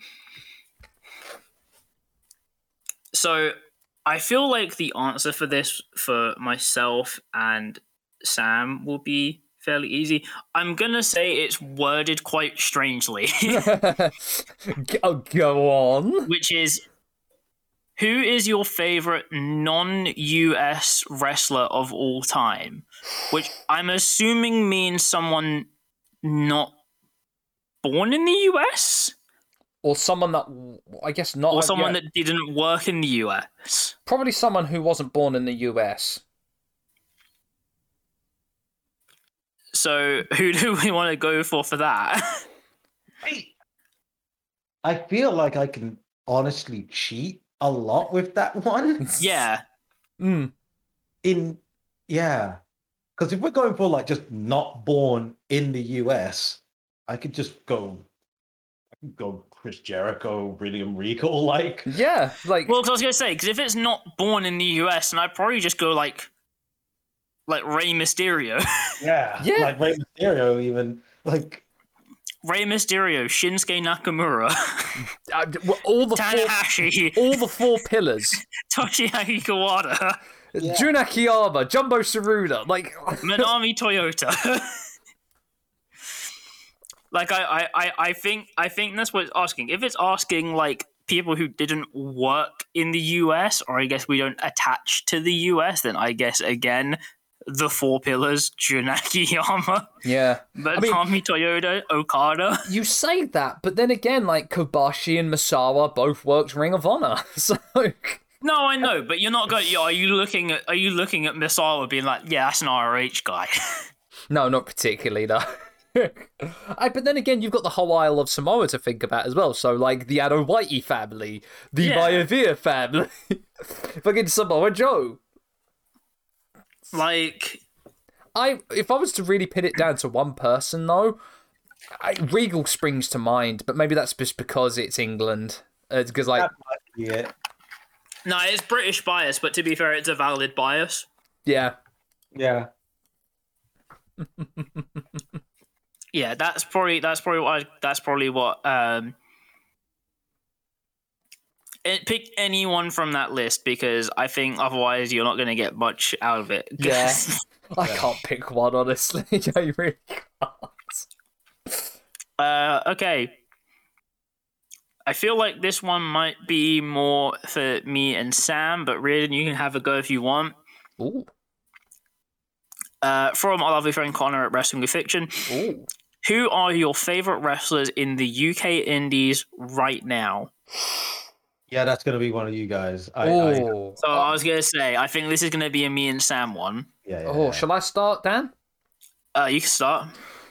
So, I feel like the answer for this for myself and Sam will be fairly easy. I'm gonna say it's worded quite strangely, <laughs> <laughs> go, oh, go on. which is who is your favorite non US wrestler of all time? Which I'm assuming means someone not born in the US Or someone that, I guess not. or someone yeah, that didn't work in the US. Probably someone who wasn't born in the US. So who do we want to go for for that? <laughs> I, I feel like I can honestly cheat a lot with that one. <laughs> Yeah. Mm. In yeah, because if we're going for like just not born in the US, I could just go. I could go Chris Jericho, William Regal, <laughs> like Yeah, like Well, because I was gonna say, because if it's not born in the US, then I'd probably just go like, like Rey Mysterio, <laughs> yeah, Yeah. like Rey Mysterio, even like Rey Mysterio, Shinsuke Nakamura, <laughs> uh, well, all the four, Tanahashi, all the four pillars. Toshiaki Kawada, Yeah. Jun Akiyama, Jumbo Tsuruta, like Manami Toyota. Like I, I, I, I think I think that's what it's asking. If it's asking like people who didn't work in the US, or I guess we don't attach to the US, then I guess again the four pillars, Jun Akiyama, yeah. Manami Toyota, Okada. You say that, but then again, like Kobashi and Misawa both worked Ring of Honor, <laughs> so No, I know, but you're not going. Are you looking at? Are you looking at Misawa being like, yeah, that's an ROH guy? <laughs> no, not particularly though. <laughs> I, but then again, you've got the whole Isle of Samoa to think about as well. So, like the Anoa'i family, the Yeah. Maivia family, <laughs> fucking Samoa Joe. like, I if I was to really pin it down to one person though, I, Regal springs to mind, but maybe that's just because it's England. Uh, because like that might be it. no, it's British bias, but to be fair, it's a valid bias. yeah, Yeah, <laughs> Yeah, that's probably that's probably what I, that's probably what um. Pick anyone from that list because I think otherwise you're not going to get much out of it. <laughs> Yeah. I can't pick one honestly. <laughs> I really can't. Uh, okay. I feel like this one might be more for me and Sam, but Reardon, you can have a go if you want. Ooh, Uh, from our lovely friend Connor at Wrestling with Fiction, ooh. Who are your favorite wrestlers in the UK Indies right now? yeah, that's gonna be one of you guys. I, I Oh, So I was gonna say, I think this is gonna be a me and Sam one. yeah, yeah, oh, yeah. shall I start, Dan? Uh, you can start.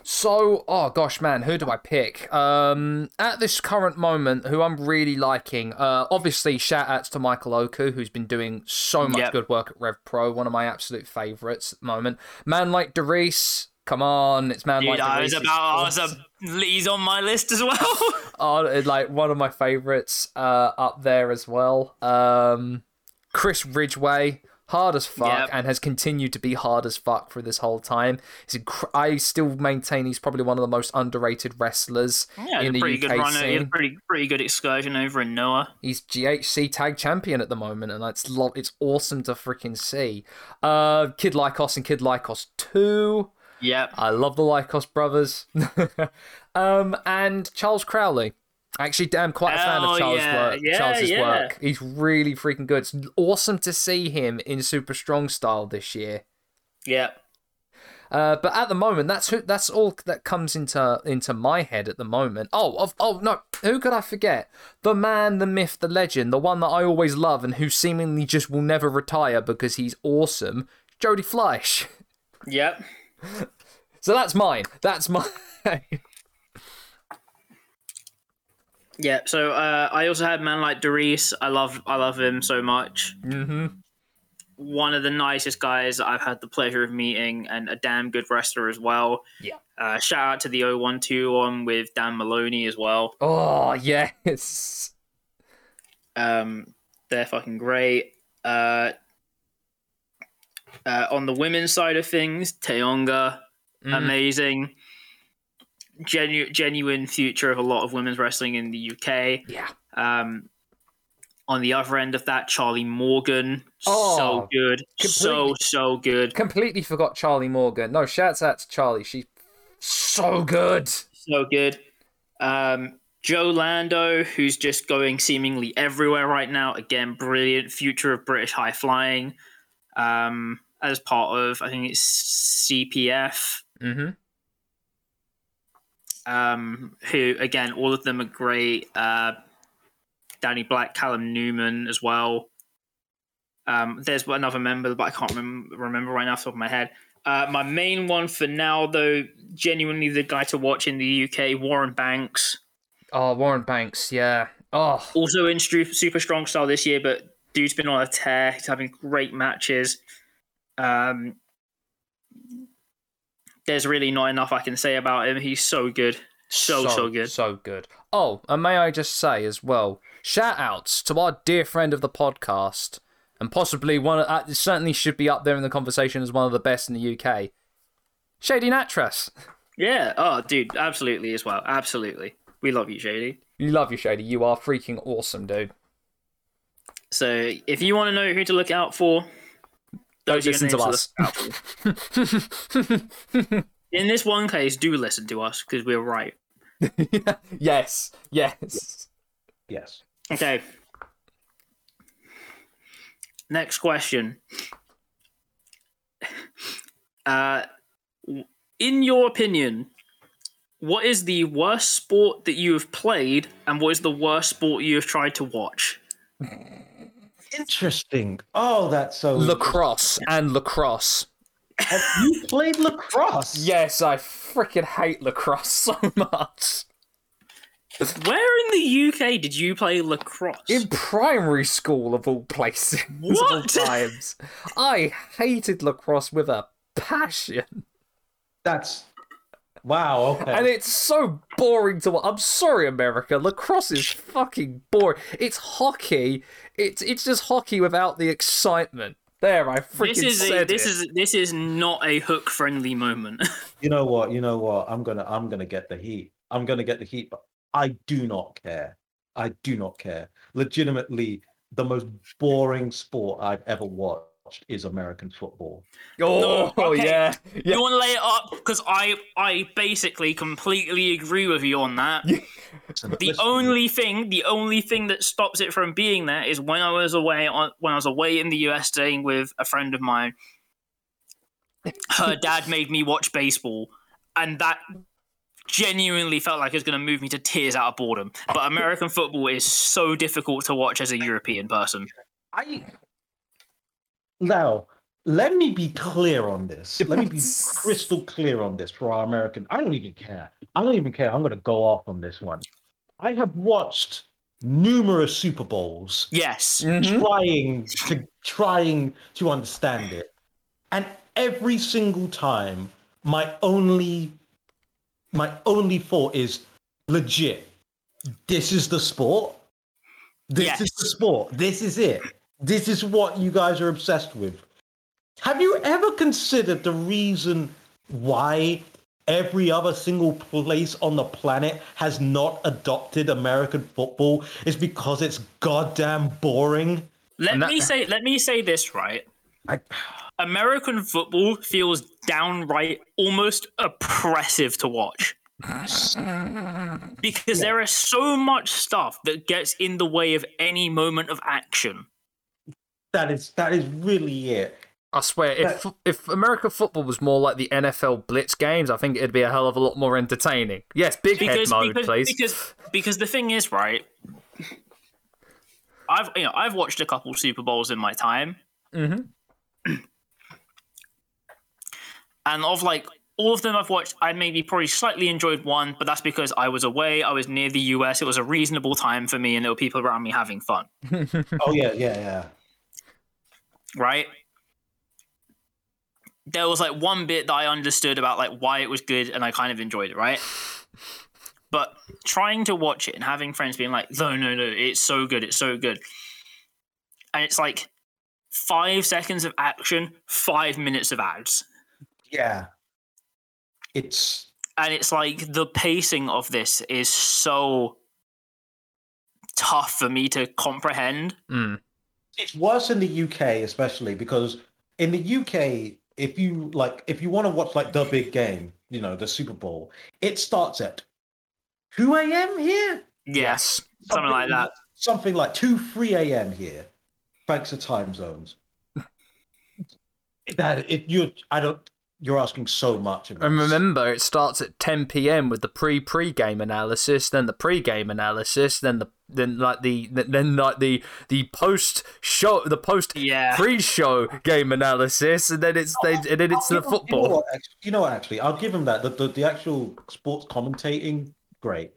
So, oh gosh, man, who do I pick? Um, at this current moment, who I'm really liking, uh, obviously, shout outs to Michael Oku, who's been doing so much Yep. good work at Rev Pro, one of my absolute favorites at the moment. Man like DeReiss, come on, it's man Dude, I was about, I was a, he's on my list as well. <laughs> Oh, like one of my favorites uh, up there as well. Um, Chris Ridgway, hard as fuck, Yep. and has continued to be hard as fuck for this whole time. He's inc- I still maintain he's probably one of the most underrated wrestlers yeah, in the pretty UK good run. A scene. pretty, pretty good excursion over in Noah. He's GHC tag champion at the moment, and it's lo- it's awesome to freaking see. Uh, Kid Lycos and Kid Lycos two. Yep. I love the Lycos brothers. <laughs> um, and Charles Crowley. Actually, damn, quite a fan Hell of Charles' yeah. work. Yeah, Charles's yeah. work. He's really freaking good. It's awesome to see him in Super Strong style this year. Yep. Uh, but at the moment, that's who. That's all that comes into into my head at the moment. Oh, of, oh no, who could I forget? The man, the myth, the legend, the one that I always love, and who seemingly just will never retire because he's awesome. Jody Fleisch. <laughs> Yep. So that's mine. That's mine. <laughs> Yeah, so uh, I also had man like DeReiss. I love I love him so much. mm-hmm. One of the nicest guys I've had the pleasure of meeting, and a damn good wrestler as well. Yeah. Uh, shout out to the 012 one with Dan Moloney as well. Oh yes. Um, they're fucking great. Uh, uh, on the women's side of things, Teonga, Mm. amazing. Genu- genuine future of a lot of women's wrestling in the UK. Yeah. Um, on the other end of that, Charlie Morgan, Oh, so good, so so good, Completely forgot Charlie Morgan. No, shouts out to Charlie. She's so good. so good. Um, Joe Lando, who's just going seemingly everywhere right now. Again, brilliant future of British high flying. Um, as part of, I think it's CPF. Mm-hmm. Um, who again, all of them are great. Uh, Danny Black, Callum Newman as well. Um, there's another member, but I can't remem- remember right now off the top of my head. Uh, my main one for now, though, genuinely the guy to watch in the UK, Warren Banks. Oh, Warren Banks, yeah. Oh, Also in super strong style this year, but dude's been on a tear. He's having great matches. Um, there's really not enough I can say about him. He's so good. So, so, good. So good. Oh, and may I just say as well, shout outs to our dear friend of the podcast, and possibly one, uh, certainly should be up there in the conversation as one of the best in the UK. Shady Natras. Yeah. Oh, dude, absolutely as well. Absolutely. We love you, Shady. You love you, Shady. You are freaking awesome, dude. So if you want to know who to look out for, Don't those listen to names us. look. <laughs> In this one case, do listen to us because we're right. <laughs> yes, yes. Yes. Okay. Next question. Uh, in your opinion, what is the worst sport that you have played, and what is the worst sport you have tried to watch? <laughs> Interesting. Oh, that's so. Lacrosse and lacrosse. Have you played lacrosse? Yes, I freaking hate lacrosse <laughs> so much. Where in the UK did you play lacrosse? In primary school, of all places, <laughs> of all What? times, I hated lacrosse with a passion, That's. Wow. Okay. and it's so boring to. watch. I'm sorry, America. Lacrosse is fucking boring. It's hockey. It's it's just hockey without the excitement. There, I freaking this is a, this it. is this is not a hook friendly moment. <laughs> You know what? You know what? I'm gonna I'm gonna get the heat. I'm gonna get the heat, but I do not care. I do not care. Legitimately, the most boring sport I've ever watched is American football. Oh, No, oh, okay. yeah, yeah. You want to lay it up because I I basically completely agree with you on that. The only thing, the only thing that stops it from being there is when I was away on when I was away in the US staying with a friend of mine. Her <laughs> dad made me watch baseball, and that genuinely felt like it was going to move me to tears out of boredom. But American football is so difficult to watch as a European person. I now let me be clear on this. Let me be crystal clear on this for our American. I don't even care. I don't even care. I'm going to go off on this one. I have watched numerous Super Bowls Yes, Mhm. trying to trying to understand it, and every single time, my only my only thought is legit. This is the sport. This is the sport. This is it. This is what you guys are obsessed with. Have you ever considered the reason why every other single place on the planet has not adopted American football? Is because it's goddamn boring. let that- me say let me say this right. I, American football feels downright almost oppressive to watch. Because there is so much stuff that gets in the way of any moment of action. That is that is really it. I swear, if if American football was more like the NFL Blitz games, I think it'd be a hell of a lot more entertaining. Yes, big Because head mode, because, please. because because the thing is, right? I've you know, I've watched a couple Super Bowls in my time. Mhm. <clears throat> and of like all of them I've watched, I maybe probably slightly enjoyed one, but that's because I was away, I was near the US, it was a reasonable time for me, and there were people around me having fun, <laughs> Oh yeah, yeah, yeah. Right? There was like one bit that I understood about like why it was good, and I kind of enjoyed it, right? <sighs> But trying to watch it and having friends being like, no, no, no, it's so good, it's so good. And it's like five seconds of action, five minutes of ads. Yeah. It's and it's like the pacing of this is so tough for me to comprehend. Mm. It's worse in the UK, especially because in the UK, if you like, if you want to watch like the big game, you know, the Super Bowl, it starts at two a.m. here. Yes, something like that. Something like two, three a.m. here, thanks to time zones. <laughs> that it you, I don't. You're asking so much. Of And remember, it starts at 10 p.m. with the pre pre game analysis, then the pre game analysis, then the then like the then like the the post show the post Yeah. pre show game analysis, and then it's they, and then it's You the know- You know, football. what, you know what, actually, I'll give them that. The, the, the actual sports commentating, great.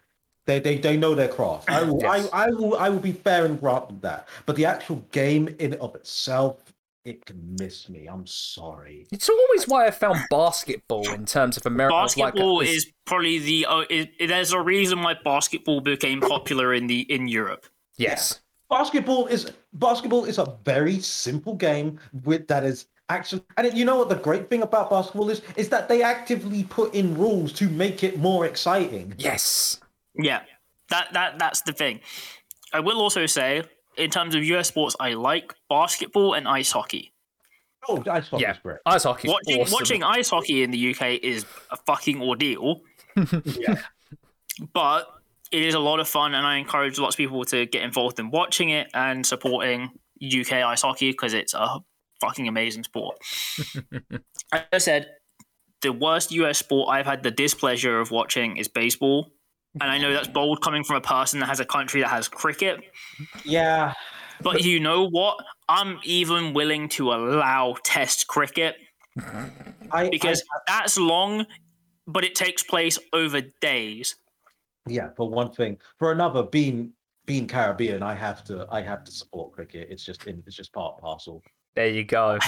They, they, they know their craft. I will, Yes. I, I will, I will be fair and grant them that. But the actual game in and of itself, it can miss me. I'm sorry. It's always why I found basketball in terms of America. Basketball like, is probably the. Uh, is, there's a reason why basketball became popular in the in Europe. yes. Basketball is basketball is a very simple game with that is actually and you know what the great thing about basketball is is that they actively put in rules to make it more exciting. Yes. Yeah, that that that's the thing. I will also say, in terms of US sports, I like basketball and ice hockey. Oh, ice hockey! Yeah. this great. Ice hockey. Watching awesome. watching ice hockey in the UK is a fucking ordeal, <laughs> Yeah. but it is a lot of fun, and I encourage lots of people to get involved in watching it and supporting UK ice hockey because it's a fucking amazing sport. <laughs> As I said, the worst US sport I've had the displeasure of watching is baseball. And I know that's bold coming from a person that has a country that has cricket. Yeah. But you know what? I'm even willing to allow test cricket I because I- that's long, but it takes place over days. yeah, for one thing. For another, being being Caribbean, I have to I have to support cricket. It's just in, it's just part parcel. There you go. <laughs>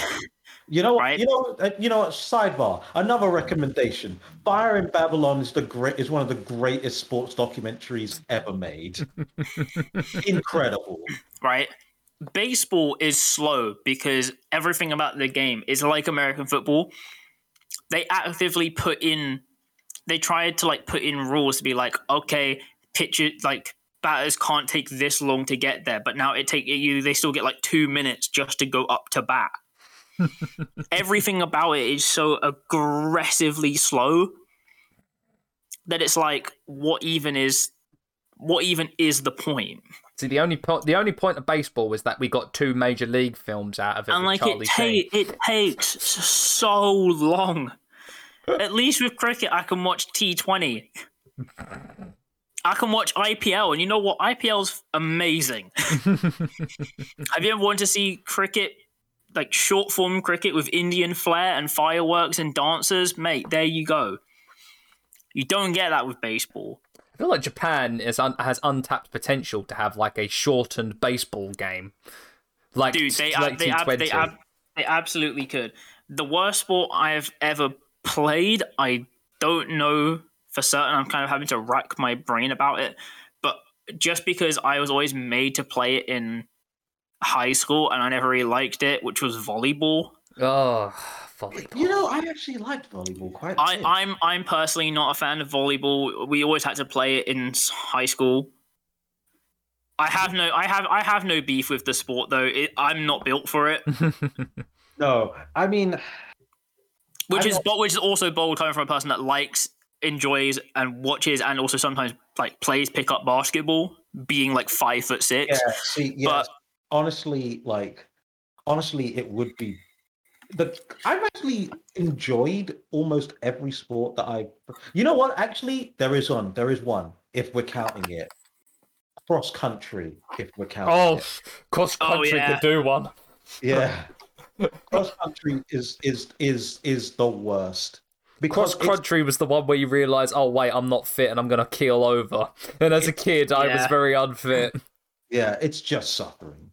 You know, what- Right. you know, uh, you know. what? Sidebar. Another recommendation: Fire in Babylon is the great is one of the greatest sports documentaries ever made. <laughs> Incredible. right? Baseball is slow because everything about the game is like American football. They actively put in, they tried to like put in rules to be like, okay, pitcher like batters can't take this long to get there, but now it take you they still get like two minutes just to go up to bat. <laughs> Everything about it is so aggressively slow that it's like, what even is, what even is the point? See, the only po- the only point of baseball was that we got two major league films out of it. and like Charlie it, ta- it takes so long. <laughs> At least with cricket, I can watch T Twenty. <laughs> I can watch IPL, and you know what? IPL's amazing. <laughs> <laughs> Have you ever wanted to see cricket, like short form cricket with Indian flair and fireworks and dancers, mate? There you go. You don't get that with baseball. I feel like Japan is un- has untapped potential to have like a shortened baseball game. Like dude. They like ab- they, ab- they, ab- they absolutely could. The worst sport I've ever played, I don't know for certain. I'm kind of having to rack my brain about it, but just because I was always made to play it in high school and I never really liked it, which was volleyball. oh, volleyball. You know, I actually liked volleyball quite. a I, bit. I'm I'm personally not a fan of volleyball. We always had to play it in high school. I have no I have I have no beef with the sport though. It, I'm not built for it. <laughs> no, I mean, which I is don't- but which is also bold coming from a person that likes enjoys and watches and also sometimes like plays pick up basketball being like five foot six yeah. See, yeah. But- honestly, like, honestly, it would be. The I've actually enjoyed almost every sport that I. You know what? Actually, there is one. There is one. If we're counting it, cross country. If we're counting. oh, it. cross Oh, country yeah. could do one. yeah. cross country is is is is the worst because Cross country was the one where you realise, oh wait, I'm not fit and I'm gonna keel over. <laughs> And as a kid, I was very unfit. <laughs> yeah, it's just suffering.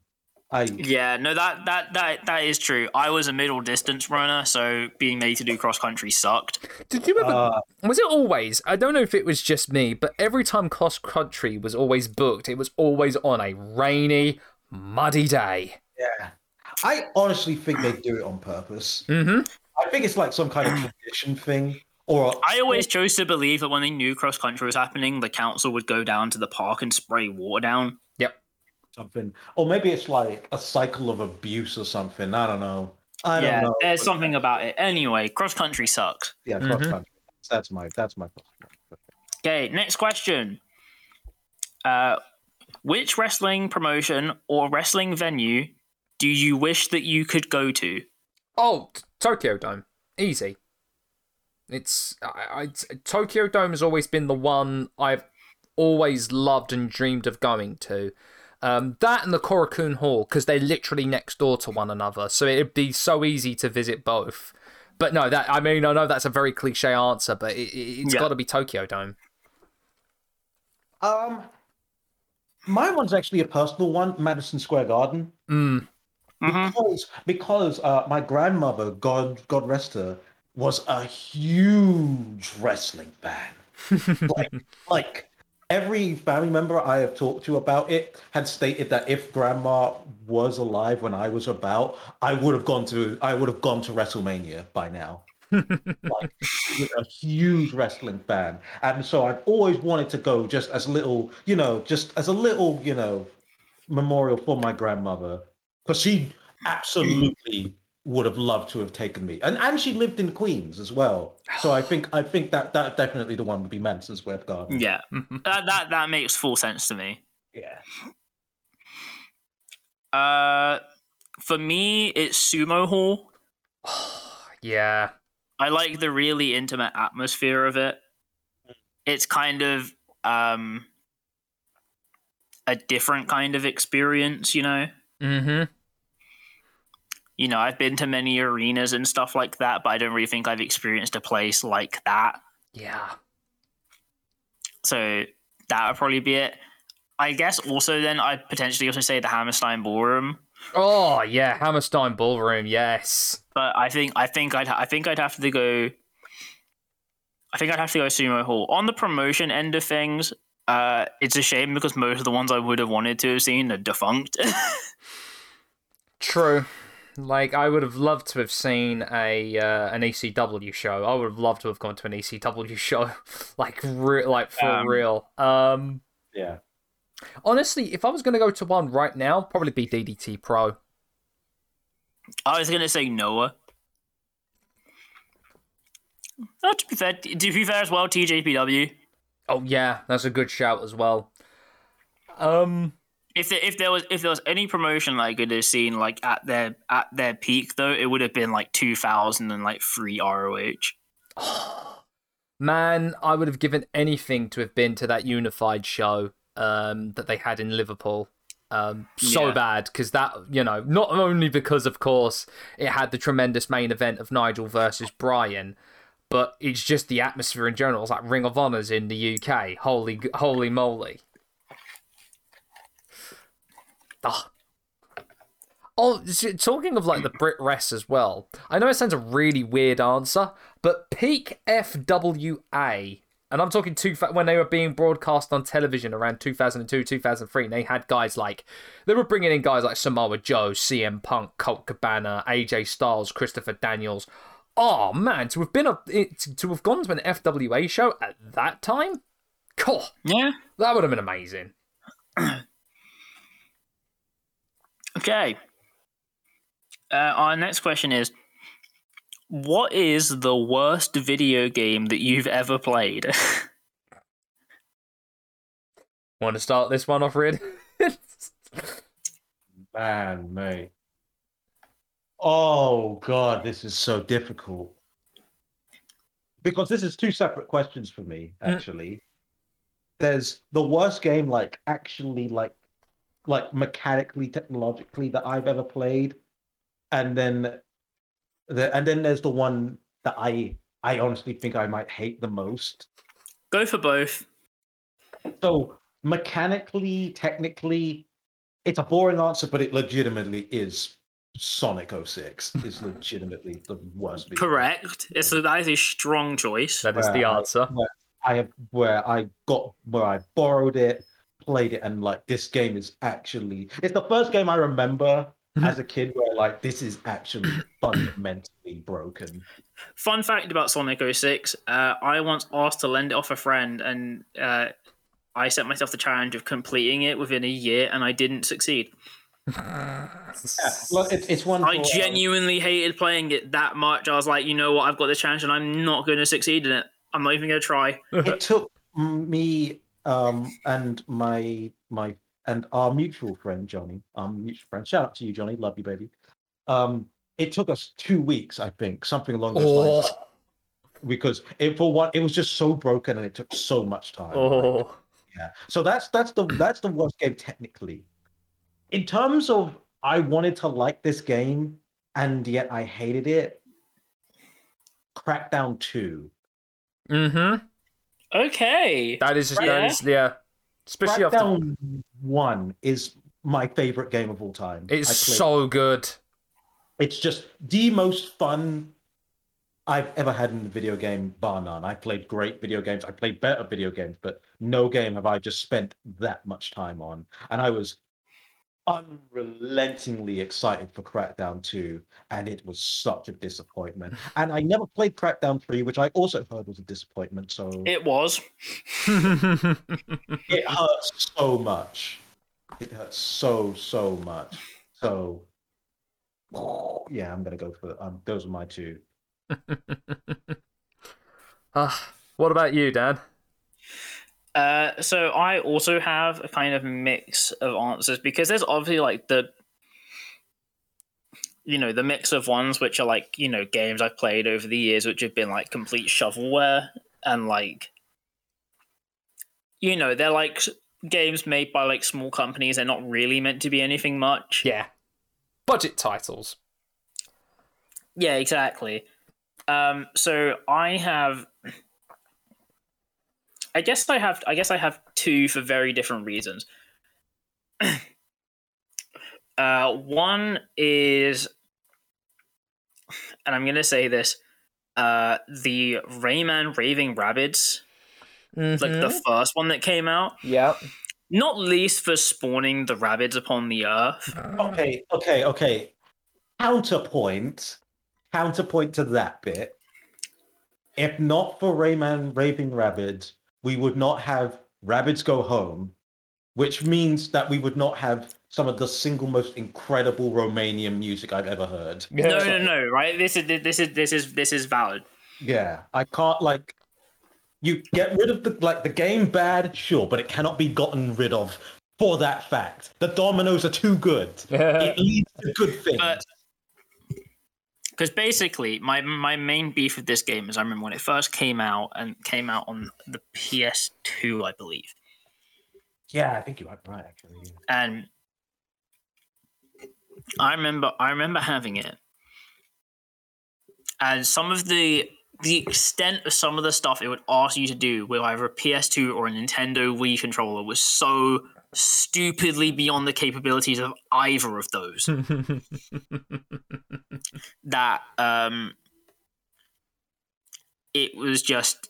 I yeah no that that that that is true i was a middle distance runner so being made to do cross country sucked Did you ever? uh, was it always? I don't know if it was just me, but every time cross country was always booked, it was always on a rainy, muddy day. yeah. I honestly think they do it on purpose. Mm-hmm. I think it's like some kind of tradition thing, or i always chose to believe that when they knew cross country was happening the council would go down to the park and spray water down Yep. something, or maybe it's like a cycle of abuse or something. I don't know. I don't yeah know. there's but- something about it anyway cross country sucks Yeah, cross country. That's my that's my. Okay, next question. Uh, which wrestling promotion or wrestling venue do you wish that you could go to? Oh, t- Tokyo Dome, easy. It's I, I, Tokyo Dome has always been the one I've always loved and dreamed of going to. Um, that and the Korakuen Hall because they're literally next door to one another, so it'd be so easy to visit both. But no, that I mean I know that's a very cliche answer, but it, it, it's Yeah. got to be Tokyo Dome. Um, my one's actually a personal one, Madison Square Garden. Mm. Mhm. because because uh, my grandmother, God God rest her, was a huge wrestling fan. <laughs> like, like every family member I have talked to about it had stated that if grandma was alive when I was about, I would have gone to I would have gone to WrestleMania by now. <laughs> like a huge wrestling fan, and so I've always wanted to go just as little, you know, just as a little, you know, memorial for my grandmother because she absolutely would have loved to have taken me, and and she lived in Queens as well. So I think I think that that definitely the one would be Madison Square Garden. Yeah, <laughs> that, that that makes full sense to me. Yeah. Uh, for me, it's Sumo Hall. <sighs> yeah. I like the really intimate atmosphere of it. It's kind of um a different kind of experience, you know. Mm-hmm. You know, I've been to many arenas and stuff like that, but I don't really think I've experienced a place like that. Yeah. So that would probably be it. I guess also then I'd potentially also say the Hammerstein Ballroom, Oh yeah, Hammerstein Ballroom. Yes. but I think I think I'd I think I'd have to go. I think I'd have to go Sumo Hall on the promotion end of things. Uh, it's a shame because most of the ones I would have wanted to have seen are defunct. <laughs> True. Like I would have loved to have seen a uh, an ECW show. I would have loved to have gone to an ECW <laughs> show, like re- like for Um, real. Um, Yeah. honestly, if I was gonna go to one right now, probably be DDT Pro. I was gonna say Noah. Oh, to be fair, to be fair as well, TJPW. Oh yeah, that's a good shout as well. Um, If there, if there was if there was any promotion that I could have seen like at their at their peak though, it would have been like two thousand and like three ROH. <sighs> man, I would have given anything to have been to that unified show um, that they had in Liverpool. Um, so Yeah. bad because that you know not only because of course it had the tremendous main event of Nigel versus Bryan, but it's just the atmosphere in general. It's like Ring of Honors in the UK. Holy holy moly! Ah. Oh, talking of like the Brit <clears throat> Rest as well. I know it sounds a really weird answer, but peak FWA, and I'm talking two when they were being broadcast on television around 2002, 2003. And they had guys like they were bringing in guys like Samoa Joe, CM Punk, Colt Cabana, AJ Styles, Christopher Daniels. Oh man, to have been a to to have gone to an FWA show at that time, cool. Yeah. That would have been amazing. <clears throat> Okay. Uh, our next question is What is the worst video game that you've ever played? <laughs> Want to start this one off, Rid? <laughs> Man, mate. Oh god, this is so difficult. Because this is two separate questions for me, Mm. actually. There's the worst game, like actually like like mechanically, technologically that I've ever played. And then the and then there's the one that I I honestly think I might hate the most. Go for both. So mechanically, technically, it's a boring answer, but it legitimately is Sonic 06 is legitimately the worst. video. Correct. It's a, that is a strong choice. That is the Wow. answer. I have where I got where I borrowed it, played it, and like this game is actually it's the first game I remember <laughs> as a kid where like this is actually <clears throat> fundamentally broken. Fun fact about Sonic 06 uh, I once asked to lend it off a friend, and uh, I set myself the challenge of completing it within a year, and I didn't succeed. Yeah, look, it's it's one. I for, um, genuinely hated playing it that much. I was like, you know what? I've got this challenge, and I'm not going to succeed in it. I'm not even going to try. it took me um and my my and our mutual friend Johnny, our mutual friend. Shout out to you, Johnny. Love you, baby. Um, it took us two weeks, I think, something along those lines, Oh, because it for one, it was just so broken and it took so much time. oh. Yeah. So that's that's the that's the worst game technically. In terms of I wanted to like this game and yet I hated it. Crackdown 2. Mm-hmm. Okay. That is just Yeah. is yeah. especially after One is my favorite game of all time. it's so good. It's just the most fun I've ever had in a video game, bar none. I played great video games. I played better video games, but no game have I just spent that much time on. And I was unrelentingly excited for Crackdown 2, and it was such a disappointment. And I never played Crackdown 3, which I also heard was a disappointment. So it, was. <laughs> It hurts so much. It hurts so, so much. So yeah, I'm gonna go for um, those are my two. <laughs> Ah, what about you, Dan? Uh, so I also have a kind of mix of answers because there's obviously like the, you know, the mix of ones which are like you know games I've played over the years which have been like complete shovelware and like, you know, they're like games made by like small companies. They're not really meant to be anything much. Yeah, budget titles. Yeah, exactly. Um, so I have, I guess I have, I guess I have two for very different reasons. <clears throat> uh, one is, and I'm gonna say this, uh, the Rayman Raving Rabbids, like the first one that came out, yeah. not least for spawning the rabbits upon the earth. Okay, okay, okay. Counterpoint, counterpoint to that bit. If not for Rayman Raving Rabbids, we would not have Rabbids Go Home, which means that we would not have some of the single most incredible Romanian music I've ever heard. No, no, no, right? This is this is this is this is valid. Yeah, I can't like. You get rid of the like the game bad, sure, but it cannot be gotten rid of for that fact. The dominoes are too good. <laughs> it leads to good things. But because basically, my my main beef with this game is I remember when it first came out and came out on the PS2, I believe, yeah, I think you are right actually. and I remember I remember having it, and some of the the extent of some of the stuff it would ask you to do with either a PS2 or a Nintendo Wii controller was so stupidly beyond the capabilities of either of those. <laughs> that um it was just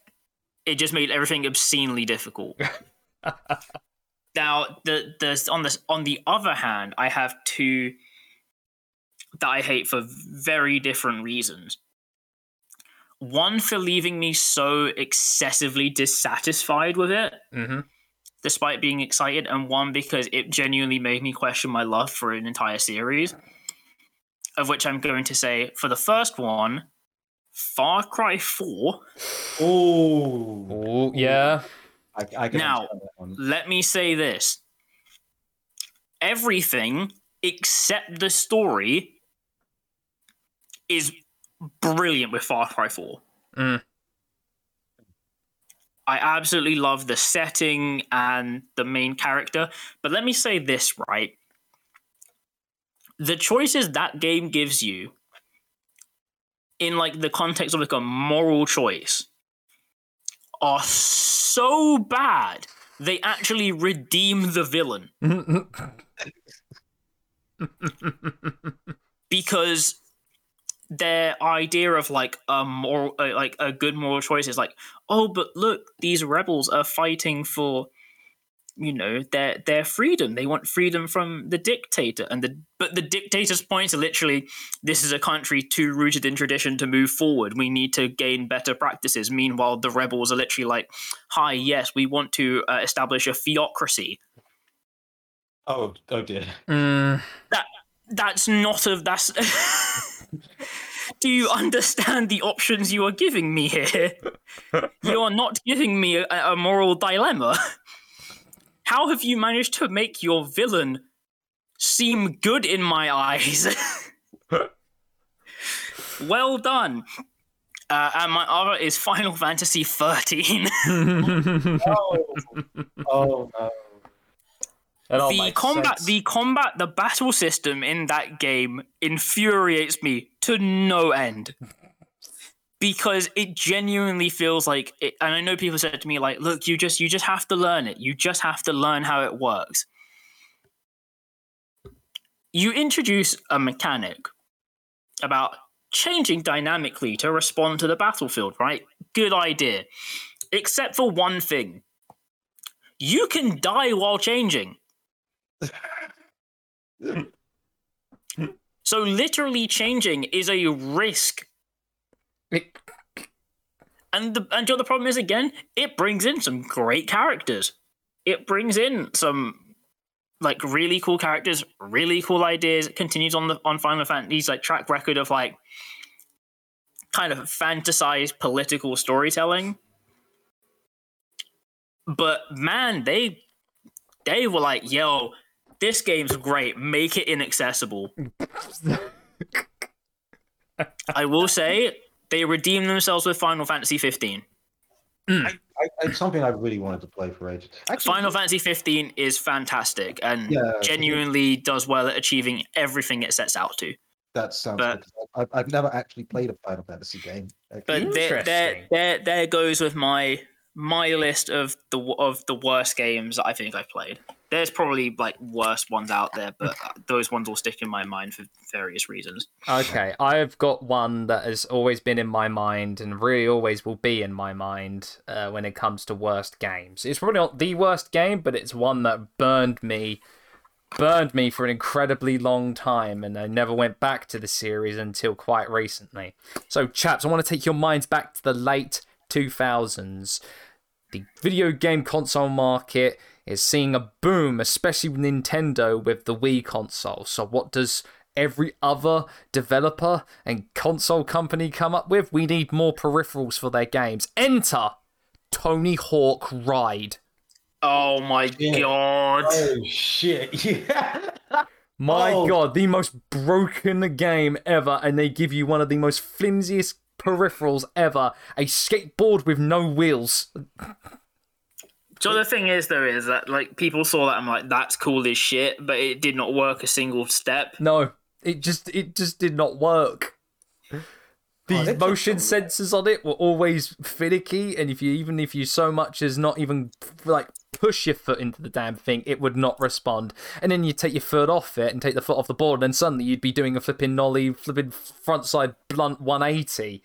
it just made everything obscenely difficult. <laughs> Now the the on this on the other hand i have two that i hate for very different reasons. One for leaving me so excessively dissatisfied with it. Hmm despite being excited, and one because it genuinely made me question my love for an entire series. Of which I'm going to say for the first one, Far Cry 4. Oh, Oh, yeah. I, I can Now- understand that one. Let me say this everything except the story is brilliant with Far Cry 4. Mm. I absolutely love the setting and the main character. But let me say this, right? The choices that game gives you in like the context of like a moral choice are so bad they actually redeem the villain <laughs> because their idea of like a moral uh, like a good moral choice is like oh but look these rebels are fighting for you know their their freedom. They want freedom from the dictator. And the but the dictator's points are literally this is a country too rooted in tradition to move forward. We need to gain better practices. Meanwhile the rebels are literally like hi yes we want to uh, establish a theocracy. Oh, oh dear. Mm. that's not of that's <laughs> do you <laughs> understand the options you are giving me here? <laughs> You are not giving me a, a moral dilemma. How have you managed to make your villain seem good in my eyes? <laughs> Well done. Uh, and my other is final fantasy 13 Oh, oh no. The combat sense. the combat the battle system in that game infuriates me to no end. <laughs> Because it genuinely feels like it, and I know people said to me like look you just you just have to learn it. You just have to learn how it works. You introduce a mechanic about changing dynamically to respond to the battlefield right? Good idea. Except for one thing. You can die while changing so literally changing is a risk and the and the problem is again, it brings in some great characters. It brings in some like really cool characters, really cool ideas. It continues on the on Final Fantasy's like track record of like kind of fantasized political storytelling. But man, they they were like, yo, this game's great. Make it inaccessible. I will say they redeem themselves with Final Fantasy 15. Hmm. I, it's something I really wanted to play for ages. Actually, Final Fantasy 15 is fantastic and Yeah. genuinely does well at achieving everything it sets out to. That sounds but- good. 'cause I've, I've never actually played a Final Fantasy game. But there, there, Interesting. there, there goes with my my list of the of the worst games I think I've played. There's probably like worse ones out there, but those ones will stick in my mind for various reasons. Okay, I've got one that has always been in my mind and really always will be in my mind uh, when it comes to worst games. It's probably not the worst game, but it's one that burned me, burned me for an incredibly long time, and I never went back to the series until quite recently. So, chaps, I want to take your minds back to the late 2000s. The video game console market is seeing a boom, especially with Nintendo with the Wii console. So, what does every other developer and console company come up with? We need more peripherals for their games. Enter Tony Hawk Ride. Oh my Yeah. god! Oh shit! Yeah. <laughs> My Oh. god, the most broken game ever, and they give you one of the most flimsiest peripherals ever a skateboard with no wheels. So the thing is, though, is that like people saw that I'm like, that's cool as shit, but it did not work a single step. No, it just it just did not work. The Oh, they took motion sensors on it were always finicky, and if you even if you so much as not even like push your foot into the damn thing, it would not respond. And then you take your foot off it and take the foot off the board, and then suddenly you'd be doing a flipping nollie, flipping frontside blunt 180.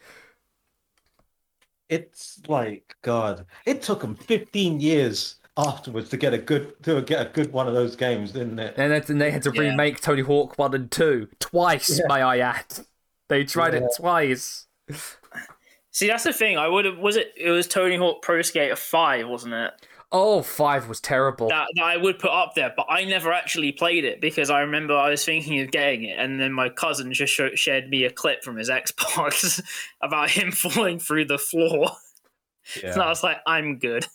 It's like God. It took them 15 years afterwards to get a good to get a good one of those games, didn't it? And then they had to Yeah. remake Tony Hawk 1 and 2 twice, Yeah. may I add. They tried it twice. See, that's the thing. I would have. Was it? It was Tony Hawk Pro Skater Five, wasn't it? Oh, 5 was terrible. That, that I would put up there, but I never actually played it because I remember I was thinking of getting it, and then my cousin just sho- shared me a clip from his <laughs> Xbox about him <laughs> falling through the floor. And I was like, I'm good.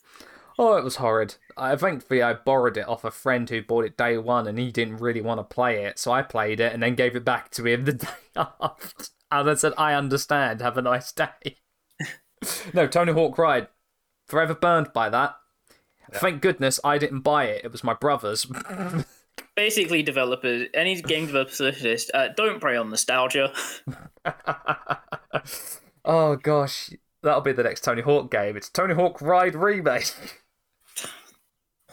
Oh, it was horrid. I thankfully I borrowed it off a friend who bought it day one, and he didn't really want to play it, so I played it and then gave it back to him the <laughs> day after. And I said, "I understand. Have a nice day." <laughs> no, Tony Hawk Ride, forever burned by that. Thank goodness I didn't buy it. It was my brother's. <laughs> Basically, developers, any game developers list, uh, don't prey on nostalgia. oh gosh, that'll be the next Tony Hawk game. It's Tony Hawk Ride remake.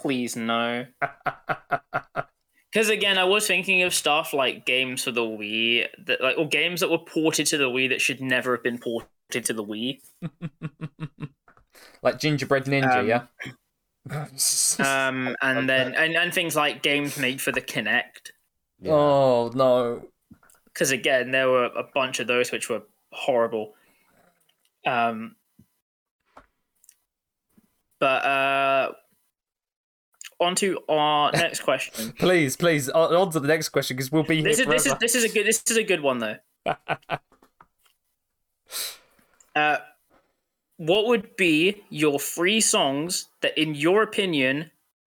Please no. <laughs> Because again, I was thinking of stuff like games for the Wii that like or games that were ported to the Wii that should never have been ported to the Wii. <laughs> like Gingerbread Ninja, Um, yeah. <laughs> Um, and then and, and things like games made for the Kinect. Yeah. Oh no. Because again, there were a bunch of those which were horrible. Um, but uh, on to our <laughs> next question. Please, please, on on to the next question because we'll be here this is this is forever. this is a good this is a good one though. <laughs> uh, what would be your three songs that, in your opinion,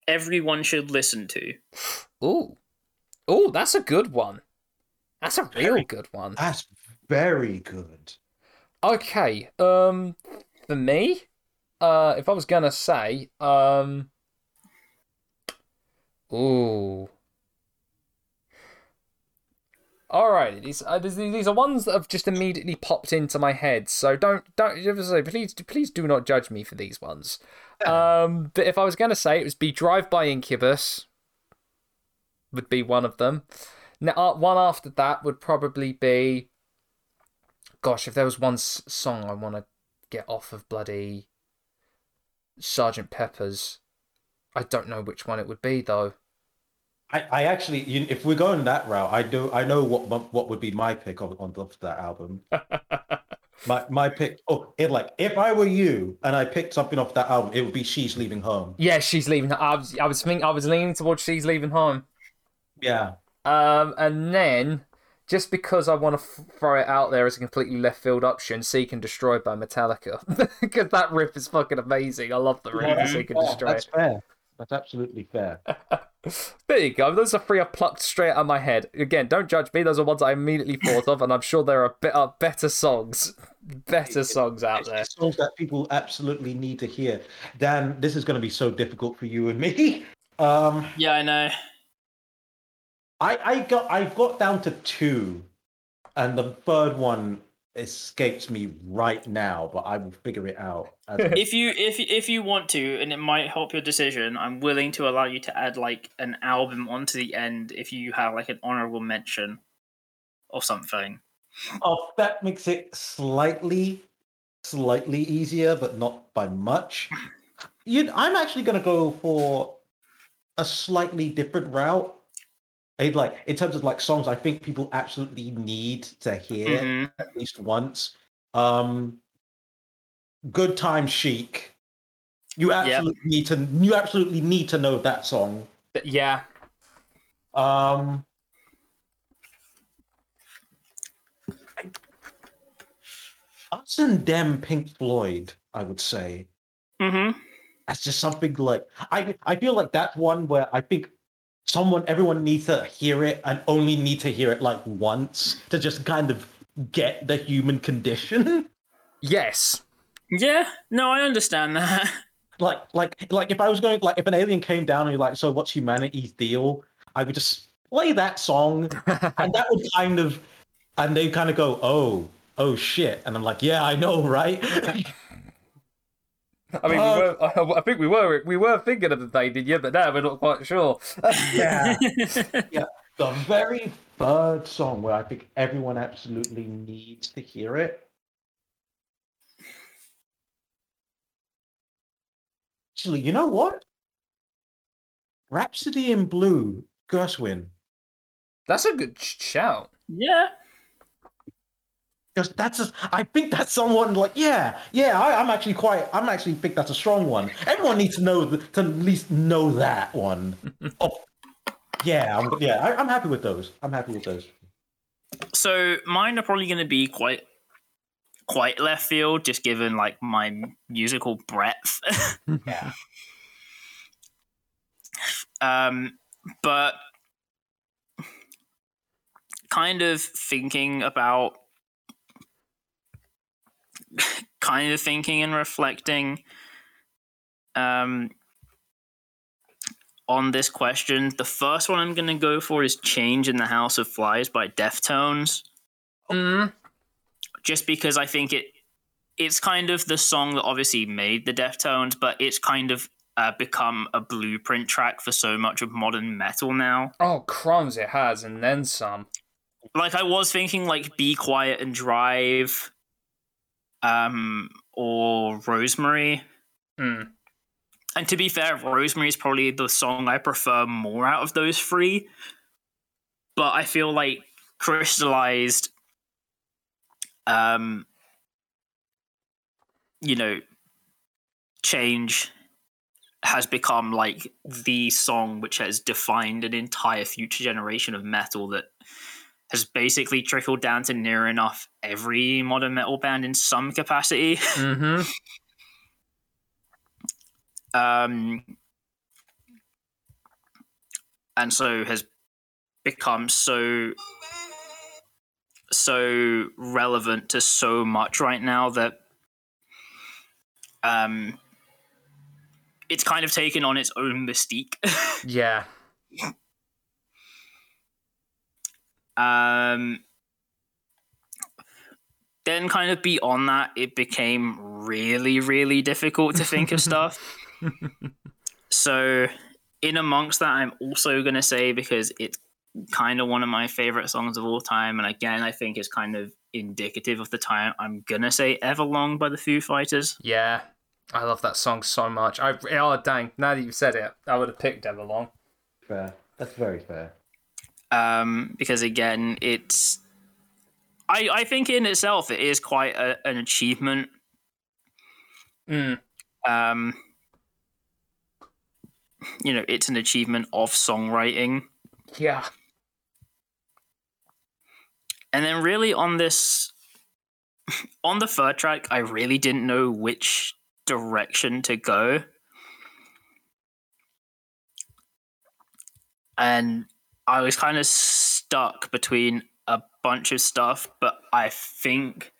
everyone should listen to? Ooh, ooh, that's a good one. That's a real Very- good one. That's very good. Okay, um, for me, uh, if I was gonna say, um, ooh, All right, these uh, these these are ones that have just immediately popped into my head. So don't don't say please please do not judge me for these ones. Um, but if I was going to say it was be Drive by Incubus, would be one of them. Now, uh, one after that would probably be. Gosh, if there was one s- song I want to get off of bloody Sergeant Pepper's, I don't know which one it would be though. I, I actually, if we're going that route, I do. I know what what would be my pick on on that album. <laughs> my my pick. Oh, it like if I were you and I picked something off that album, it would be "She's Leaving Home." Yeah, she's leaving. I was I was thinking I was leaning towards she's leaving home. Yeah, Um, and then just because I want to f- throw it out there as a completely left field option, Seek and Destroy by Metallica, <laughs> because that riff is fucking amazing. I love the riff of Seek and Yeah, Destroy. that's fair. That's absolutely fair. <laughs> There you go. Those are three I plucked straight out of my head. Again, don't judge me. Those are ones I immediately thought of, and I'm sure there are better, better songs, better songs out It's there. just songs that people absolutely need to hear. Dan, this is going to be so difficult for you and me. <laughs> Um, Yeah, I know. I I got I got down to two, and the third one escapes me right now, but I will figure it out. As <laughs> If you if if you want to, and it might help your decision, I'm willing to allow you to add like an album onto the end if you have like an honorable mention or something. oh, that makes it slightly, slightly easier, but not by much. <laughs> You, I'm actually going to go for a slightly different route. I'd like in terms of like songs, I think people absolutely need to hear Mhm. at least once. Um, Good Time Chic. You absolutely need to. You absolutely need to know that song. Yeah, Um, us and them, Pink Floyd. I would say Mm-hmm. that's just something like I. I feel like that's one where I think someone, everyone needs to hear it and only need to hear it like once to just kind of get the human condition. <laughs> yes, Yeah. No, I understand that. <laughs> like like like if I was going like if an alien came down and you're like, so what's humanity's deal? I would just play that song <laughs> and that would kind of and they kind of go, Oh, oh shit. And I'm like, Yeah, I know, right? I mean, we Uh, were, I think we were we were thinking of the day, did you? But now we're not quite sure. yeah. <laughs> yeah. The very third song where I think everyone absolutely needs to hear it. Actually, you know what? Rhapsody in Blue, Gershwin. That's a good shout. yeah. Because that's a, I think that's someone like yeah yeah I, I'm actually quite I'm actually think that's a strong one. Everyone needs to know the, to at least know that one. <laughs> oh, yeah I'm, yeah I, I'm happy with those. I'm happy with those. So mine are probably going to be quite quite left field, just given like my musical breadth. <laughs> Yeah. um, but kind of thinking about <laughs> kind of thinking and reflecting um on this question the first one i'm going to go for is change in the house of flies by deftones Mm. just because i think it it's kind of the song that obviously made the deftones but it's kind of uh, become a blueprint track for so much of modern metal now Oh crumbs! It has, and then some. like I was thinking like Be Quiet and Drive um or Rosemary. Mm. And to be fair, Rosemary is probably the song I prefer more out of those three. But I feel like crystallized um you know change has become like the song which has defined an entire future generation of metal that has basically trickled down to near enough every modern metal band in some capacity. <laughs> Mm-hmm. um, and so has become so so relevant to so much right now that um, it's kind of taken on its own mystique. <laughs> Yeah. Um, then, kind of beyond that, it became really, really difficult to think of stuff. <laughs> so, in amongst that, I'm also going to say because it's kind of one of my favorite songs of all time, and again, I think is kind of indicative of the time. I'm gonna say "Everlong" by the Foo Fighters. Yeah, I love that song so much. I oh dang! Now that you've said it, I would have picked Everlong. Fair. That's very fair. Um, because again, it's I I think in itself it is quite a, an achievement. Mm. Um, you know, it's an achievement of songwriting. Yeah. And then really on this <laughs> on the third track, I really didn't know which direction to go. And I was kind of stuck between a bunch of stuff, but I think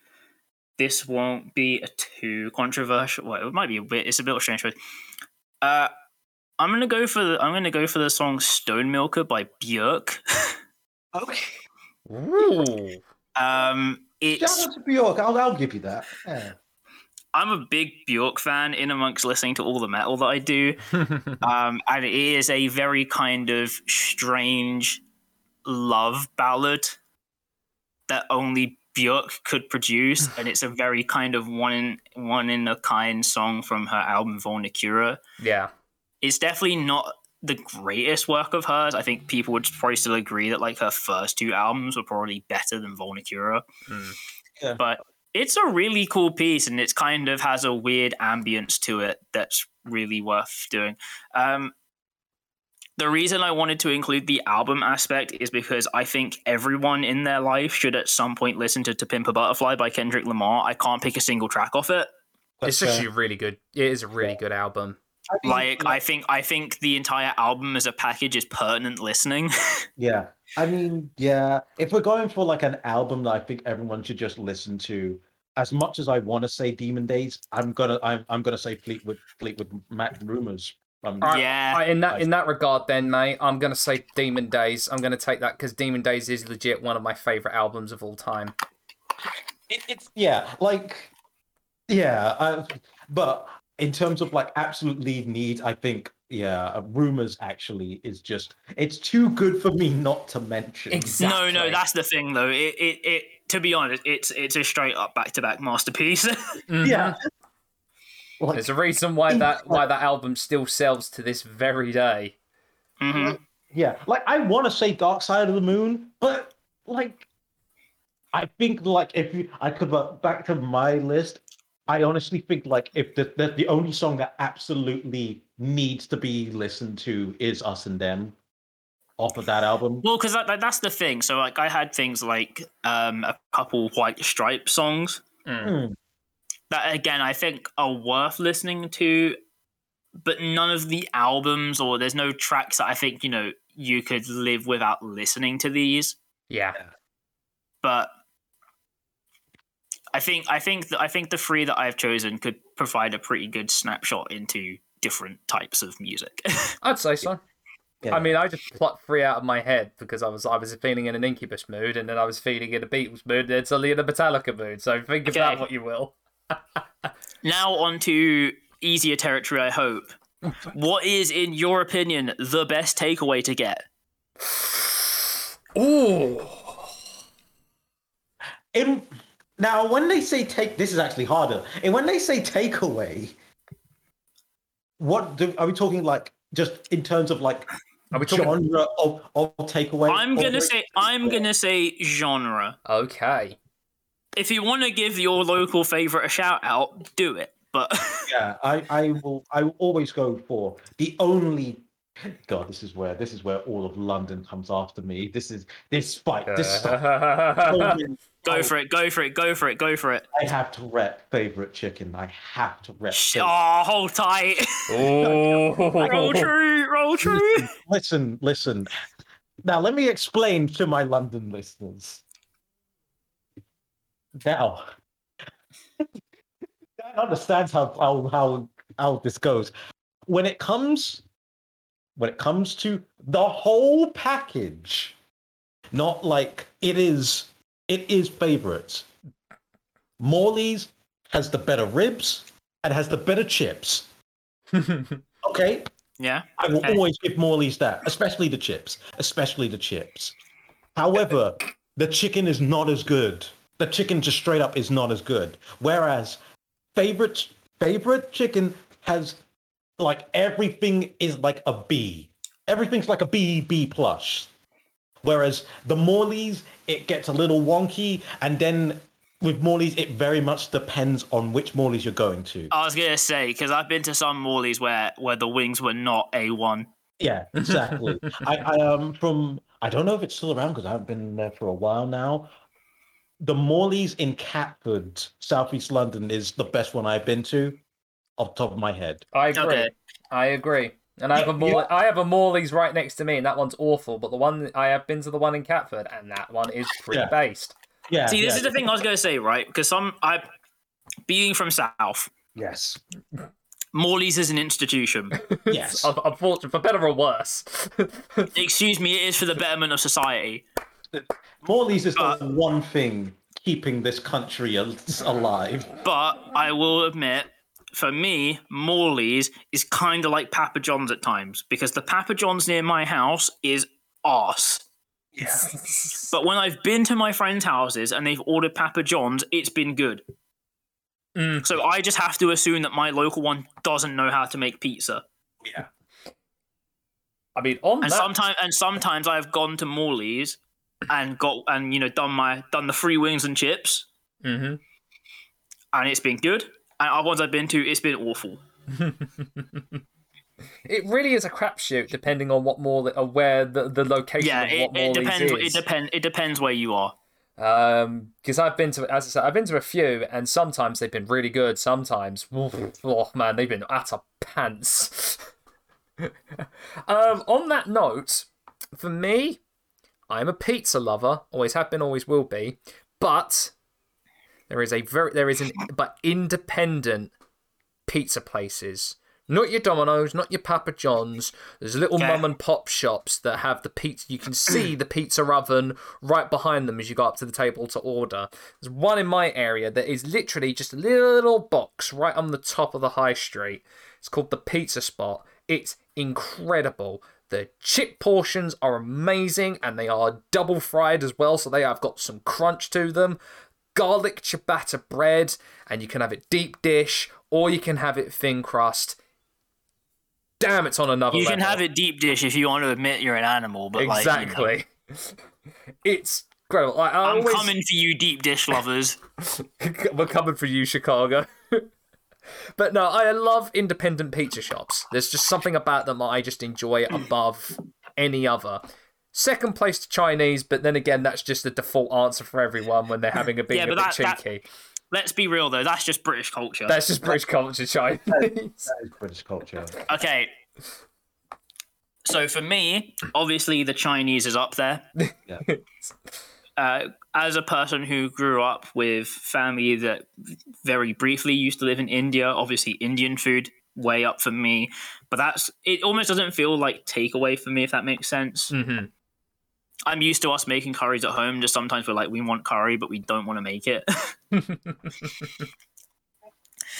this won't be a too controversial. Well, it might be a bit. It's a bit strange. But, uh, I'm gonna go for the. I'm gonna go for the song "Stone Milker" by Björk. <laughs> Okay. Ooh. um, Shout it's out to Bjork. I'll, I'll give you that. Yeah. I'm a big Bjork fan in amongst listening to all the metal that I do. <laughs> um, and it is a very kind of strange love ballad that only Björk could produce, <laughs> and it's a very kind of one in one in a kind song from her album Vulnicura. yeah. It's definitely not the greatest work of hers. I think people would probably still agree that like her first two albums were probably better than Vulnicura. Mm. Yeah. But it's a really cool piece and it's kind of has a weird ambience to it that's really worth doing. Um, the reason I wanted to include the album aspect is because I think everyone in their life should at some point listen to To Pimp a Butterfly by Kendrick Lamar. I can't pick a single track off it. It's That's, actually really good. It is a really good album. I mean, Like I think I think the entire album as a package is pertinent listening. <laughs> Yeah. I mean, yeah. If we're going for like an album that I think everyone should just listen to, as much as I want to say Demon Days, I'm gonna I'm, I'm gonna say Fleetwood Fleetwood Mac Rumors. Um, Alright, Yeah. I- in that in that regard, then, mate, I'm gonna say Demon Days. I'm gonna take that because Demon Days is legit one of my favorite albums of all time. it, it's yeah, like yeah. I, but in terms of like absolute lead need, I think yeah, uh, Rumors actually is just it's too good for me not to mention. no, no, that's the thing though. It, it, it. To be honest, it's it's a straight up back to back masterpiece. <laughs> Mhm. yeah. Like, There's a reason why that why that album still sells to this very day. hmm Yeah, like I want to say Dark Side of the Moon, but like I think like if you I could back to my list, I honestly think like if the, the the only song that absolutely needs to be listened to is Us and Them off of that album. Well, because that, that, that's the thing. So like, I had things like um, a couple White Stripe songs Hmm. that again I think are worth listening to, but none of the albums or there's no tracks that I think you know you could live without listening to these. Yeah. But I think I think that I think the three that I've chosen could provide a pretty good snapshot into different types of music. <laughs> I'd say so. Yeah. I mean, I just plucked three out of my head because I was I was feeling in an Incubus mood, and then I was feeling in a Beatles mood, and then suddenly in a Metallica mood. So think of that what you will. <laughs> now on to easier territory, I hope. what is, in your opinion, the best takeaway to get? Ooh. In, now, when they say take, this is actually harder. And when they say takeaway, what do, are we talking like? Just in terms of like Are we talking? genre of, of takeaway? I'm Or gonna which- say I'm gonna say genre. Okay. If you want to give your local favorite a shout out, do it. But <laughs> Yeah, I, I will. I will always go for the only. God, this is where this is where all of London comes after me. This is this fight. This <laughs> go for it, go for it, go for it, go for it. I have to rep favorite chicken. I have to rep. Sh- Oh, hold tight. <laughs> roll oh. true, roll true. Listen, listen. Now let me explain to my London listeners. Now, <laughs> Dan understands how how how how this goes. When it comes, when it comes to the whole package, Not like it is. It is favorites. Morley's has the better ribs and has the better chips. <laughs> Okay, Yeah. I will Okay. always give Morley's that, especially the chips, especially the chips. However, the chicken is not as good. The chicken just straight up is not as good. Whereas favorite favorite chicken has like everything is like a B. Everything's like a B B plus. Whereas the Morley's it gets a little wonky, and then with Morley's it very much depends on which Morley's you're going to. I was gonna say because I've been to some Morleys where where the wings were not a one. Yeah, exactly. <laughs> I, I um from I don't know if it's still around because I haven't been there for a while now. The Morley's in Catford, southeast London, is the best one I've been to, off the top of my head. I agree. Okay. I agree. And I have a Yeah, I have a Morley's right next to me, and that one's awful. But the one I have been to the one in Catford, and that one is pretty Yeah. based. Yeah. See, this yeah, is the thing I was gonna say, right? Because some I, being from South, Yes. Morley's is an institution. <laughs> Yes. Unfortunately, for better or worse. <laughs> Excuse me, it is for the betterment of society. Morley's is Uh, the one thing keeping this country alive. But I will admit, for me, Morley's is kind of like Papa John's at times because the Papa John's near my house is arse. <laughs> But when I've been to my friends' houses and they've ordered Papa John's, it's been good. Mm. So I just have to assume that my local one doesn't know how to make pizza. Yeah. I mean, on And that, sometimes and sometimes I've gone to Morley's and got and you know done my done the free wings and chips Mhm. and it's been good. And other ones I've been to, it's been awful. <laughs> it really is a crapshoot depending on what Morley, or where the, the location Yeah, it, it depends. is. It depends. It depends where you are. Um, because I've been to, as I said, I've been to a few, and sometimes they've been really good. Sometimes, oh man, they've been utter pants. <laughs> um, on that note, for me, I'm a pizza lover. Always have been, always will be. But there is a very, there is an, <laughs> but independent pizza places. Not your Domino's, not your Papa John's. There's little mum and pop shops that have the pizza. You can see the <clears throat> pizza oven right behind them as you go up to the table to order. There's one in my area that is literally just a little box right on the top of the high street. It's called the Pizza Spot. It's incredible. The chip portions are amazing and they are double fried as well, so they have got some crunch to them. Garlic ciabatta bread, and you can have it deep dish or you can have it thin crust. Damn, it's on another You level. can have it deep dish if you want to admit you're an animal, but like, you know, exactly. <laughs> it's incredible. Like, I I'm always... coming for you, deep dish <laughs> lovers. We're coming for you, Chicago. <laughs> but no, I love independent pizza shops. There's just something about them that I just enjoy above any other. Second place to Chinese, but then again, that's just the default answer for everyone when they're having a being Yeah, a but bit that- that- cheeky. Let's be real though, that's just British culture. That's just British culture, Chinese. <laughs> That is British culture. Okay. So for me, obviously the Chinese is up there. Yeah. <laughs> Uh, as a person who grew up with family that very briefly used to live in India, obviously Indian food way up for me. But that's it. Almost doesn't feel like takeaway for me, if that makes sense. hmm I'm used to us making curries at home. Just sometimes we're like, we want curry, but we don't want to make it. <laughs>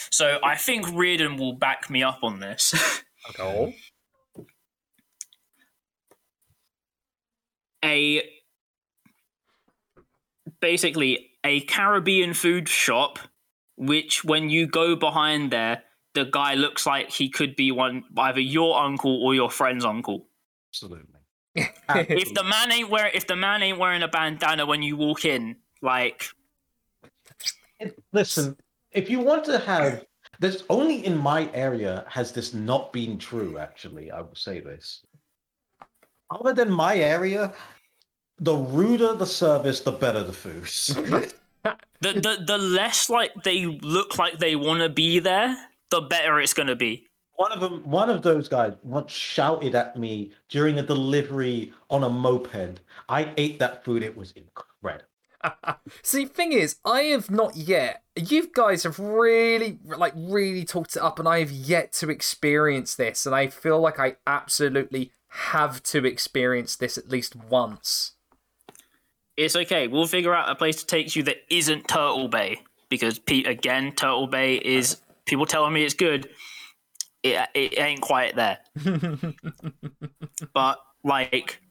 so I think Reardon will back me up on this. <laughs> Oh. a basically a Caribbean food shop, which when you go behind there, the guy looks like he could be one either your uncle or your friend's uncle. Absolutely. If the man ain't wearing if the man ain't wearing a bandana when you walk in, like It- listen, if you want to have, there's only in my area has this not been true. Actually, I will say this. Other than my area, the ruder the service, the better the food. <laughs> the the, the less like they look like they want to be there, the better it's gonna be. One of them, one of those guys, once shouted at me during a delivery on a moped. I ate that food; it was incredible. <laughs> See, thing is, I have not yet. You guys have really, like, really talked it up, and I have yet to experience this, and I feel like I absolutely have to experience this at least once. it's okay. We'll figure out a place to take you that isn't Turtle Bay because Pete again, Turtle Bay is people telling me it's good. It it ain't quite there, but like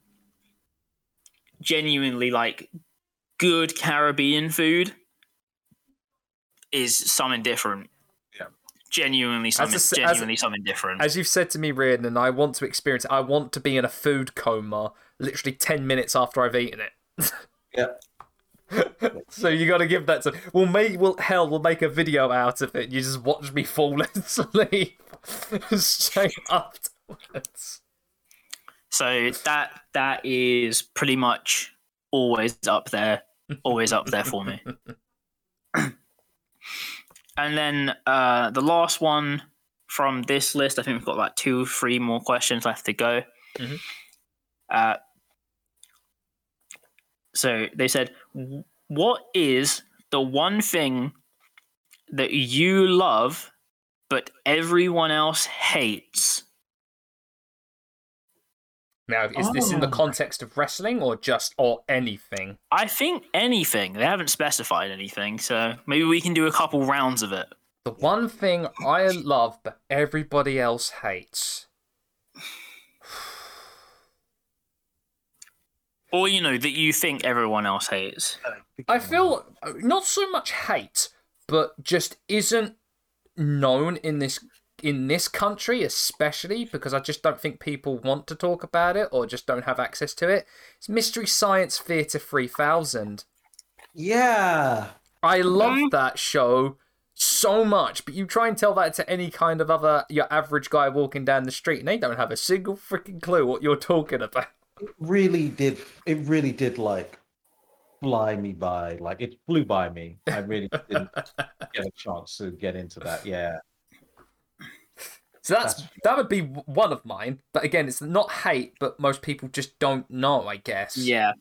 genuinely like good Caribbean food is something different. Yeah. Genuinely something a s- a- genuinely something different. As you've said to me, Reardon, and I want to experience it. I want to be in a food coma literally 10 minutes after I've eaten it. Yeah. <laughs> so you got to give that to. Well, maybe we'll hell we'll make a video out of it. You just watch me fall <laughs> asleep <laughs> straight afterwards. So that that is pretty much always up there, always up there for me. <laughs> and then uh, the last one from this list, I think we've got like two, three more questions left to go. Mhm. Uh, so they said, "What is the one thing that you love, but everyone else hates?" Now, is this in the Oh. context of wrestling or just or anything? I think anything. They haven't specified anything, so maybe we can do a couple rounds of it. The one thing I love but everybody else hates. <sighs> Or, you know, that you think everyone else hates. I feel uh, not so much hate, but just isn't known in this in this country, especially because I just don't think people want to talk about it or just don't have access to it. It's Mystery Science Theater 3000. Yeah. I love that show so much, but you try and tell that to any kind of other your average guy walking down the street, and they don't have a single freaking clue what you're talking about. It really did. It really did like fly me by. Like it flew by me. I really didn't <laughs> get a chance to get into that. Yeah. So that's, That's- that would be one of mine. But again, it's not hate, but most people just don't know, I guess. Yeah.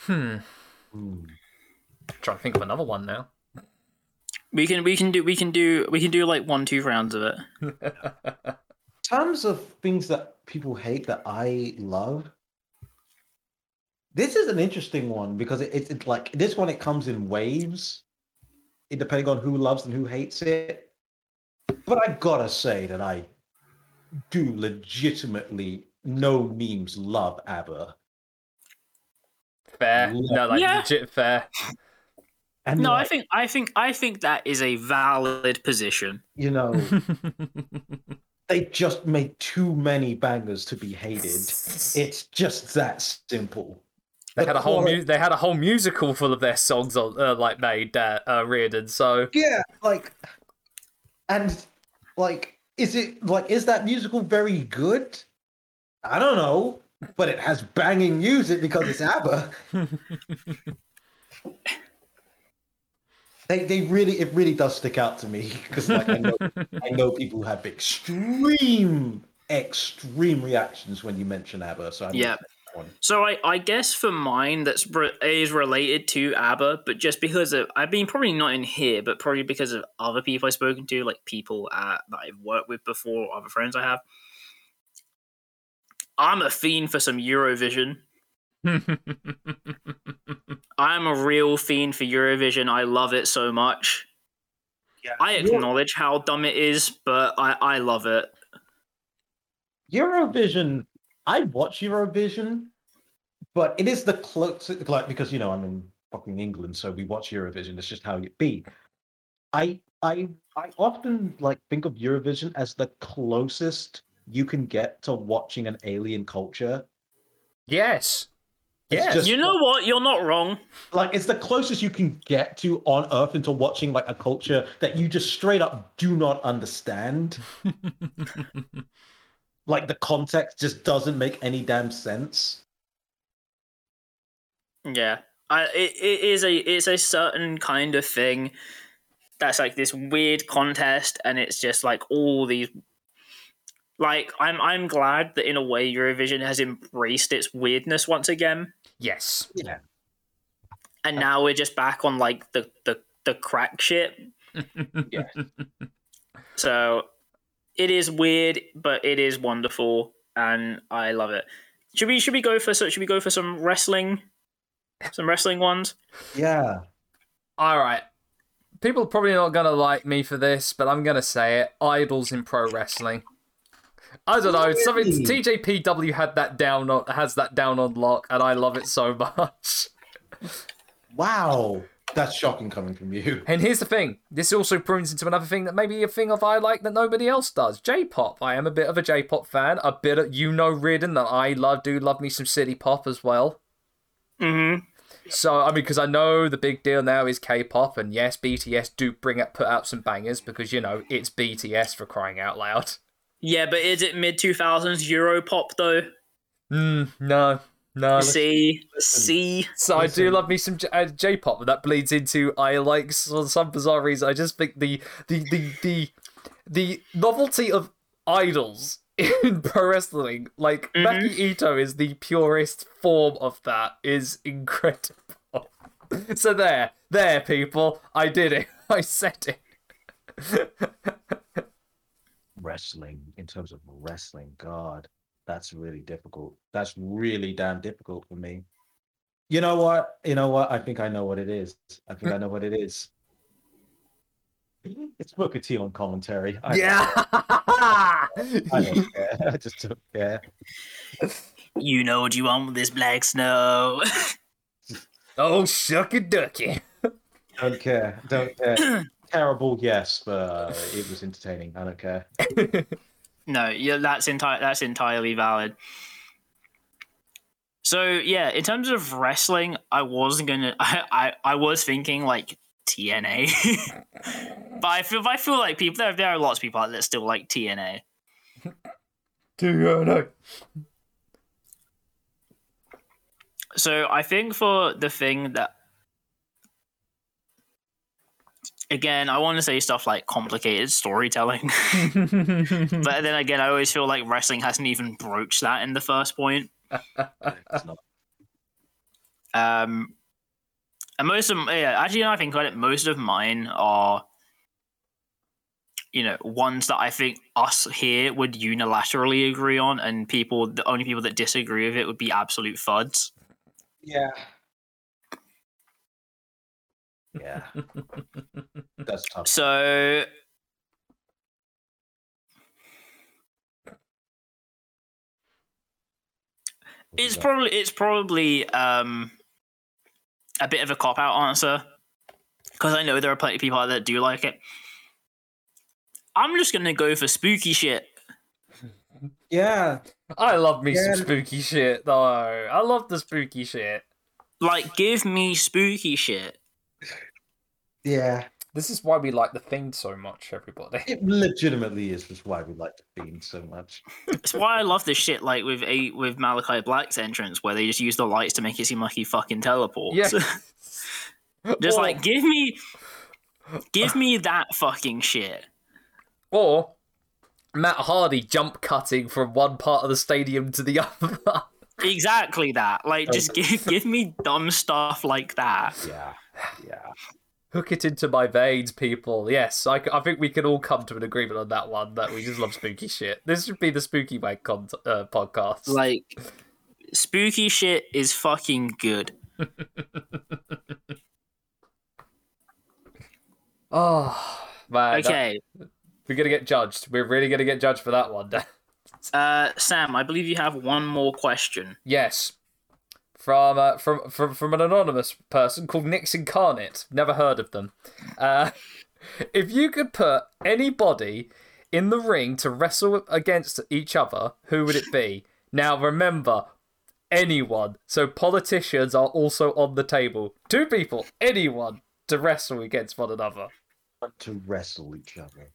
Hmm. Hmm. trying to think of another one now. We can we can do we can do we can do like one, two rounds of it. <laughs> In terms of things that people hate that I love, this is an interesting one because it, it's it's like this one. It comes in waves, it, depending on who loves and who hates it. But I gotta say that I do legitimately no memes love ABBA. fair. No, like Yeah. legit fair. And No, I think I think I think that is a valid position. you know <laughs> they just made too many bangers to be hated. It's just that simple. they The had a whole mu- they had a whole musical full of their songs on, uh, like made uh, uh, Reardon. So Yeah, like, and like, is it like is that musical very good? I don't know, but it has banging music because it's ABBA. <laughs> they they really it really does stick out to me because like I know <laughs> I know people have extreme extreme reactions when you mention ABBA. So I know Yeah. So I, I guess for mine that's is related to ABBA, but just because of I've been probably not in here, but probably because of other people I've spoken to, like people uh, that I've worked with before, other friends I have. I'm a fiend for some Eurovision. I'm a real fiend for Eurovision. I love it so much. Yeah, I acknowledge how dumb it is, but I, I love it. Eurovision, I watch Eurovision, but it is the closest, like, because, you know, I'm in fucking England, so we watch Eurovision. It's just how it be. I, I, I often, like, think of Eurovision as the closest you can get to watching an alien culture. yes, It's yes. just- You know what? You're not wrong. Like, it's the closest you can get to on Earth into watching, like, a culture that you just straight up do not understand. <laughs> like, the context just doesn't make any damn sense. Yeah, I it, it is a it's a certain kind of thing that's like this weird contest, and it's just like all these. Like I'm I'm glad that in a way Eurovision has embraced its weirdness once again, yes. Yeah. and uh, now we're just back on like the the the crack shit. <laughs> Yeah. So it is weird, but it is wonderful. and I love it. Should we should we go for so should we go for some wrestling, some wrestling ones? Yeah. All right. People are probably not gonna like me for this, but I'm gonna say it. Idols in pro wrestling. I don't know. Something TJPW had that down on has that down on lock, and I love it so <laughs> much. Wow. That's shocking coming from you. And here's the thing: this also prunes into another thing that maybe a thing of I like that nobody else does. J-pop. I am a bit of a J-pop fan. A bit of you know, Ridden that I love. Do love me some city pop as well. Mm-hmm. So I mean, because I know the big deal now is K-pop, and yes, BTS do bring up put out some bangers because you know it's BTS for crying out loud. Yeah, but is it mid two thousands Euro pop though? Mm, no, no. See, see. So I do love me some J- uh, J-pop, but that bleeds into I like for some bizarre reason. I just think the the the the, the novelty of idols <laughs> in pro wrestling, like Maki Itoh, is the purest form of that. Is incredible. <laughs> So there, there, people, I did it. <laughs> I said it. Wrestling, in terms of wrestling, God, that's really difficult. That's really damn difficult for me. You know what? You know what? I think I know what it is. I think I know what it is. <laughs> It's Booker T on commentary. I, Yeah. I don't <laughs> care. I just don't care. You know what you want with this black snow. <laughs> oh, shucky ducky. Don't care. Don't care. <clears throat> Terrible, yes, but uh, it was entertaining. I don't care. <laughs> no, yeah, that's entire that's entirely valid. So yeah, in terms of wrestling, I wasn't gonna <laughs> I, I, I was thinking like TNA. <laughs> but I feel I feel like people there there are lots of people out there that still like TNA. TNA. So I think for the thing that again, I want to say stuff like complicated storytelling. <laughs> but then again, I always feel like wrestling hasn't even broached that in the first point. Um, and most of yeah, actually, now I think about it, most of mine are, you know, ones that I think us here would unilaterally agree on, and people, the only people that disagree with it would be absolute fuds. Yeah. Yeah. <laughs> That's tough. So it's probably it's probably um a bit of a cop out answer because I know there are plenty of people out there that do like it. I'm just gonna go for spooky shit. <laughs> Yeah. I love me Yeah. some spooky shit though. I love the spooky shit. Like, give me spooky shit. Yeah. This is why we like the theme so much, everybody. It legitimately is just why we like the theme so much. It's why I love this shit. Like with a with Malakai Black's entrance, where they just use the lights to make it seem like he fucking teleports. Yeah. <laughs> <laughs> just Or- like give me, give me that fucking shit. Or Matt Hardy jump cutting from one part of the stadium to the <laughs> other. Exactly that. Like, just give give me dumb stuff like that. Yeah. Yeah. Hook it into my veins, people. Yes, I think we can all come to an agreement on that one that we just love spooky shit. This should be the Spooky Wag con- uh, podcast. Like, spooky shit is fucking good. oh, <laughs> man. that- Okay, we're going to get judged. We're really going to get judged for that one. <laughs> uh, Sam, I believe you have one more question. yes. From, uh, from from from an anonymous person called Nix Incarnate. Never heard of them. Uh, <laughs> if you could put anybody in the ring to wrestle against each other, who would it be? Now remember, anyone. So politicians are also on the table. Two people, anyone to wrestle against one another. To wrestle each other.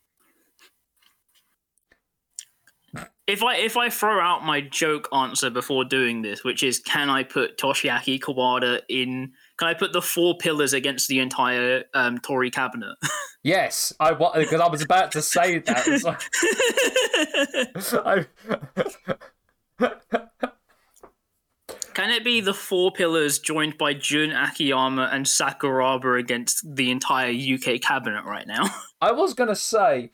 If I if I throw out my joke answer before doing this, which is can I put Toshiaki Kawada in? Can I put the four pillars against the entire um, Tory cabinet? <laughs> Yes, I because I was about to say that. It's like- <laughs> <laughs> I, Can it be the four pillars joined by Jun Akiyama and Sakuraba against the entire UK cabinet right now <laughs> I was gonna say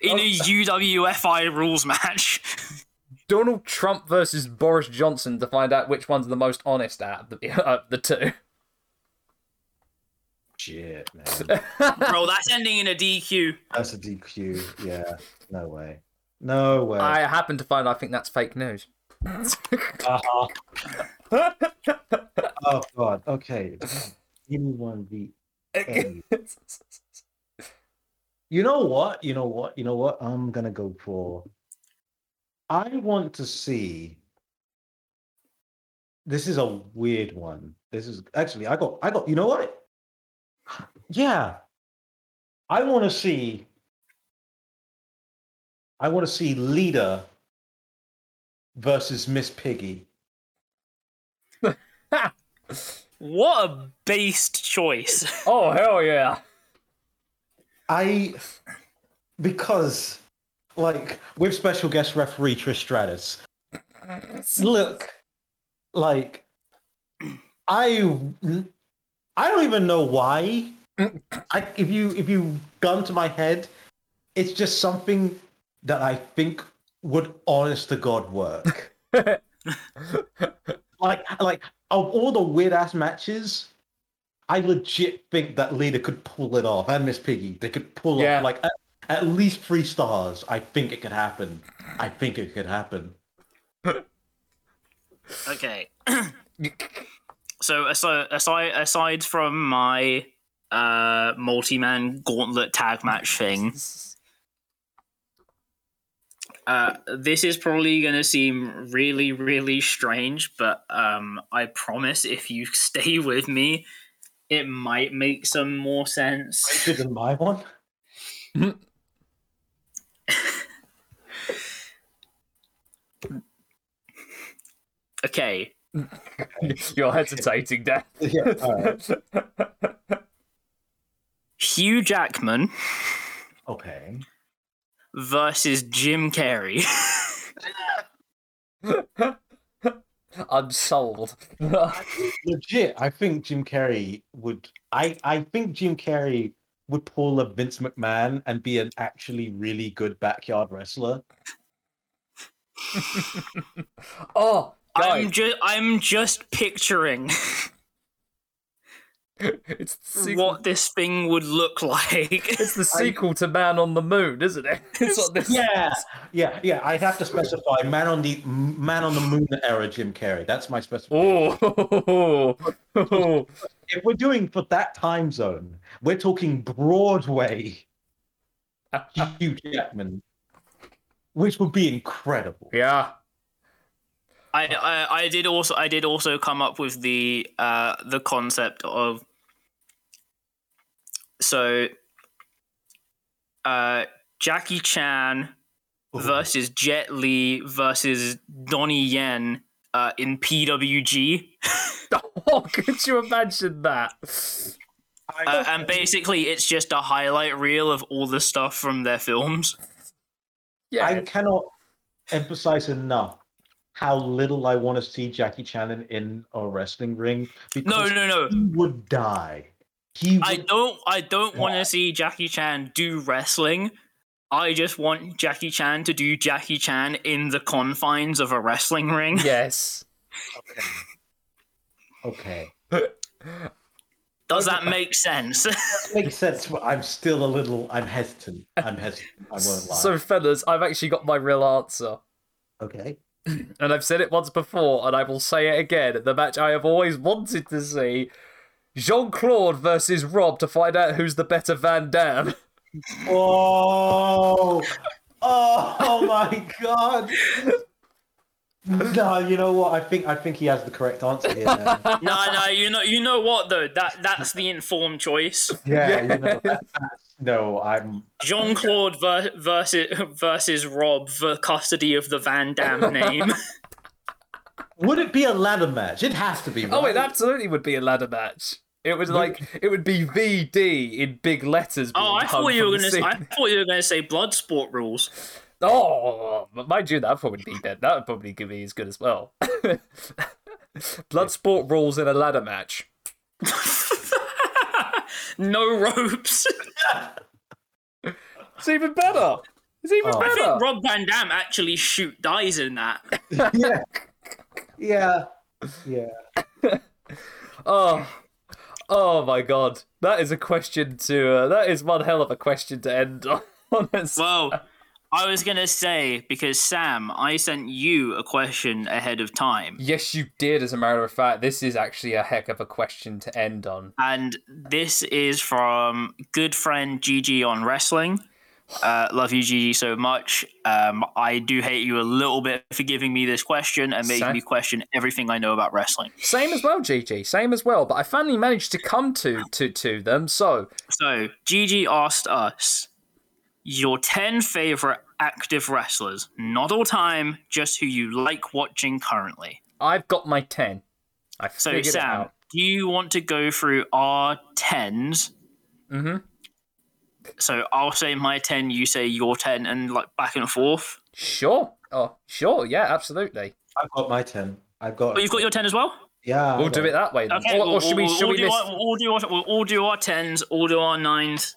in a UWFI rules match? <laughs> Donald Trump versus Boris Johnson to find out which one's the most honest out <laughs> of the, uh, the two. Shit, man. Bro, that's ending in a DQ. That's a DQ. Yeah. No way. No way. I happen to find I think that's fake news. Uh-huh. <laughs> oh god. Okay. Give me one V. <laughs> You know what? You know what? You know what? I'm gonna go for. I want to see. This is a weird one. This is actually I got I got. You know what? Yeah. I want to see. I want to see Lita versus Miss Piggy. <laughs> What a based choice. <laughs> oh hell yeah! I because like with special guest referee Trish Stratus. Look, like I I don't even know why. I if you if you gun to my head, it's just something that I think would honest to God work. <laughs> like like of all the weird ass matches, I legit think that Lita could pull it off, and Miss Piggy. They could pull Yeah. off like at, at least three stars. I think it could happen. I think it could happen. <laughs> Okay. <clears throat> so aside aside aside from my uh multi-man gauntlet tag match thing, uh this is probably going to seem really really strange, but um I promise if you <laughs> stay with me, it might make some more sense. Bigger than my one. <laughs> Okay. <laughs> You're hesitating, Dan. Yeah. All right. Hugh Jackman Okay. Versus Jim Carrey. <laughs> I'm sold. <laughs> Legit, I think Jim Carrey would. I I think Jim Carrey would pull a Vince McMahon and be an actually really good backyard wrestler. <laughs> oh, I'm just I'm just picturing <laughs> it's the sequel. what this thing would look like. It's the <laughs> sequel to Man on the Moon, isn't it? <laughs> It's what this. Yeah, yeah, yeah. I have to specify man on the man on the moon era Jim Carrey. That's my specification. Oh, If we're doing for that time zone, we're talking Broadway Hugh Jackman, which would be incredible. yeah. I, I I did also I did also come up with the uh the concept of so uh Jackie Chan versus Jet Li versus Donnie Yen uh in PWG. <laughs> Oh, could you imagine that? Uh, and basically it's just a highlight reel of all the stuff from their films. Yeah. I cannot emphasize enough how little I want to see Jackie Chan in, in a wrestling ring because No, no, no. he would die. He I don't I don't want to see Jackie Chan do wrestling. I just want Jackie Chan to do Jackie Chan in the confines of a wrestling ring. <laughs> yes. okay. okay. Does that make sense? <laughs> Makes sense, but I'm still a little. I'm hesitant. I'm hesitant. I won't <laughs> lie. So, fellas, I've actually got my real answer. okay. And I've said it once before, and I will say it again. The match I have always wanted to see Jean Claude versus Rob to find out who's the better Van Damme. <laughs> Oh, oh my god. <laughs> <laughs> No, you know what? I think I think he has the correct answer here. no, <laughs> no, you know you know what though? That that's the informed choice. Yeah, you know, that- no, I'm. Jean Claude ver- versus versus Rob for custody of the Van Damme <laughs> name. Would it be a ladder match? It has to be. Right? Oh, it absolutely would be a ladder match. It would like it would be VD in big letters. oh, I thought you were gonna. I thought you were gonna say blood sport rules. Oh, mind you, that probably be dead. That would probably give me as good as well. <laughs> Bloodsport rules in a ladder match. <laughs> no ropes. <laughs> It's even better. It's even Oh. I better. think Rob Van Dam actually shoot dies in that. yeah. Yeah. Yeah. Oh, oh my god, that is a question to. Uh, that is one hell of a question to end on. Honestly. Well, I was gonna say because Sam, I sent you a question ahead of time, Yes, you did. As a matter of fact, this is actually a heck of a question to end on. and this is from good friend GG on wrestling. Uh, love you, GG, so much. Um, I do hate you a little bit for giving me this question and making Same. me question everything I know about wrestling. Same as well, GG. Same as well. But I finally managed to come to to to them. So So, GG asked us your 10 favorite active wrestlers, not all time, just who you like watching currently. I've got my ten. I So, figured it Sam, out. do you want to go through our 10s? Mm-hmm. So, I'll say my 10, you say your 10, and like back and forth. Sure. Oh, sure. Yeah, absolutely. I've got my 10. I've got. Oh, you've got your 10 as well? Yeah. We'll do it that way. Then. Okay, or, we'll, or should we? we'll, Should we'll we do list? our, we'll, all do our, we'll all do our 10s, all do our 9s,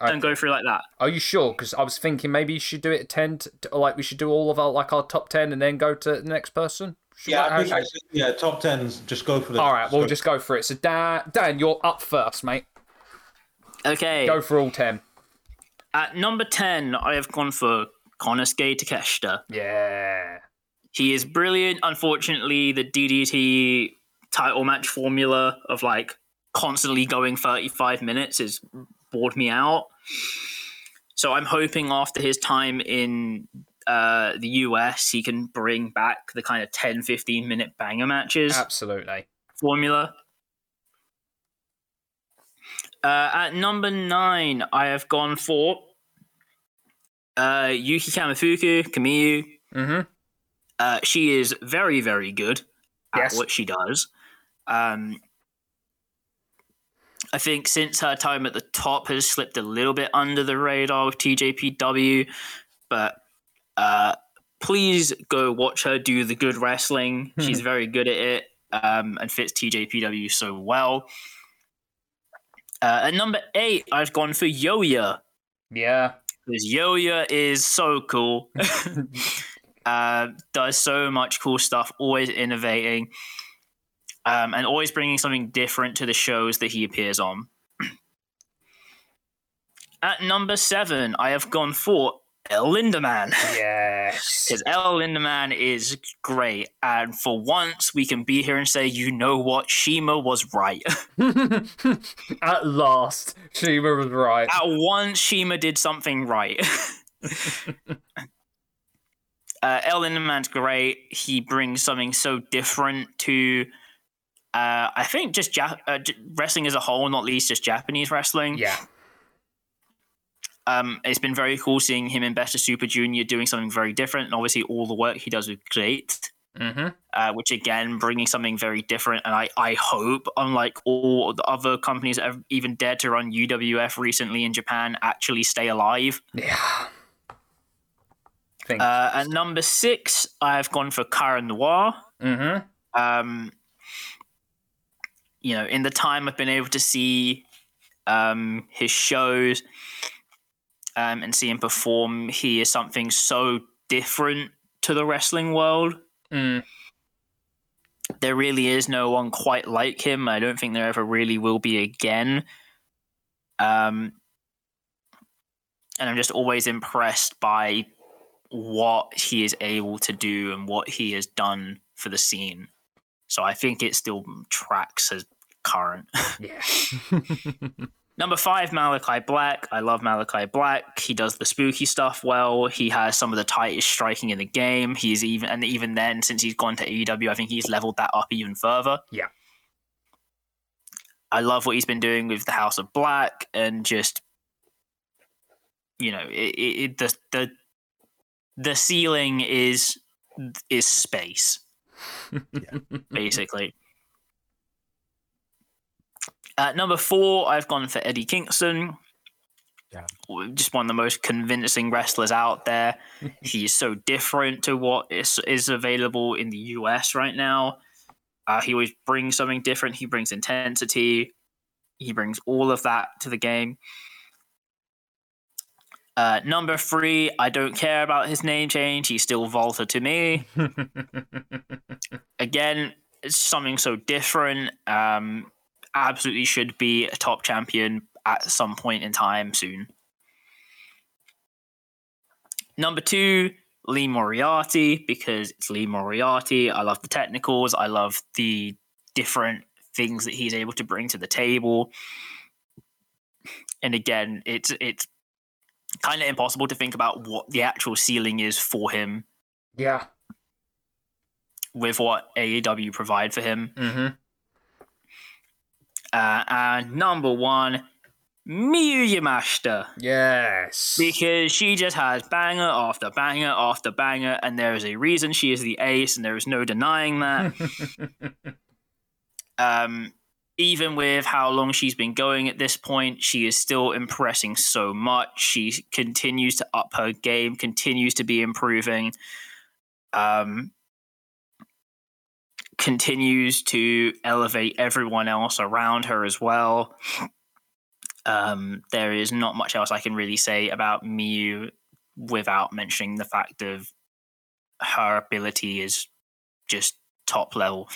Okay. and go through like that. Are you sure? Because I was thinking maybe you should do it at ten. To, to- like we should do all of our like our top ten and then go to the next person. Should Yeah, I how think I should, yeah, top 10s. Just go for it. All right, we'll just go for it. So Dan, Dan, you're up first, mate. Okay. Go for all ten. At number 10, I have gone for Konosuke Takeshita. Yeah. He is brilliant. Unfortunately, the DDT title match formula of like constantly going 35 minutes has bored me out. So I'm hoping after his time in uh, the US, he can bring back the kind of 10 15 minute banger matches Absolutely. formula. Uh, at number nine, I have gone for uh, Yuki Kamifuku, Kamiyu. Mm-hmm. Uh, she is very, very good at Yes. what she does. Um, I think since her time at the top has slipped a little bit under the radar with TJPW, but uh, please go watch her do the good wrestling. She's very good at it um, and fits TJPW so well. Uh, at number eight, I've gone for Yoya Yeah. because Yoya is so cool. <laughs> <laughs> uh, does so much cool stuff, always innovating, um, and always bringing something different to the shows that he appears on. <clears throat> At number seven, I have gone for El Lindaman. <laughs> Yes. Because El Lindaman is great, and for once we can be here and say, you know what, Shima was right. <laughs> <laughs> At last, Shima was right. At once, Shima did something right. uh, El Lindaman's great. He brings something so different to, uh, I think, just Jap- uh, wrestling as a whole, not least just Japanese wrestling. Yeah. Um, it's been very cool seeing him in Better Super Junior doing something very different, and obviously all the work he does with Great. Mm-hmm. uh, which again bringing something very different. And I, I hope, unlike all the other companies that have even dared to run UWF recently in Japan, actually stay alive. Yeah. Uh, at number six, I've gone for Karen Noir. mm-hmm. Um, you know, in the time I've been able to see um, his shows um, and see him perform, he is something so different to the wrestling world. Mm. there really is no one quite like him. I don't think there ever really will be again. Um, and I'm just always impressed by what he is able to do and what he has done for the scene. So I think it still tracks as current. <laughs> Yeah. <laughs> Number five, Malakai Black. I love Malakai Black. He does the spooky stuff well. He has some of the tightest striking in the game. He's even and even then, since he's gone to AEW, I think he's leveled that up even further. Yeah. I love what he's been doing with the House of Black and just you know, it, it, it the the the ceiling is is space <laughs> basically. At number four, I've gone for Eddie Kingston. Yeah. Just one of the most convincing wrestlers out there. <laughs> he is so different to what is, is available in the US right now. Uh, he always brings something different. He brings intensity. He brings all of that to the game. Uh, number three, I don't care about his name change. He's still Volta to me. <laughs> Again, it's something so different. Um, absolutely should be a top champion at some point in time soon. Number two, Lee Moriarty, because it's Lee Moriarty. I love the technicals. I love the different things that he's able to bring to the table. And again, it's it's kind of impossible to think about what the actual ceiling is for him yeah. with what AEW provide for him. Mm-hmm. Uh, and number one, Miyu Yamashita. Yes. Because she just has banger after banger after banger, and there is a reason she is the ace, and there is no denying that. <laughs> um, even with how long she's been going at this point, she is still impressing so much. She continues to up her game, continues to be improving, um, continues to elevate everyone else around her as well. Um, there is not much else I can really say about Miyu without mentioning the fact of her ability is just top level.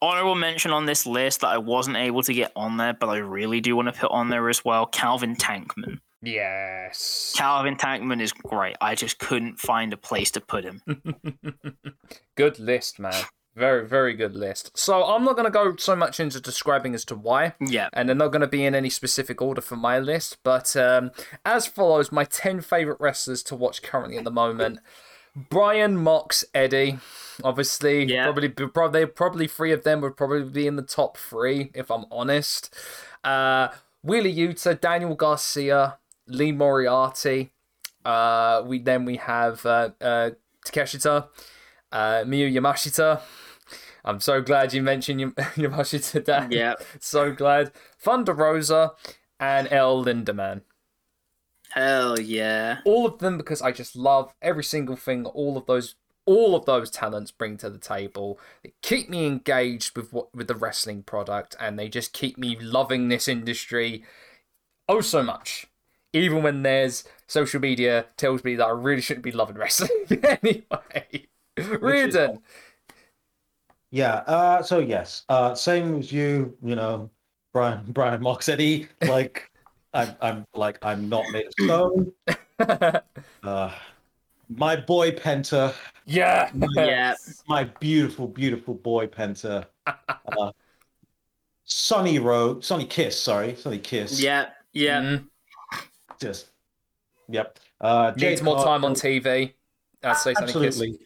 Honorable mention on this list that I wasn't able to get on there, but I really do want to put on there as well. Calvin Tankman. yes. Calvin Tankman is great. I just couldn't find a place to put him. <laughs> good list, man. Very, very good list. So I'm not going to go so much into describing as to why, Yeah. and they're not going to be in any specific order for my list. But um, as follows, my 10 favorite wrestlers to watch currently at the moment Bryan, Mox Eddie. Obviously, Yeah. probably, probably, probably three of them would probably be in the top three, if I'm honest. Uh, Wheeler Yuta, Daniel Garcia, Lee Moriarty. Uh, we then we have uh, uh, Takeshita, uh, Miyu Yamashita. I'm so glad you mentioned Yam- <laughs> Yamashita, Dan. Yeah. <laughs> So glad. Thunder Rosa and El Lindaman. Hell yeah. All of them because I just love every single thing all of those all of those talents bring to the table. They keep me engaged with what with the wrestling product and they just keep me loving this industry oh so much. Even when there's social media tells me that I really shouldn't be loving wrestling <laughs> anyway. Reardon. Yeah. Uh, so yes. Uh, same as you. You know, Bryan <laughs> Bryan Moxetti. Like, I'm I'm like I'm not made of stone. <laughs> Uh, my boy Penta. yeah. Yeah. My beautiful, beautiful boy Penta. <laughs> Uh, Sonny Rowe. Sonny Kiss. Sorry, Sonny Kiss. Yeah. Yeah. Mm, Just. Yep. Uh, needs Jade more time on TV. I'd say something. Kiss. Absolutely.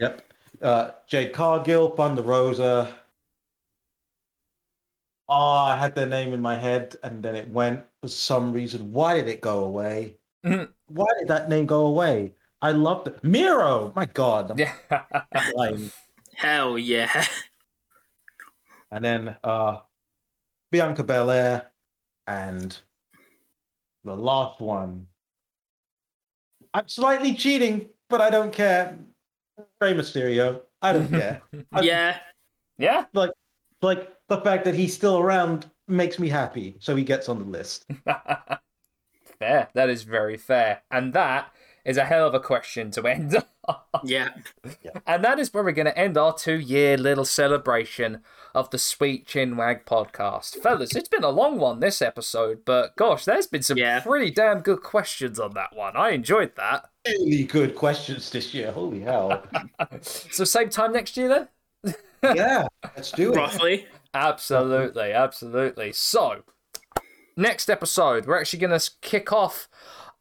Yep. Uh, Jade Cargill, Thunder Rosa. Oh, I had their name in my head and then it went for some reason. Why did it go away? Mhm. Why did that name go away? I loved it. Miro! My God. Yeah. <laughs> Hell yeah. And then uh, Bianca Belair and the last one. I'm slightly cheating, but I don't care. Rey Mysterio. I don't care. <laughs> Yeah. yeah. like the fact that he's still around makes me happy so he gets on the list <laughs> fair. That is very fair. And that is a hell of a question to end. On. Yeah. and that is where we're going to end our two year little celebration of the Sweet Chinwag podcast. Fellas, it's been a long one this episode, but gosh, there's been some Yeah. pretty damn good questions on that one. I enjoyed that. really good questions this year holy hell <laughs> So, same time next year then? yeah let's do it Roughly. Absolutely, absolutely. So, next episode, we're actually going to kick off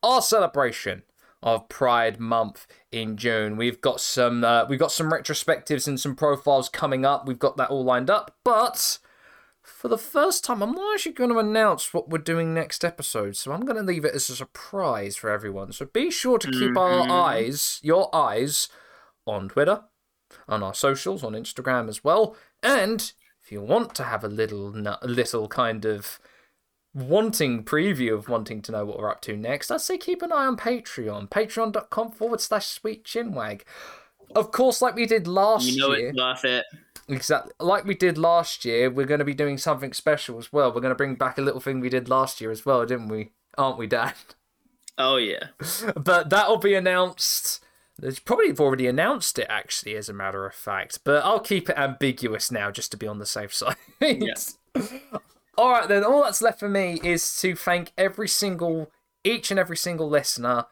our celebration of Pride Month in June. We've got some uh, we've got some retrospectives and some profiles coming up. We've got that all lined up, but for the first time, I'm not actually going to announce what we're doing next episode. So I'm going to leave it as a surprise for everyone. So be sure to keep our Mhm. eyes, your eyes, on Twitter, on our socials, on Instagram as well, and if you want to have a little, little kind of wanting preview of wanting to know what we're up to next, I'd say keep an eye on Patreon, patreon.com forward slash sweet chinwag. Of course, like we did last You know year, it's worth it. exactly like we did last year, we're going to be doing something special as well. We're going to bring back a little thing we did last year as well, didn't we? Aren't we, Dad? Oh yeah. <laughs> but that'll be announced. They probably already announced it, actually, as a matter of fact. But I'll keep it ambiguous now, just to be on the safe <laughs> side. Yes. all right, then. All that's left for me is to thank every single, each and every single listener,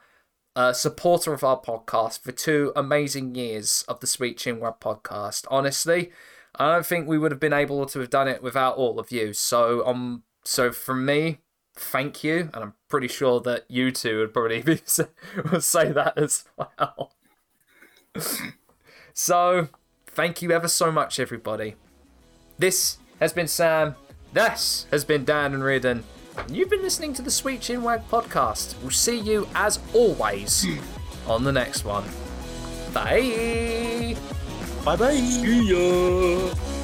uh, supporter of our podcast for two amazing years of the Sweet Chin Wag podcast. Honestly, I don't think we would have been able to have done it without all of you. So, um, so from me, thank you, and I'm pretty sure that you two would probably <laughs> be, would say that as well. <laughs> so, thank you ever so much, everybody. This has been Sam. This has been Dan and Reardon. You've been listening to the Sweet Chinwag podcast. We'll see you as always <clears throat> on the next one. Bye. Bye bye. See ya.